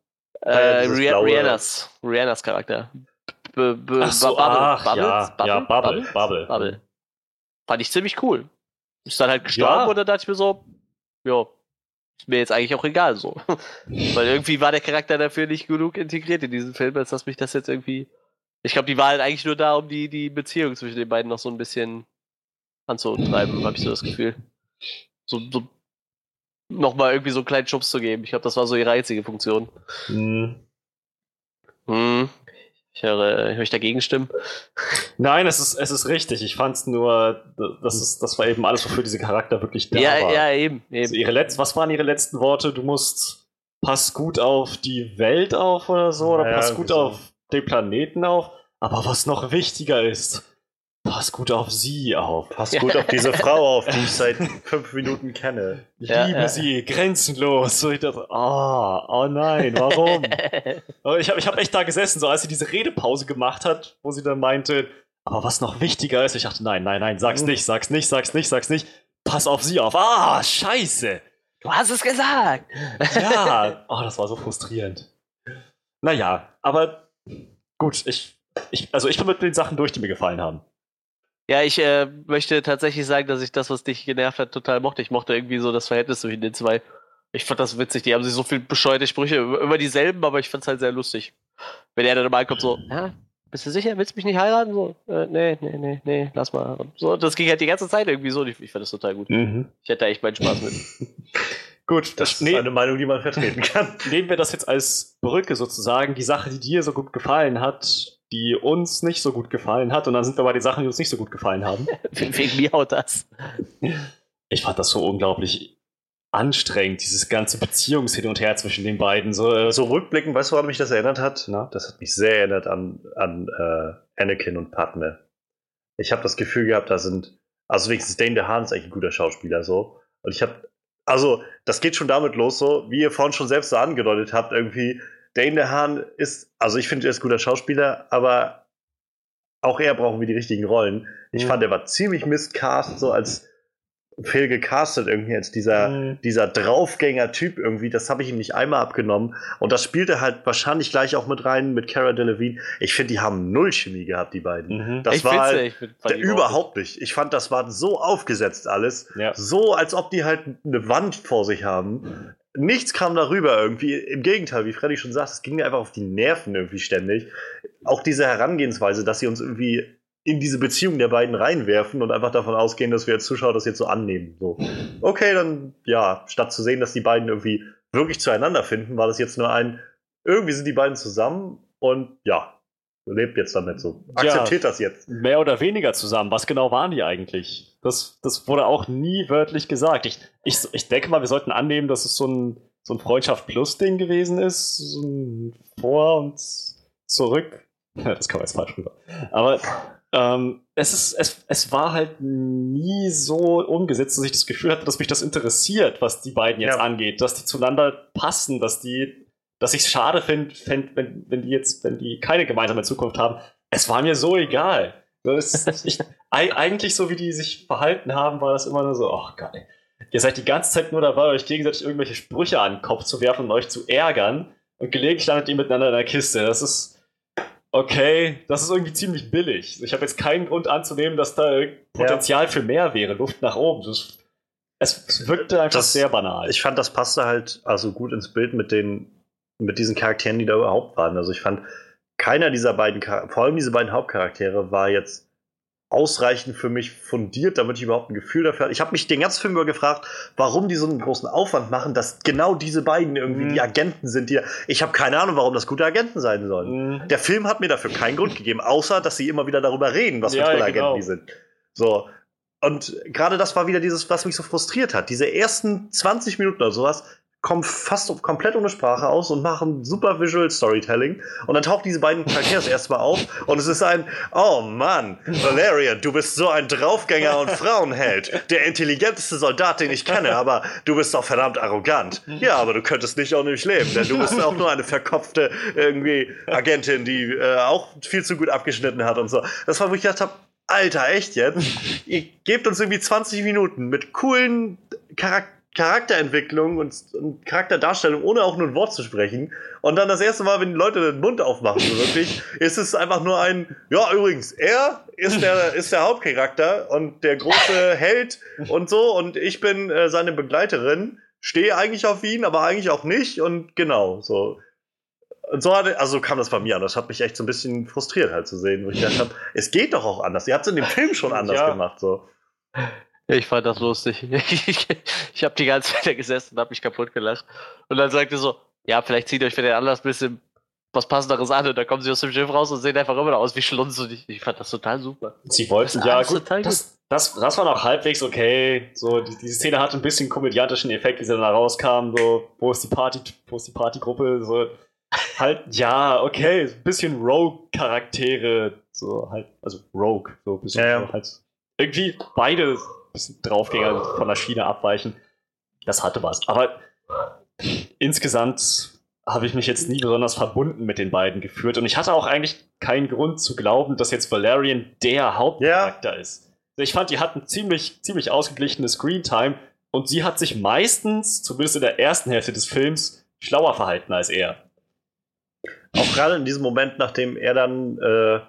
Äh, dieses Rih- blaue- Rihannas, Rihannas Charakter. B b Ach so, Bubble, ach, Bubbles? ja, ja, Bubble, Bubble. Bubble. Fand ich ziemlich cool. ist dann halt gestorben Ja. und dann dachte ich mir so, ja, ist mir jetzt eigentlich auch egal so. Weil irgendwie war der Charakter dafür nicht genug integriert in diesen Film, als dass mich das jetzt irgendwie. Ich glaube, die war halt eigentlich nur da, um die, die Beziehung zwischen den beiden noch so ein bisschen anzutreiben, habe ich so das Gefühl. So, so nochmal irgendwie so einen kleinen Schubs zu geben. Ich glaube, das war so ihre einzige Funktion. Hm. Hm. Ich höre, höre ich dagegen stimmen. Nein, es ist, es ist richtig. Ich fand es nur, das, ist, das war eben alles, wofür diese Charakter wirklich da Ja, war. ja, eben. eben. Also ihre Letz was waren ihre letzten Worte? Du musst pass gut auf die Welt auf oder so, oder Ja, pass gut so. auf den Planeten auf. Aber was noch wichtiger ist, pass gut auf sie auf. Pass Ja. gut auf diese Frau auf, die ich seit fünf Minuten kenne. Ich Ja, liebe ja. sie grenzenlos. So ich dachte, oh, oh nein, warum? Ich habe ich hab echt da gesessen, so als sie diese Redepause gemacht hat, wo sie dann meinte, aber was noch wichtiger ist, ich dachte, nein, nein, nein, sag's nicht, sag's nicht, sag's nicht, sag's nicht. Pass auf sie auf. Ah, scheiße. du hast es gesagt! Ja, oh, das war so frustrierend. Naja, aber gut, ich, ich, also ich bin mit den Sachen durch, die mir gefallen haben. Ja, ich äh, möchte tatsächlich sagen, dass ich das, was dich genervt hat, total mochte. Ich mochte irgendwie so das Verhältnis zwischen den zwei. Ich fand das witzig. Die haben sich so viel bescheuerte Sprüche, immer dieselben, aber ich fand's halt sehr lustig. Wenn er dann mal kommt, so, ja, bist du sicher, willst du mich nicht heiraten? So, äh, nee, nee, nee, nee, lass mal. Und so, das ging halt die ganze Zeit irgendwie so. und Ich, ich fand das total gut. Ich hätte da echt meinen Spaß mit. Gut, Das das, ist ne, eine Meinung, die man vertreten kann. nehmen wir das jetzt als Brücke sozusagen, die Sache, die dir so gut gefallen hat, die uns nicht so gut gefallen hat, und dann sind wir bei den Sachen, die uns nicht so gut gefallen haben. We- Wegen mir haut das. Ich fand das so unglaublich anstrengend, dieses ganze Beziehungshin und her zwischen den beiden. So, äh, So rückblickend, weißt du, woran mich das erinnert hat? Na? Das hat mich sehr erinnert an, an äh, Anakin und Padme. Ich habe das Gefühl gehabt, da sind, also wenigstens Dane DeHaan ist eigentlich ein guter Schauspieler so. Und ich habe, also das geht schon damit los so, wie ihr vorhin schon selbst so angedeutet habt, irgendwie, Dane DeHaan ist, also ich finde, er ist ein guter Schauspieler, aber auch er brauchen wir die richtigen Rollen. Ich Mhm. fand, er war ziemlich miscast, so als fehl gecastet irgendwie als dieser, Mhm. dieser Draufgänger-Typ irgendwie. Das habe ich ihm nicht einmal abgenommen. Und das spielte halt wahrscheinlich gleich auch mit rein mit Cara Delevingne. Ich finde, die haben null Chemie gehabt, die beiden. Mhm. Das ich war halt, ich find- fand der, überhaupt nicht. Ich fand, das war so aufgesetzt alles. Ja. So, als ob die halt eine Wand vor sich haben. Nichts kam darüber irgendwie. Im Gegenteil, wie Freddy schon sagt, es ging mir einfach auf die Nerven irgendwie ständig. Auch diese Herangehensweise, dass sie uns irgendwie in diese Beziehung der beiden reinwerfen und einfach davon ausgehen, dass wir als Zuschauer das jetzt so annehmen. So, okay, dann ja, statt zu sehen, dass die beiden irgendwie wirklich zueinander finden, war das jetzt nur ein, irgendwie sind die beiden zusammen und ja, lebt jetzt damit so. Ja. Akzeptiert das jetzt. Mehr oder weniger zusammen. Was genau waren die eigentlich? Das, das wurde auch nie wörtlich gesagt. Ich, ich, ich denke mal, wir sollten annehmen, dass es so ein, so ein Freundschaft-Plus-Ding gewesen ist. So ein Vor und zurück. Das kann man jetzt falsch rüber. Aber ähm, es, ist, es, es war halt nie so umgesetzt, dass ich das Gefühl hatte, dass mich das interessiert, was die beiden jetzt Ja. angeht. Dass die zueinander passen, dass die, dass ich es schade finde, fänd, wenn, wenn die jetzt, wenn die keine gemeinsame Zukunft haben. Es war mir so egal. Ist, ich, ei- eigentlich so, wie die sich verhalten haben, war das immer nur so, ach geil. Ihr seid die ganze Zeit nur dabei, euch gegenseitig irgendwelche Sprüche an den Kopf zu werfen und euch zu ärgern. Und gelegentlich landet ihr miteinander in der Kiste. Das ist okay, das ist irgendwie ziemlich billig. Ich habe jetzt keinen Grund anzunehmen, dass da Potenzial für mehr wäre, Luft nach oben. Das, es, wirkte einfach Das- sehr banal. Ich fand, das passte halt also gut ins Bild mit den, mit diesen Charakteren, die da überhaupt waren. Also ich fand, keiner dieser beiden, vor allem diese beiden Hauptcharaktere, war jetzt ausreichend für mich fundiert, damit ich überhaupt ein Gefühl dafür hatte. Ich habe mich den ganzen Film über gefragt, warum die so einen großen Aufwand machen, dass genau diese beiden irgendwie Mhm. die Agenten sind, die. Ich habe keine Ahnung, warum das gute Agenten sein sollen. Mhm. Der Film hat mir dafür keinen Grund gegeben, außer dass sie immer wieder darüber reden, was für Ja, tolle Agenten genau. die sind. So. Und gerade das war wieder dieses, was mich so frustriert hat. Diese ersten 20 Minuten oder sowas kommen fast komplett ohne Sprache aus und machen super Visual Storytelling. Und dann tauchen diese beiden Charaktere das erste Mal auf und es ist ein, oh Mann, Valerian, du bist so ein Draufgänger und Frauenheld. Der intelligenteste Soldat, den ich kenne, aber du bist doch verdammt arrogant. Ja, aber du könntest nicht ohne mich leben, denn du bist auch nur eine verkopfte irgendwie Agentin, die äh, auch viel zu gut abgeschnitten hat und so. Das war, wo ich gedacht habe, Alter, echt jetzt? Ihr gebt uns irgendwie 20 Minuten mit coolen Charak Charakterentwicklung und, und, Charakterdarstellung, ohne auch nur ein Wort zu sprechen. Und dann das erste Mal, wenn die Leute den Mund aufmachen, so wirklich, ist es einfach nur ein, ja, übrigens, er ist der, ist der Hauptcharakter und der große Held und so und ich bin äh, seine Begleiterin, stehe eigentlich auf ihn, aber eigentlich auch nicht und genau, so. Und so hatte, also kam das bei mir an. Das hat mich echt so ein bisschen frustriert halt zu sehen, wo ich gedacht habe, es geht doch auch anders. Ihr habt es in dem Film schon anders ja. gemacht, so. Ich fand das lustig. Ich, ich habe die ganze Zeit gesessen und habe mich kaputt gelacht. Und dann sagte so, ja, vielleicht zieht euch für den Anlass ein bisschen was Passenderes an. Und dann kommen sie aus dem Schiff raus und sehen einfach immer noch aus wie Schlunz. Und ich, ich fand das total super. Sie wollten, ja gut, das, das, das war noch halbwegs okay. So, die, diese Szene hat ein bisschen komödiantischen Effekt, wie sie dann da rauskam. So, wo ist die Party, wo ist die Partygruppe? So, halt, ja, okay, ein bisschen Rogue-Charaktere. So, halt, also Rogue, so ein bisschen ja, ja. halt irgendwie beide bisschen Draufgänger von der Schiene abweichen. Das hatte was. Aber insgesamt habe ich mich jetzt nie besonders verbunden mit den beiden geführt. Und ich hatte auch eigentlich keinen Grund zu glauben, dass jetzt Valerian der Hauptcharakter ja. ist. Ich fand, die hatten ziemlich, ziemlich ausgeglichene Screentime und sie hat sich meistens, zumindest in der ersten Hälfte des Films, schlauer verhalten als er. Auch gerade in diesem Moment, nachdem er dann äh,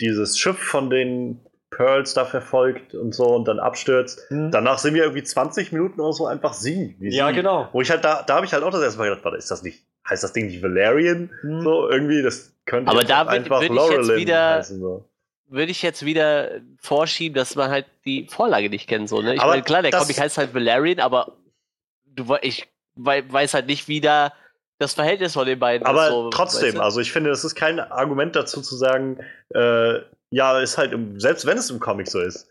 dieses Schiff von den Pearls da verfolgt und so und dann abstürzt. Mhm. Danach sind wir irgendwie 20 Minuten oder so einfach sie. ja, sie. genau. Wo ich halt da, da habe ich halt auch das erste Mal gedacht, warte, ist das nicht, heißt das Ding nicht Valerian? Mhm. So, irgendwie, das könnte Aber da einfach würd ich jetzt wieder, heißen, so. Würde ich jetzt wieder vorschieben, dass man halt die Vorlage nicht kennt, so, ne? Ich meine, klar, der Comic heißt halt Valerian, aber du, ich weiß halt nicht, wie da das Verhältnis von den beiden aber ist. Aber so, trotzdem, weißt du? also ich finde, das ist kein Argument dazu zu sagen, äh, ja, ist halt, im, selbst wenn es im Comic so ist,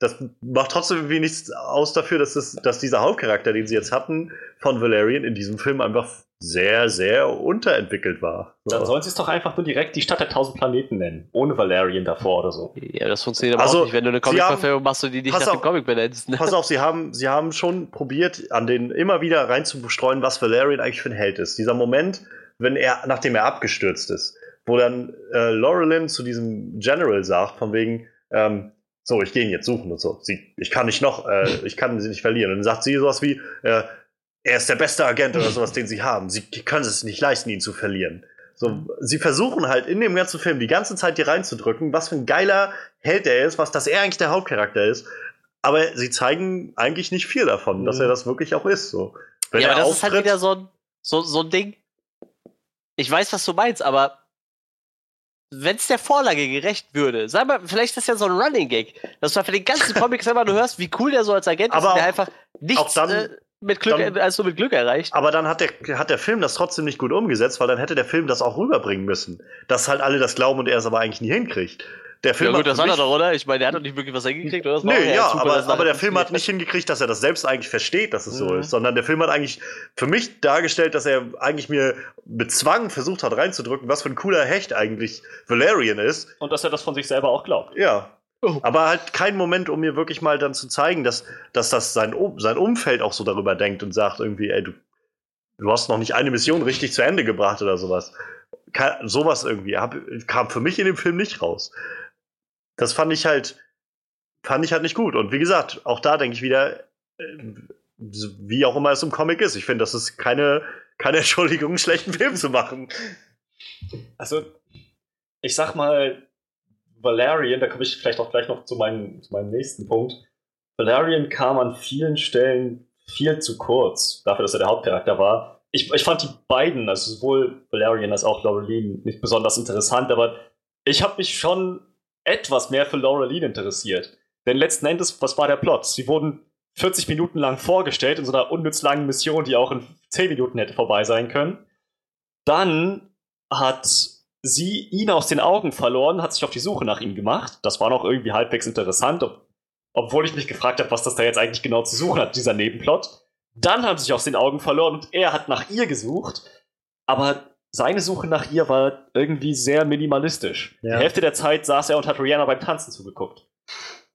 das macht trotzdem irgendwie nichts aus dafür, dass, es, dass dieser Hauptcharakter, den sie jetzt hatten, von Valerian in diesem Film einfach sehr, sehr unterentwickelt war. So. Dann sollen sie es doch einfach nur direkt die Stadt der tausend Planeten nennen, ohne Valerian davor oder so. Ja, das funktioniert aber also, auch nicht, wenn du eine Comic-Verfilmung machst und die nicht nach auf, dem Comic benennst. Ne? Pass auf, sie haben, sie haben schon probiert, an den immer wieder reinzustreuen, was Valerian eigentlich für ein Held ist. Dieser Moment, wenn er, nachdem er abgestürzt ist wo dann äh, Laurelin zu diesem General sagt, von wegen, ähm, so, ich gehe ihn jetzt suchen und so. Sie, ich kann nicht noch, äh, ich kann sie nicht verlieren. Und dann sagt sie sowas wie, äh, er ist der beste Agent oder sowas, den sie haben. Sie können es nicht leisten, ihn zu verlieren. So, sie versuchen halt in dem ganzen Film die ganze Zeit hier reinzudrücken, was für ein geiler Held er ist, was, dass er eigentlich der Hauptcharakter ist. Aber sie zeigen eigentlich nicht viel davon, mhm. dass er das wirklich auch ist. So. Wenn ja, aber das auftritt, ist halt wieder so ein, so, so ein Ding. Ich weiß, was du meinst, aber wenn es der Vorlage gerecht würde, sag mal, vielleicht ist das ja so ein Running Gag, dass du für den ganzen Comic selber nur hörst, wie cool der so als Agent aber ist, der einfach nichts dann, äh, mit Glück, dann, als so mit Glück erreicht. Aber dann hat der, hat der Film das trotzdem nicht gut umgesetzt, weil dann hätte der Film das auch rüberbringen müssen. Dass halt alle das glauben und er es aber eigentlich nie hinkriegt. Der Film ja gut, das hat er doch, oder? Ich meine, der hat doch nicht wirklich was hingekriegt, oder? Das Nö, ja, super, aber, aber der Film hat nicht hingekriegt, dass er das selbst eigentlich versteht, dass es mhm. so ist, sondern der Film hat eigentlich für mich dargestellt, dass er eigentlich mir mit Zwang versucht hat reinzudrücken, was für ein cooler Hecht eigentlich Valerian ist. Und dass er das von sich selber auch glaubt. Ja. Oh. Aber halt kein Moment, um mir wirklich mal dann zu zeigen, dass, dass das sein, sein Umfeld auch so darüber denkt und sagt irgendwie, ey, du, du hast noch nicht eine Mission richtig zu Ende gebracht oder sowas. Kann, sowas irgendwie hab, kam für mich in dem Film nicht raus das fand ich halt, fand ich halt nicht gut. Und wie gesagt, auch da denke ich wieder, äh, wie auch immer es im Comic ist. Ich finde, das ist keine, keine Entschuldigung, einen schlechten Film zu machen. Also, ich sag mal, Valerian, da komme ich vielleicht auch gleich noch zu, meinem, zu meinem nächsten Punkt. Valerian kam an vielen Stellen viel zu kurz, dafür, dass er der Hauptcharakter war. Ich, ich fand die beiden, also sowohl Valerian als auch Laureline, nicht besonders interessant, aber ich habe mich schon etwas mehr für Laureline interessiert. Denn letzten Endes, was war der Plot? Sie wurden 40 Minuten lang vorgestellt in so einer unnütz langen Mission, die auch in 10 Minuten hätte vorbei sein können. Dann hat sie ihn aus den Augen verloren, hat sich auf die Suche nach ihm gemacht. Das war noch irgendwie halbwegs interessant, ob, obwohl ich mich gefragt habe, was das da jetzt eigentlich genau zu suchen hat, dieser Nebenplot. Dann haben sie sich aus den Augen verloren und er hat nach ihr gesucht. Aber seine Suche nach ihr war irgendwie sehr minimalistisch. Ja. Die Hälfte der Zeit saß er und hat Rihanna beim Tanzen zugeguckt.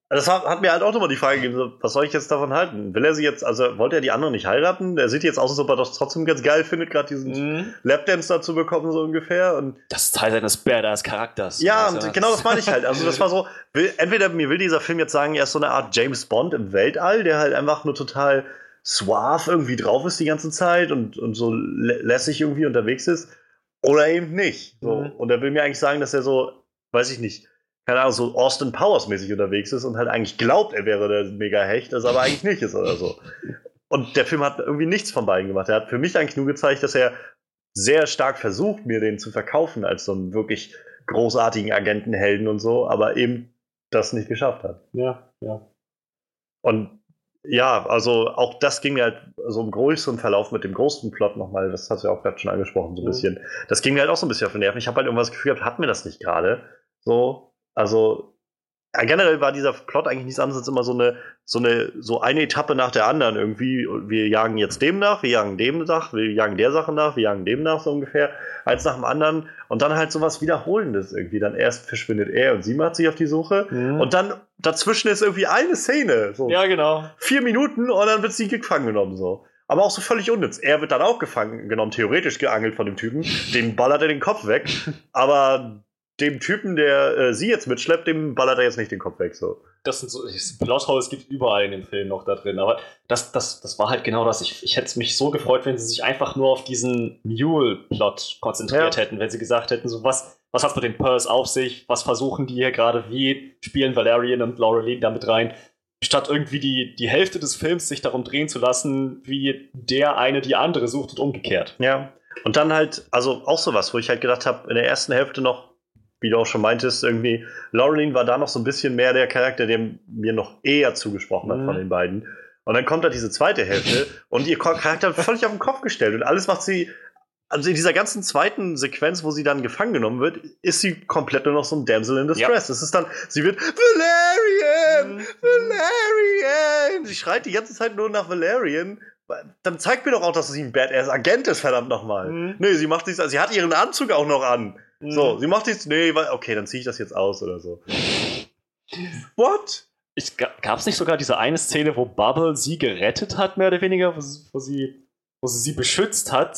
Das hat, hat mir halt auch nochmal die Frage gegeben, was soll ich jetzt davon halten? Will er sie jetzt, also wollte er die andere nicht heiraten? Der sieht jetzt aus, als ob er das trotzdem ganz geil findet, gerade diesen mhm. Lapdance dazu bekommen, so ungefähr. Und das ist Teil seines Badass-Charakters. Ja, und genau das meine ich halt. Also das war so, will, entweder mir will dieser Film jetzt sagen, er ist so eine Art James Bond im Weltall, der halt einfach nur total suave irgendwie drauf ist die ganze Zeit und, und so lässig irgendwie unterwegs ist. Oder eben nicht. So. Mhm. Und er will mir eigentlich sagen, dass er so, weiß ich nicht, keine Ahnung, so Austin Powers mäßig unterwegs ist und halt eigentlich glaubt, er wäre der Mega-Hecht, das aber eigentlich nicht ist oder so. Und der Film hat irgendwie nichts von beiden gemacht. Er hat für mich eigentlich nur gezeigt, dass er sehr stark versucht, mir den zu verkaufen als so einen wirklich großartigen Agentenhelden und so, aber eben das nicht geschafft hat. Ja, ja. Und ja, also auch das ging halt so im größeren Verlauf mit dem großen Plot nochmal, das hast du ja auch gerade schon angesprochen, so ein mhm. bisschen. Das ging mir halt auch so ein bisschen auf den Nerven. Ich habe halt irgendwas Gefühl gehabt, hat mir das nicht gerade. So, also ja, generell war dieser Plot eigentlich nichts anderes als immer so eine, so eine, so eine Etappe nach der anderen irgendwie. Wir jagen jetzt dem nach, wir jagen dem nach, wir jagen der Sache nach, wir jagen dem nach, so ungefähr. Eins nach dem anderen. Und dann halt so was Wiederholendes irgendwie. Dann erst verschwindet er und sie macht sich auf die Suche. Mhm. Und dann dazwischen ist irgendwie eine Szene. So ja, genau. Vier Minuten und dann wird sie gefangen genommen, so. Aber auch so völlig unnütz. Er wird dann auch gefangen genommen, theoretisch geangelt von dem Typen. Dem ballert er den Kopf weg. Aber dem Typen, der äh, sie jetzt mitschleppt, dem ballert er jetzt nicht den Kopf weg. So. Das sind so, Plotholes gibt überall in dem Film noch da drin. Aber das, das, das war halt genau das. Ich, ich hätte mich so gefreut, wenn sie sich einfach nur auf diesen Mule-Plot konzentriert ja. hätten, wenn sie gesagt hätten, so was, was hat mit den Pearls auf sich, was versuchen die hier gerade, wie spielen Valerian und Laureline damit rein, statt irgendwie die, die Hälfte des Films sich darum drehen zu lassen, wie der eine die andere sucht und umgekehrt. Ja. Und dann halt, also auch sowas, wo ich halt gedacht habe, in der ersten Hälfte noch, wie du auch schon meintest, irgendwie, Laureline war da noch so ein bisschen mehr der Charakter, der mir noch eher zugesprochen hat mhm. von den beiden. Und dann kommt da diese zweite Hälfte und ihr Charakter wird völlig auf den Kopf gestellt und alles macht sie. Also in dieser ganzen zweiten Sequenz, wo sie dann gefangen genommen wird, ist sie komplett nur noch so ein Damsel in Distress. Ja. Das ist dann, sie wird Valerian! Mhm. Valerian! Sie schreit die ganze Zeit nur nach Valerian. Dann zeigt mir doch auch, dass sie ein Badass-Agent ist, verdammt nochmal. Mhm. Nee, sie macht nichts, sie hat ihren Anzug auch noch an. So, mhm. sie macht jetzt, nee, okay, dann ziehe ich das jetzt aus oder so. What? Ich, gab's nicht sogar diese eine Szene, wo Bubble sie gerettet hat, mehr oder weniger, wo sie, wo sie, wo sie, sie beschützt hat,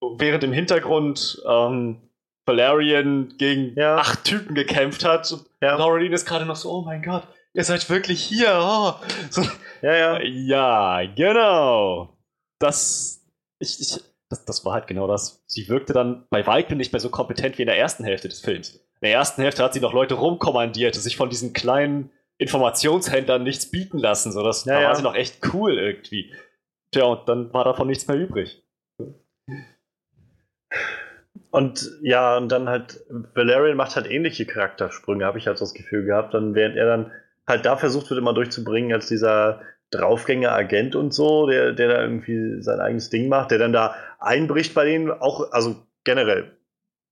während im Hintergrund ähm, Valerian gegen ja. acht Typen gekämpft hat und ja. Laureline ist gerade noch so, oh mein Gott, ihr seid wirklich hier. Oh. So, ja, ja. Ja, genau. Das, ich, ich, das, das war halt genau das. Sie wirkte dann bei weitem nicht mehr so kompetent wie in der ersten Hälfte des Films. In der ersten Hälfte hat sie noch Leute rumkommandiert, sich von diesen kleinen Informationshändlern nichts bieten lassen. So, das, ja, da ja. war sie noch echt cool irgendwie. Tja, und dann war davon nichts mehr übrig. Und ja, und dann halt, Valerian macht halt ähnliche Charaktersprünge, habe ich halt so das Gefühl gehabt. Dann, während er dann halt da versucht wird, immer durchzubringen, als dieser Draufgänger-Agent und so, der, der da irgendwie sein eigenes Ding macht, der dann da einbricht bei denen, auch, also generell,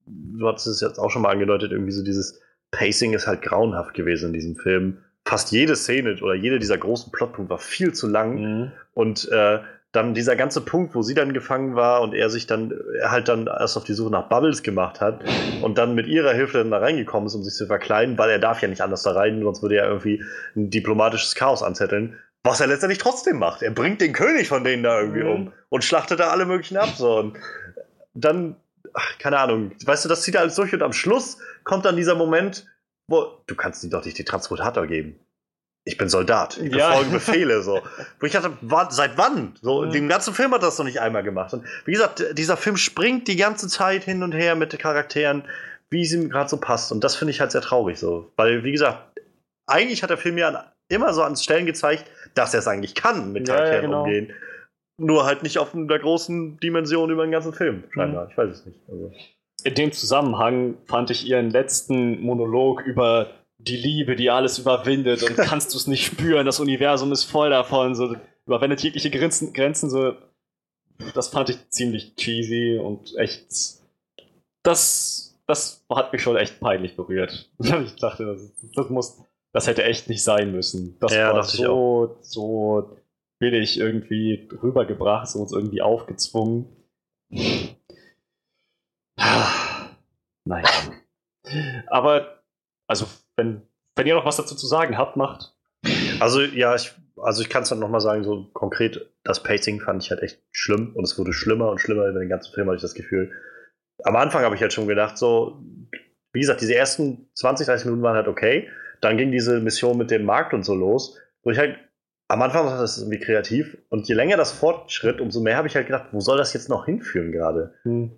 du hast es jetzt auch schon mal angedeutet, irgendwie so dieses Pacing ist halt grauenhaft gewesen in diesem Film. Fast jede Szene oder jede dieser großen Plotpunkte war viel zu lang mhm. und äh, dann dieser ganze Punkt, wo sie dann gefangen war und er sich dann, er halt dann erst auf die Suche nach Bubbles gemacht hat und dann mit ihrer Hilfe dann da reingekommen ist, um sich zu verkleiden, weil er darf ja nicht anders da rein, sonst würde er irgendwie ein diplomatisches Chaos anzetteln. Was er letztendlich trotzdem macht. Er bringt den König von denen da irgendwie mhm. um und schlachtet da alle möglichen ab. So. Und dann, ach, keine Ahnung, weißt du, das zieht alles durch und am Schluss kommt dann dieser Moment, wo du kannst ihm doch nicht die Transportator geben. Ich bin Soldat. Ich befolge ja. Befehle. So. Wo ich dachte, seit wann? So, mhm. Den ganzen Film hat das noch nicht einmal gemacht. Und wie gesagt, dieser Film springt die ganze Zeit hin und her mit den Charakteren, wie es ihm gerade so passt. Und das finde ich halt sehr traurig so. Weil, wie gesagt, eigentlich hat der Film ja immer so an Stellen gezeigt, dass er es eigentlich kann, mit Charakteren ja, ja, genau. umgehen. Nur halt nicht auf einer großen Dimension über den ganzen Film, scheinbar. Mhm. Ich weiß es nicht. Also. In dem Zusammenhang fand ich ihren letzten Monolog über die Liebe, die alles überwindet und kannst du es nicht spüren, das Universum ist voll davon, so überwendet jegliche Grenzen, Grenzen, so das fand ich ziemlich cheesy und echt das, das hat mich schon echt peinlich berührt. ich dachte, das, das muss, das hätte echt nicht sein müssen. Das ja, war so, so billig irgendwie rübergebracht und uns irgendwie aufgezwungen. Naja. Aber, also, wenn, wenn ihr noch was dazu zu sagen habt, macht. Also, ja, ich, also ich kann es dann nochmal sagen, so konkret, das Pacing fand ich halt echt schlimm und es wurde schlimmer und schlimmer über den ganzen Film, hatte ich das Gefühl. Am Anfang habe ich halt schon gedacht, so, wie gesagt, diese ersten 20, 30 Minuten waren halt okay dann ging diese Mission mit dem Markt und so los, wo ich halt am Anfang war das irgendwie kreativ und je länger das fortschritt, umso mehr habe ich halt gedacht, wo soll das jetzt noch hinführen gerade? Hm.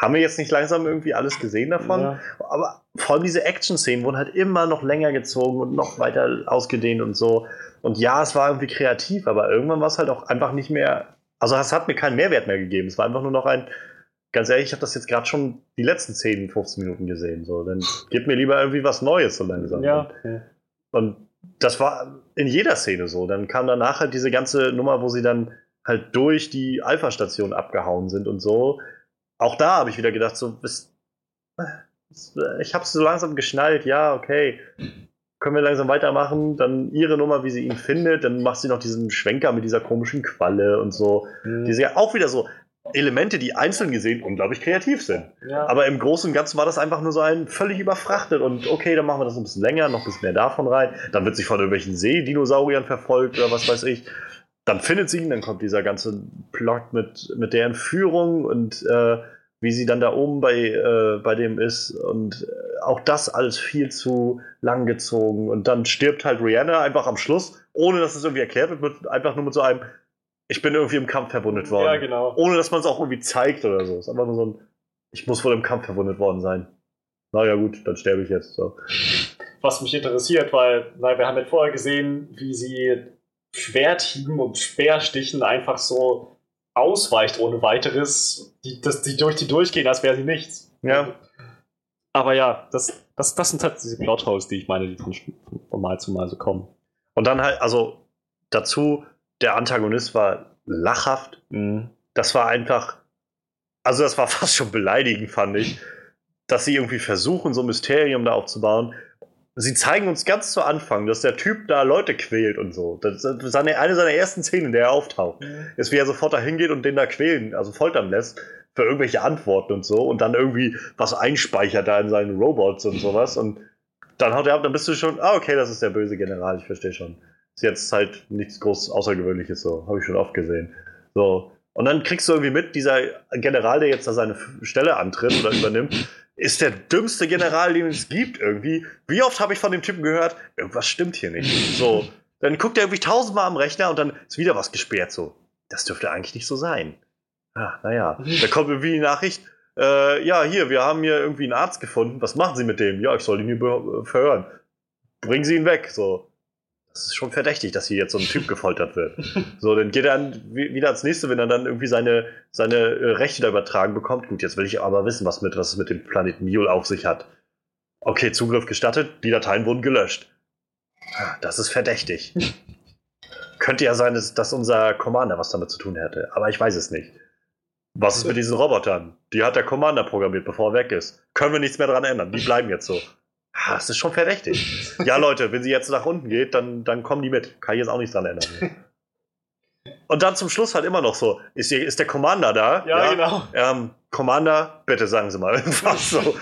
Haben wir jetzt nicht langsam irgendwie alles gesehen davon? Ja. Aber vor allem diese Action-Szenen wurden halt immer noch länger gezogen und noch weiter ausgedehnt und so. Und ja, es war irgendwie kreativ, aber irgendwann war es halt auch einfach nicht mehr. Also, es hat mir keinen Mehrwert mehr gegeben. Es war einfach nur noch ein. Ganz ehrlich, ich habe das jetzt gerade schon die letzten 10, 15 Minuten gesehen. So, dann gib mir lieber irgendwie was Neues so langsam. Ja. ja. Und das war in jeder Szene so. Dann kam danach halt diese ganze Nummer, wo sie dann halt durch die Alpha-Station abgehauen sind und so. Auch da habe ich wieder gedacht, so, bis, ich habe es so langsam geschnallt, ja, okay, können wir langsam weitermachen. Dann ihre Nummer, wie sie ihn findet, dann macht sie noch diesen Schwenker mit dieser komischen Qualle und so. Mhm. Die sind ja auch wieder so Elemente, die einzeln gesehen unglaublich kreativ sind. Ja. Aber im Großen und Ganzen war das einfach nur so ein völlig überfrachtet und okay, dann machen wir das ein bisschen länger, noch ein bisschen mehr davon rein. Dann wird sich von irgendwelchen Seedinosauriern verfolgt oder was weiß ich. Dann findet sie ihn, dann kommt dieser ganze Plot mit, mit der Entführung und äh, wie sie dann da oben bei, äh, bei dem ist. Und äh, auch das alles viel zu lang gezogen. Und dann stirbt halt Rihanna einfach am Schluss, ohne dass es irgendwie erklärt wird, mit, einfach nur mit so einem, ich bin irgendwie im Kampf verwundet worden. ja, genau. Ohne dass man es auch irgendwie zeigt oder so. Es ist einfach nur so ein, ich muss wohl im Kampf verwundet worden sein. Naja, gut, dann sterbe ich jetzt. So. Was mich interessiert, weil, na, wir haben ja vorher gesehen, wie sie Schwerthieben und Speerstichen einfach so ausweicht ohne weiteres, die, dass die durch die durchgehen, als wäre sie nichts. Ja. Aber ja, das, das, das sind halt diese Plotholes, die ich meine, die von, von Mal zu Mal so kommen. Und dann halt, also dazu, der Antagonist war lachhaft. Das war einfach, also das war fast schon beleidigend, fand ich, dass sie irgendwie versuchen, so ein Mysterium da aufzubauen. Sie zeigen uns ganz zu Anfang, dass der Typ da Leute quält und so. Das ist seine, eine seiner ersten Szenen, in der er auftaucht. Ist, wie er sofort da hingeht und den da quälen, also foltern lässt, für irgendwelche Antworten und so. Und dann irgendwie was einspeichert da in seinen Robots und sowas. Und dann haut er ab, dann bist du schon, ah, okay, das ist der böse General, ich verstehe schon. Ist jetzt halt nichts groß Außergewöhnliches, so. Habe ich schon oft gesehen. So. Und dann kriegst du irgendwie mit, dieser General, der jetzt da seine Stelle antritt oder übernimmt, ist der dümmste General, den es gibt irgendwie. Wie oft habe ich von dem Typen gehört, irgendwas stimmt hier nicht. So, dann guckt er irgendwie tausendmal am Rechner und dann ist wieder was gesperrt. So, das dürfte eigentlich nicht so sein. Ah, naja, da kommt irgendwie die Nachricht, äh, ja, hier, wir haben hier irgendwie einen Arzt gefunden. Was machen Sie mit dem? Ja, ich soll ihn hier verhören. Bringen Sie ihn weg. So, das ist schon verdächtig, dass hier jetzt so ein Typ gefoltert wird. So, dann geht er dann wieder ans nächste, wenn er dann irgendwie seine, seine äh, Rechte da übertragen bekommt. Gut, jetzt will ich aber wissen, was, mit, was es mit dem Planeten Mule auf sich hat. Okay, Zugriff gestattet, die Dateien wurden gelöscht. Ah, Das ist verdächtig. Könnte ja sein, dass, dass unser Commander was damit zu tun hätte, aber ich weiß es nicht. Was ist mit diesen Robotern? Die hat der Commander programmiert, bevor er weg ist. Können wir nichts mehr dran ändern. Die bleiben jetzt so. Ah, Das ist schon verdächtig. Ja, Leute, wenn sie jetzt nach unten geht, dann, dann kommen die mit. Kann ich jetzt auch nichts dran ändern. Und dann zum Schluss halt immer noch so: Ist, hier, ist der Commander da? Ja, genau. Ähm, Commander, bitte sagen Sie mal irgendwas so.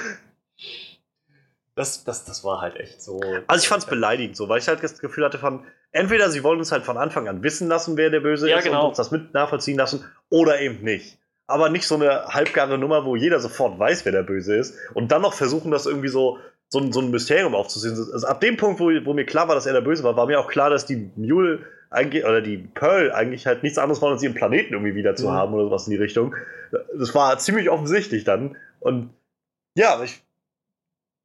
Das, das, das war halt echt so. Also ich fand es beleidigend so, weil ich halt das Gefühl hatte von, entweder sie wollen uns halt von Anfang an wissen lassen, wer der Böse Ja, ist genau. und uns das mit nachvollziehen lassen, oder eben nicht. Aber nicht so eine halbgare Nummer, wo jeder sofort weiß, wer der Böse ist und dann noch versuchen, das irgendwie so, so, ein, so ein Mysterium aufzusehen. Also ab dem Punkt, wo, wo mir klar war, dass er der Böse war, war mir auch klar, dass die Mule eigentlich, oder die Pearl eigentlich halt nichts anderes wollen, als ihren Planeten irgendwie wieder zu Mhm. haben oder sowas in die Richtung. Das war ziemlich offensichtlich dann. Und ja, ich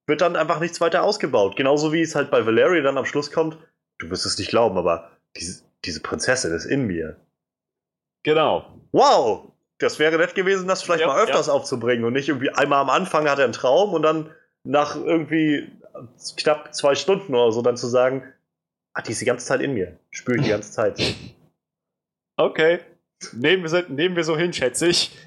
wird dann einfach nichts weiter ausgebaut. Genauso wie es halt bei Valeria dann am Schluss kommt. Du wirst es nicht glauben, aber diese, diese Prinzessin ist in mir. Genau. Wow! Das wäre nett gewesen, das vielleicht Ja, mal öfters ja. aufzubringen und nicht irgendwie einmal am Anfang hat er einen Traum und dann nach irgendwie knapp zwei Stunden oder so dann zu sagen, ah, die ist die ganze Zeit in mir. Spüre ich die ganze Zeit. Okay. Nehmen wir, so- nehmen wir so hin, schätze ich.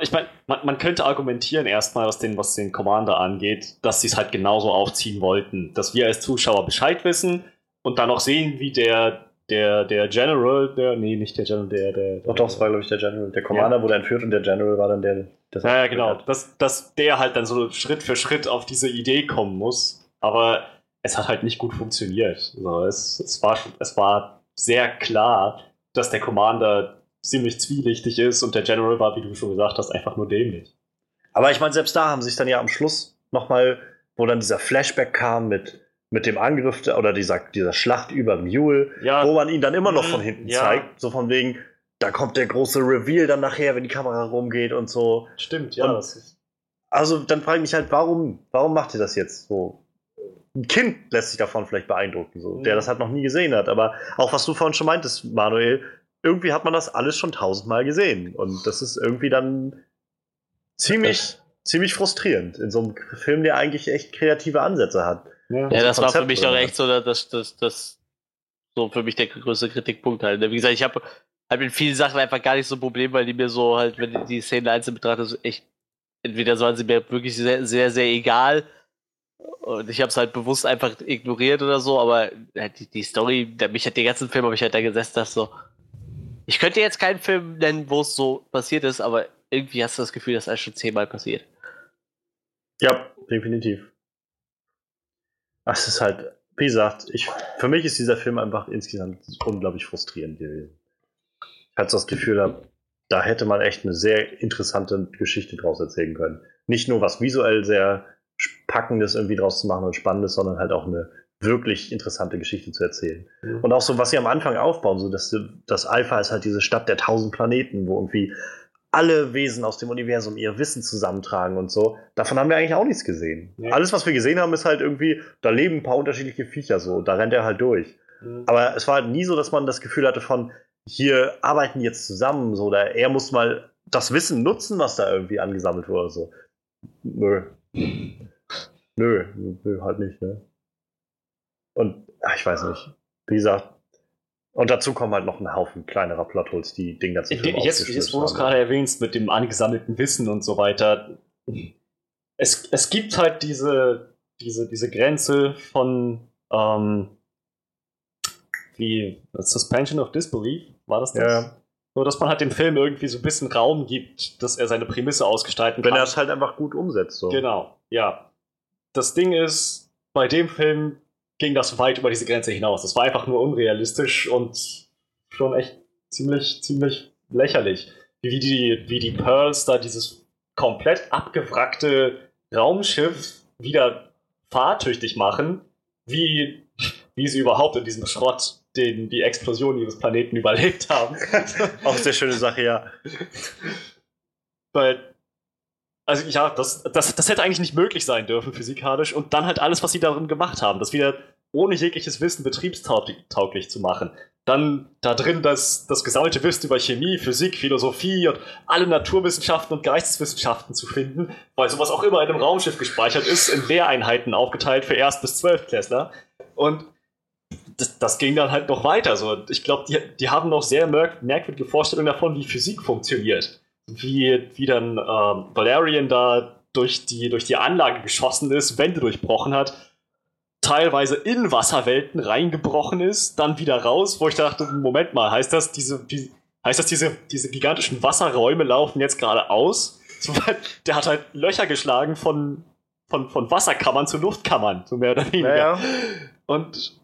Ich meine, man, man könnte argumentieren erstmal, was den, was den Commander angeht, dass sie es halt genauso aufziehen wollten. Dass wir als Zuschauer Bescheid wissen und dann auch sehen, wie der, der, der General, der, nee, nicht der General, der, der. Doch, doch, das war, glaube ich, der General. Der Commander wurde entführt und der General war dann der. der Ja, ja, genau. Dass, dass der halt dann so Schritt für Schritt auf diese Idee kommen muss. Aber es hat halt nicht gut funktioniert. So, es, es, war, es war sehr klar, dass der Commander ziemlich zwielichtig ist und der General war, wie du schon gesagt hast, einfach nur dämlich. Aber ich meine, selbst da haben sich dann ja am Schluss nochmal, wo dann dieser Flashback kam mit, mit dem Angriff oder dieser, dieser Schlacht über Mule, Ja. wo man ihn dann immer noch von Mhm, hinten ja. zeigt, so von wegen, da kommt der große Reveal dann nachher, wenn die Kamera rumgeht und so. Stimmt, ja. Und- das ist, Also dann frage ich mich halt, warum, warum macht ihr das jetzt so? Ein Kind lässt sich davon vielleicht beeindrucken, so, der Mhm. das halt noch nie gesehen hat. Aber auch was du vorhin schon meintest, Manuel, irgendwie hat man das alles schon tausendmal gesehen. Und das ist irgendwie dann ziemlich, ziemlich frustrierend in so einem Film, der eigentlich echt kreative Ansätze hat. Ja, das war für Konzept, mich doch echt so, das, das, das, so für mich der größte Kritikpunkt halt. Wie gesagt, ich habe halt mit vielen Sachen einfach gar nicht so ein Problem, weil die mir so halt, wenn ich die Szenen einzeln betrachte, so echt, entweder waren sie mir wirklich sehr, sehr, sehr egal und ich habe es halt bewusst einfach ignoriert oder so, aber halt die, die Story, der, mich hat den ganzen Film, habe ich halt da gesessen, dass so, ich könnte jetzt keinen Film nennen, wo es so passiert ist, aber irgendwie hast du das Gefühl, dass das schon zehnmal passiert. Ja, definitiv. Es ist halt, wie gesagt, ich, für mich ist dieser Film einfach insgesamt unglaublich frustrierend gewesen. Ich hatte das Gefühl, da, da hätte man echt eine sehr interessante Geschichte draus erzählen können. Nicht nur was visuell sehr Packendes irgendwie draus zu machen und Spannendes, sondern halt auch eine wirklich interessante Geschichte zu erzählen. Mhm. Und auch so, was sie am Anfang aufbauen, so dass das Alpha ist halt diese Stadt der tausend Planeten, wo irgendwie alle Wesen aus dem Universum ihr Wissen zusammentragen und so. Davon haben wir eigentlich auch nichts gesehen. Nee. Alles, was wir gesehen haben, ist halt irgendwie, da leben ein paar unterschiedliche Viecher so, da rennt er halt durch. Mhm. Aber es war halt nie so, dass man das Gefühl hatte von, hier arbeiten jetzt zusammen, so, oder er muss mal das Wissen nutzen, was da irgendwie angesammelt wurde, so. Nö. Nö, nö, halt nicht, ne? Und, ach, ich weiß nicht. Wie gesagt, und dazu kommen halt noch ein Haufen kleinerer Plotholes, die ganzen Film Jetzt, jetzt, wo du es gerade erwähnst, mit dem angesammelten Wissen und so weiter. Es, es gibt halt diese, diese, diese Grenze von ähm, wie Suspension of Disbelief, war das das? Ja. Nur, dass man halt dem Film irgendwie so ein bisschen Raum gibt, dass er seine Prämisse ausgestalten Wenn kann. er es halt einfach gut umsetzt, so. Genau, ja. Das Ding ist, bei dem Film ging das weit über diese Grenze hinaus. Das war einfach nur unrealistisch und schon echt ziemlich, ziemlich lächerlich. Wie die, wie die Pearls da dieses komplett abgewrackte Raumschiff wieder fahrtüchtig machen, wie, wie sie überhaupt in diesem Schrott den die Explosion ihres Planeten überlebt haben. Auch sehr schöne Sache, ja. Weil, also ja, das, das, das hätte eigentlich nicht möglich sein dürfen physikalisch und dann halt alles, was sie darin gemacht haben, das wieder ohne jegliches Wissen betriebstauglich zu machen. Dann da drin das, das gesammelte Wissen über Chemie, Physik, Philosophie und alle Naturwissenschaften und Geisteswissenschaften zu finden, weil sowas auch immer in einem Raumschiff gespeichert ist, in Lehreinheiten aufgeteilt für Erst- bis Zwölftklässler. Und das, das ging dann halt noch weiter. So. Ich glaube, die, die haben noch sehr merk merkwürdige Vorstellungen davon, wie Physik funktioniert. Wie, wie dann ähm, Valerian da durch die, durch die Anlage geschossen ist, Wände durchbrochen hat, teilweise in Wasserwelten reingebrochen ist, dann wieder raus, wo ich dachte, Moment mal, heißt das, diese, die, heißt das, diese, diese gigantischen Wasserräume laufen jetzt gerade aus? So, der hat halt Löcher geschlagen von, von, von Wasserkammern zu Luftkammern, so mehr oder weniger. Naja. Und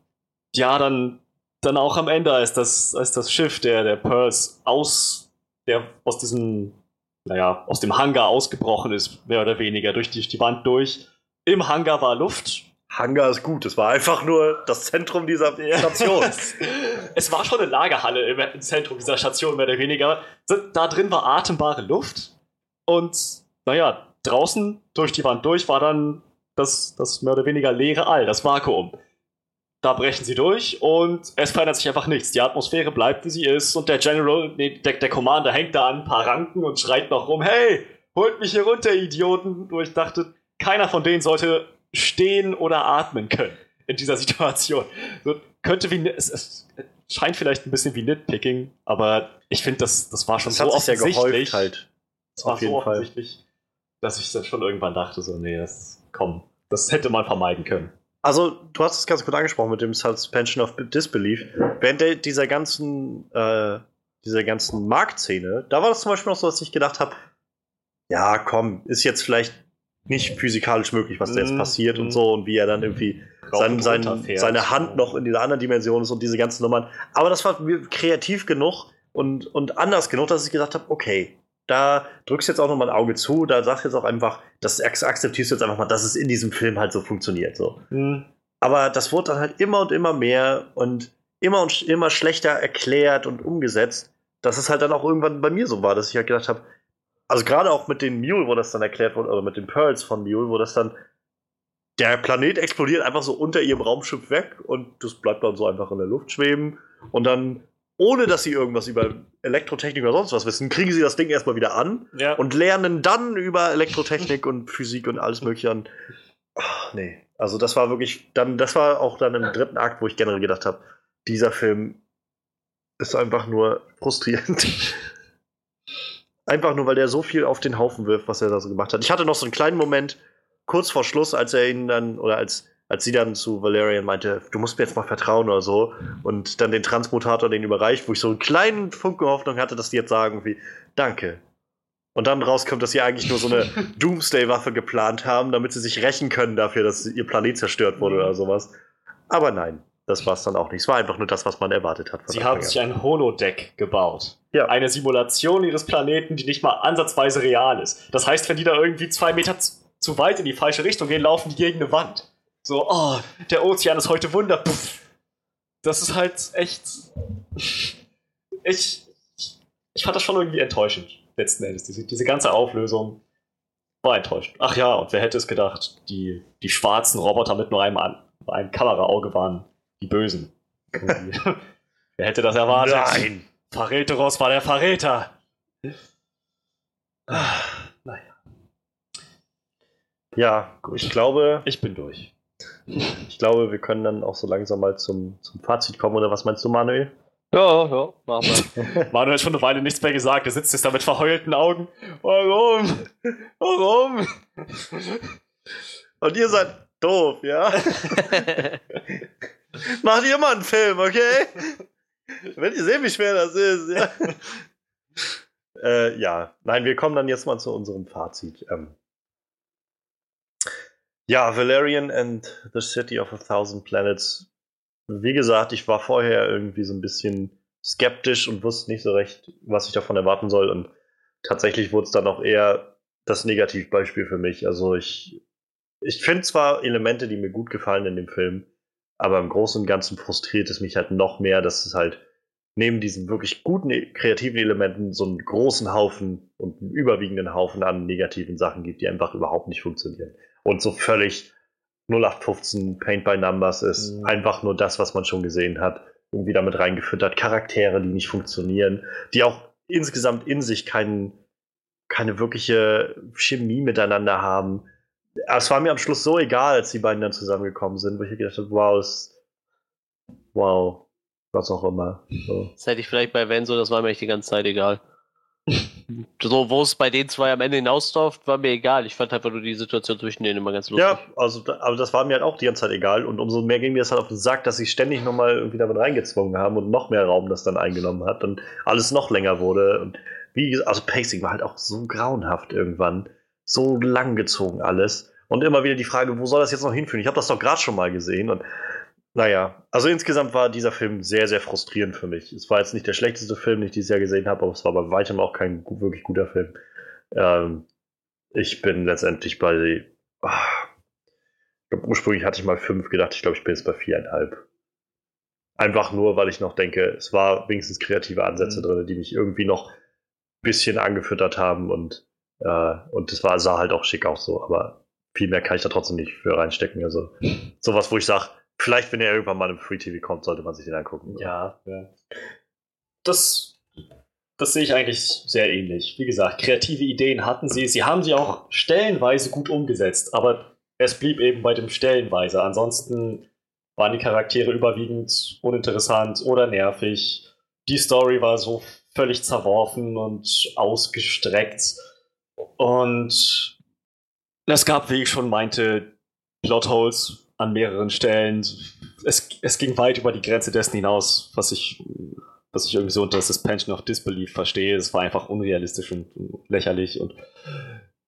ja, dann, dann auch am Ende, als das, als das Schiff der, der Pearls aus, der, aus diesem, naja, aus dem Hangar ausgebrochen ist, mehr oder weniger, durch die, die Wand durch. Im Hangar war Luft. Hangar ist gut, es war einfach nur das Zentrum dieser Station. es war schon eine Lagerhalle im, Zentrum dieser Station, mehr oder weniger. Da drin war atembare Luft. Und naja, draußen durch die Wand durch war dann das, das mehr oder weniger leere All, das Vakuum. Da brechen sie durch und es verändert sich einfach nichts. Die Atmosphäre bleibt, wie sie ist und der General, nee, der, der Commander hängt da an ein paar Ranken und schreit noch rum, hey, holt mich hier runter, Idioten. Wo ich dachte, keiner von denen sollte stehen oder atmen können in dieser Situation. So, könnte wie, es, es scheint vielleicht ein bisschen wie Nitpicking, aber ich finde, das, das war schon Das so ja offensichtlich. gehäuft halt. Das war Auf jeden so Fall. offensichtlich, dass ich dann schon irgendwann dachte, so, nee, das, komm, das hätte man vermeiden können. Also, du hast es ganz gut angesprochen mit dem Suspension of Disbelief. Während der, dieser ganzen, äh, dieser ganzen Marktszene, da war das zum Beispiel noch so, dass ich gedacht habe, ja, komm, ist jetzt vielleicht nicht physikalisch möglich, was da jetzt Mhm, passiert mhm. und so und wie er dann irgendwie sein, sein, seine Hand noch in dieser anderen Dimension ist und diese ganzen Nummern. Aber das war mir kreativ genug und, und anders genug, dass ich gesagt habe, okay, da drückst du jetzt auch noch mal ein Auge zu, da sagst du jetzt auch einfach, das ak- akzeptierst du jetzt einfach mal, dass es in diesem Film halt so funktioniert. So. Hm, Aber das wurde dann halt immer und immer mehr und immer und immer schlechter erklärt und umgesetzt, dass es halt dann auch irgendwann bei mir so war, dass ich halt gedacht habe, also gerade auch mit den Mule, wo das dann erklärt wurde, oder mit den Pearls von Mule, wo das dann der Planet explodiert einfach so unter ihrem Raumschiff weg und das bleibt dann so einfach in der Luft schweben und dann ohne dass sie irgendwas über Elektrotechnik oder sonst was wissen, kriegen sie das Ding erstmal wieder an Ja. und lernen dann über Elektrotechnik und Physik und alles mögliche an. Ach, nee. Also das war wirklich dann, das war auch dann im dritten Akt, wo ich generell gedacht habe, dieser Film ist einfach nur frustrierend. einfach nur, weil der so viel auf den Haufen wirft, was er da so gemacht hat. Ich hatte noch so einen kleinen Moment kurz vor Schluss, als er ihn dann, oder als, als sie dann zu Valerian meinte, du musst mir jetzt mal vertrauen oder so, und dann den Transmutator den überreicht, wo ich so einen kleinen Funke Hoffnung hatte, dass die jetzt sagen wie, danke. Und dann rauskommt, dass sie eigentlich nur so eine Doomsday-Waffe geplant haben, damit sie sich rächen können dafür, dass ihr Planet zerstört wurde oder sowas. Aber nein, das war es dann auch nicht. Es war einfach nur das, was man erwartet hat. von Sie haben sich ein Holodeck gebaut. Ja. Eine Simulation ihres Planeten, die nicht mal ansatzweise real ist. Das heißt, wenn die da irgendwie zwei Meter zu weit in die falsche Richtung gehen, laufen die gegen eine Wand. So, oh, der Ozean ist heute Wunder. Das ist halt echt. Ich, ich fand das schon irgendwie enttäuschend, letzten Endes. Diese, diese ganze Auflösung war enttäuschend. Ach ja, und wer hätte es gedacht, die, die schwarzen Roboter mit nur einem, einem Kameraauge waren die Bösen. Wer hätte das erwartet? Nein! Verräteros war der Verräter. Ah, naja, Ja, ich glaube, ich bin durch. Ich glaube, wir können dann auch so langsam mal zum, zum Fazit kommen. Oder was meinst du, Manuel? Ja, ja, machen wir. Manuel hat schon eine Weile nichts mehr gesagt. Er sitzt jetzt da mit verheulten Augen. Warum? Warum? Und ihr seid doof, ja? Macht ihr mal einen Film, okay? Wenn ihr seht, wie schwer das ist, ja. äh, ja, nein, wir kommen dann jetzt mal zu unserem Fazit. Ähm, ja, Valerian and the City of a Thousand Planets. Wie gesagt, ich war vorher irgendwie so ein bisschen skeptisch und wusste nicht so recht, was ich davon erwarten soll. Und tatsächlich wurde es dann auch eher das Negativbeispiel für mich. Also ich, ich finde zwar Elemente, die mir gut gefallen in dem Film, aber im Großen und Ganzen frustriert es mich halt noch mehr, dass es halt neben diesen wirklich guten e- kreativen Elementen so einen großen Haufen und einen überwiegenden Haufen an negativen Sachen gibt, die einfach überhaupt nicht funktionieren. Und so völlig 0815 Paint by Numbers ist Mhm. einfach nur das, was man schon gesehen hat, irgendwie damit reingefüttert. Charaktere, die nicht funktionieren, die auch insgesamt in sich keinen, keine wirkliche Chemie miteinander haben. Aber es war mir am Schluss so egal, als die beiden dann zusammengekommen sind, wo ich gedacht habe, wow, ist, wow, was auch immer. So. Das hätte ich vielleicht bei Venso, das war mir echt die ganze Zeit egal. So, wo es bei den zwei am Ende hinausläuft, war mir egal. Ich fand einfach nur die Situation zwischen denen immer ganz lustig. Ja, also, aber das war mir halt auch die ganze Zeit egal. Und umso mehr ging mir das halt auf den Sack, dass sie ständig nochmal irgendwie damit reingezwungen haben und noch mehr Raum das dann eingenommen hat und alles noch länger wurde. Und wie gesagt, also Pacing war halt auch so grauenhaft irgendwann. So lang gezogen alles. Und immer wieder die Frage, wo soll das jetzt noch hinführen? Ich habe das doch gerade schon mal gesehen. Und naja, also insgesamt war dieser Film sehr, sehr frustrierend für mich. Es war jetzt nicht der schlechteste Film, den ich dieses Jahr gesehen habe, aber es war bei weitem auch kein wirklich guter Film. Ähm, ich bin letztendlich bei. ah, ich glaube, ursprünglich hatte ich mal fünf gedacht. Ich glaube, ich bin jetzt bei viereinhalb. Einfach nur, weil ich noch denke, es war wenigstens kreative Ansätze Mhm. drin, die mich irgendwie noch ein bisschen angefüttert haben und, äh, und das war, sah halt auch schick aus so, aber viel mehr kann ich da trotzdem nicht für reinstecken. Also sowas, wo ich sage, vielleicht, wenn er irgendwann mal im Free TV kommt, sollte man sich den angucken. Ja, ja. Das, das sehe ich eigentlich sehr ähnlich. Wie gesagt, kreative Ideen hatten sie. Sie haben sie auch stellenweise gut umgesetzt, aber es blieb eben bei dem stellenweise. Ansonsten waren die Charaktere überwiegend uninteressant oder nervig. Die Story war so völlig zerworfen und ausgestreckt. Und es gab, wie ich schon meinte, Plotholes an mehreren Stellen. Es, es ging weit über die Grenze dessen hinaus, was ich, was ich irgendwie so unter Suspension of Disbelief verstehe. Es war einfach unrealistisch und lächerlich. Und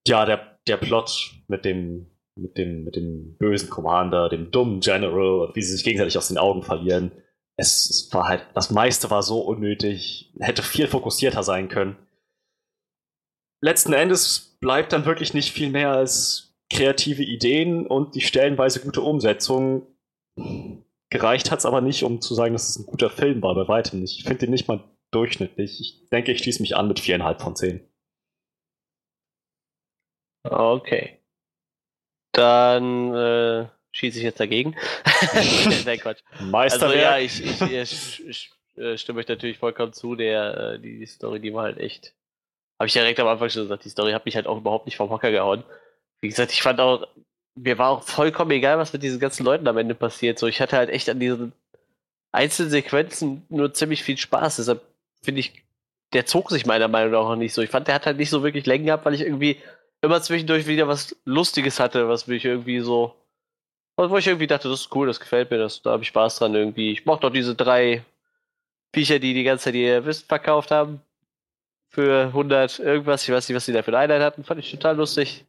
ja, der, der Plot mit dem, mit dem, mit dem bösen Commander, dem dummen General, wie sie sich gegenseitig aus den Augen verlieren. Es, es war halt, das meiste war so unnötig, hätte viel fokussierter sein können. Letzten Endes bleibt dann wirklich nicht viel mehr als kreative Ideen und die stellenweise gute Umsetzung Gereicht hat es aber nicht, um zu sagen, dass es ein guter Film war, bei weitem nicht. Ich finde ihn nicht mal durchschnittlich. Ich denke, ich schließe mich an mit viereinhalb von zehn. Okay. Dann äh, schieße ich jetzt dagegen. Nein, Quatsch. Also ja, ich, ich, ich, ich äh, stimme euch natürlich vollkommen zu. Der, äh, die Story, die war halt echt. Habe ich ja direkt am Anfang schon gesagt, die Story hat mich halt auch überhaupt nicht vom Hocker gehauen. Wie gesagt, ich fand auch, mir war auch vollkommen egal, was mit diesen ganzen Leuten am Ende passiert. So, ich hatte halt echt an diesen einzelnen Sequenzen nur ziemlich viel Spaß. Deshalb finde ich, der zog sich meiner Meinung nach auch nicht so. Ich fand, der hat halt nicht so wirklich Längen gehabt, weil ich irgendwie immer zwischendurch wieder was Lustiges hatte, was mich irgendwie so. Wo ich irgendwie dachte, das ist cool, das gefällt mir, das, da habe ich Spaß dran irgendwie. Ich mochte auch diese drei Viecher, die die ganze Zeit ihr Wissen verkauft haben. Für 100 irgendwas. Ich weiß nicht, was die da für eine Einheit hatten. Fand ich total lustig.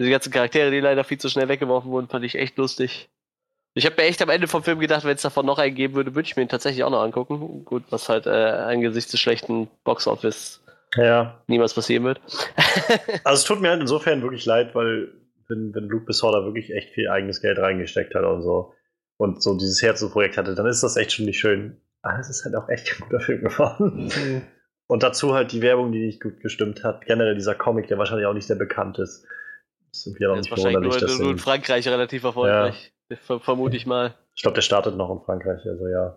Diese ganzen Charaktere, die leider viel zu schnell weggeworfen wurden, fand ich echt lustig. Ich habe mir echt am Ende vom Film gedacht, wenn es davon noch einen geben würde, würde ich mir ihn tatsächlich auch noch angucken. Gut, was halt äh, angesichts des schlechten Boxoffice ja. niemals passieren wird. also es tut mir halt insofern wirklich leid, weil wenn, wenn Luke Besson da wirklich echt viel eigenes Geld reingesteckt hat und so und so dieses Herzensprojekt hatte, dann ist das echt schon nicht schön. Aber es ist halt auch echt ein guter Film geworden. Mhm. Und dazu halt die Werbung, die nicht gut gestimmt hat. Generell dieser Comic, der wahrscheinlich auch nicht sehr bekannt ist. Das ist ja nicht wahrscheinlich nur, nur in Frankreich relativ erfolgreich. Ja. Vermute ich mal. Ich glaube, der startet noch in Frankreich, also ja.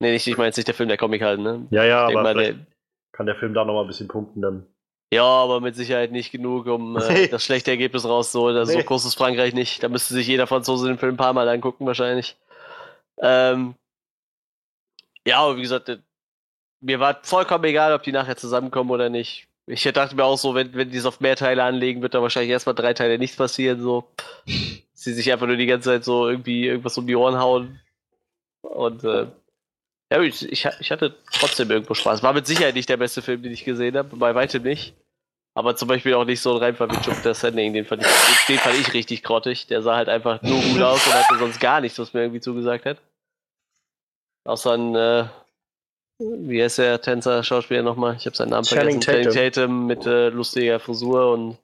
Nee, nicht, ich meine jetzt nicht der Film, der Comic halt, ne? Ja, ja, aber mal, der, kann der Film da nochmal ein bisschen punkten dann. Ja, aber mit Sicherheit nicht genug, um äh, das schlechte Ergebnis rauszuholen. Also nee. so groß ist Frankreich nicht. Da müsste sich jeder Franzose den Film ein paar Mal angucken, wahrscheinlich. Ähm, ja, aber wie gesagt, äh, mir war vollkommen egal, ob die nachher zusammenkommen oder nicht. Ich dachte mir auch so, wenn, wenn die es auf mehr Teile anlegen, wird da wahrscheinlich erstmal drei Teile nichts passieren, so. Sie sich einfach nur die ganze Zeit so irgendwie irgendwas um die Ohren hauen. Und äh, ja, ich, ich, ich hatte trotzdem irgendwo Spaß. War mit Sicherheit nicht der beste Film, den ich gesehen habe, bei weitem nicht. Aber zum Beispiel auch nicht so ein Reinfall wie Jupiter Sending, den fand, ich, den fand ich richtig grottig. Der sah halt einfach nur gut aus und hatte sonst gar nichts, was mir irgendwie zugesagt hat. Außer ein, äh, wie heißt der Tänzer, Schauspieler nochmal? Ich habe seinen Namen Channing vergessen. Channing Tatum mit äh, lustiger Frisur und.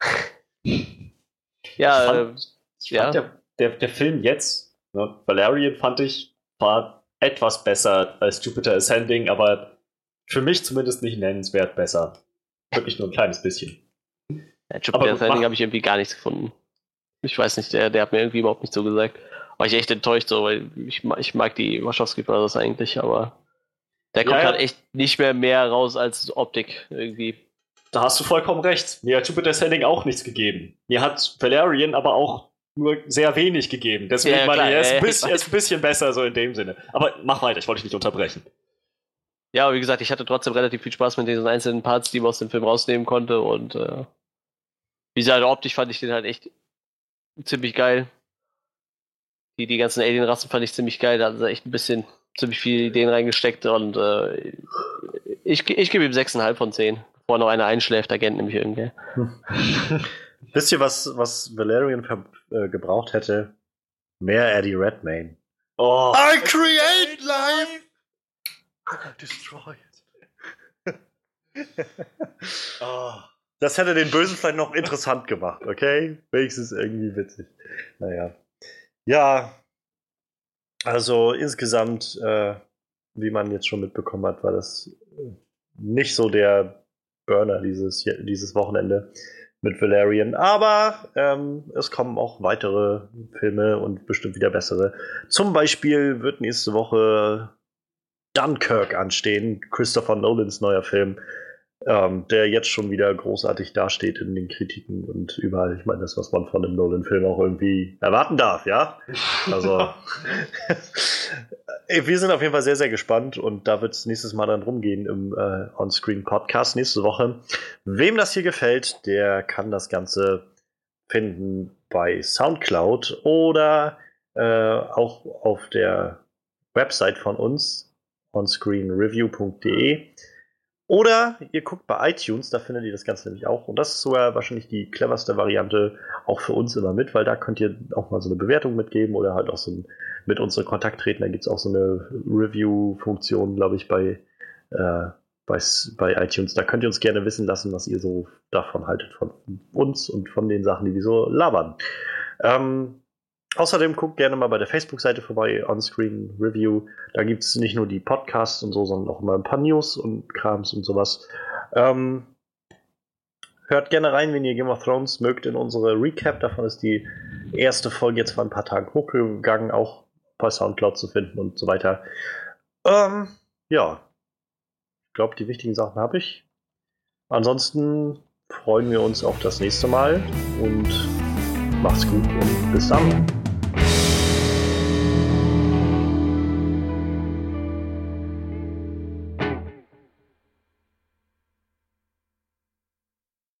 ja, ich fand, äh, ich ja. Fand der, der, der Film jetzt, ne, Valerian fand ich, war etwas besser als Jupiter Ascending, aber für mich zumindest nicht nennenswert besser. Wirklich nur ein kleines bisschen. Ja, Jupiter Ascending habe ich irgendwie gar nichts gefunden. Ich weiß nicht, der, der hat mir irgendwie überhaupt nicht so gesagt. War ich echt enttäuscht, so, weil ich, ich mag die Wachowski Brothers eigentlich, aber der kommt ja, ja. halt echt nicht mehr mehr raus als Optik irgendwie. Da hast du vollkommen recht. Mir hat Jupiter Ascending auch nichts gegeben. Mir hat Valerian aber auch nur sehr wenig gegeben. Deswegen ja, meine ich, er ist, ein bisschen, ist ein bisschen besser so in dem Sinne. Aber mach weiter, ich wollte dich nicht unterbrechen. Ja, wie gesagt, ich hatte trotzdem relativ viel Spaß mit diesen einzelnen Parts, die man aus dem Film rausnehmen konnte. Und äh, wie gesagt, optisch fand ich den halt echt ziemlich geil. Die, die ganzen Alien-Rassen fand ich ziemlich geil. Da hatten sie echt ein bisschen ziemlich viele Ideen reingesteckt. Und äh, ich, ich gebe ihm 6,5 von 10. Bevor noch einer einschläft, Agent nämlich irgendwie. Wisst ihr, was, was Valerian äh, gebraucht hätte? Mehr Eddie Redmayne. Oh. I create life! I destroy it. oh. Das hätte den Bösen vielleicht noch interessant gemacht, okay? Wenigstens irgendwie witzig. Naja. Ja. Also insgesamt, äh, wie man jetzt schon mitbekommen hat, war das nicht so der Burner dieses, dieses Wochenende mit Valerian. Aber ähm, es kommen auch weitere Filme und bestimmt wieder bessere. Zum Beispiel wird nächste Woche Dunkirk anstehen, Christopher Nolans neuer Film, ähm, der jetzt schon wieder großartig dasteht in den Kritiken und überall. Ich meine, das, was man von einem Nolan-Film auch irgendwie erwarten darf, ja? Also, wir sind auf jeden Fall sehr, sehr gespannt und da wird es nächstes Mal dann rumgehen im äh, On-Screen-Podcast nächste Woche. Wem das hier gefällt, der kann das Ganze finden bei Soundcloud oder äh, auch auf der Website von uns, onscreenreview.de. Oder ihr guckt bei iTunes, da findet ihr das Ganze nämlich auch. Und das ist sogar wahrscheinlich die cleverste Variante auch für uns immer mit, weil da könnt ihr auch mal so eine Bewertung mitgeben oder halt auch so ein, mit uns in Kontakt treten. Da gibt es auch so eine Review-Funktion, glaube ich, bei, äh, bei, bei iTunes. Da könnt ihr uns gerne wissen lassen, was ihr so davon haltet, von uns und von den Sachen, die wir so labern. Ähm, außerdem guckt gerne mal bei der Facebook-Seite vorbei, Onscreen Review. Da gibt es nicht nur die Podcasts und so, sondern auch mal ein paar News und Krams und sowas. Ähm, hört gerne rein, wenn ihr Game of Thrones mögt, in unsere Recap. Davon ist die erste Folge jetzt vor ein paar Tagen hochgegangen, auch bei Soundcloud zu finden und so weiter. Ähm, ja. Ich glaube, die wichtigen Sachen habe ich. Ansonsten freuen wir uns auf das nächste Mal und macht's gut und bis dann.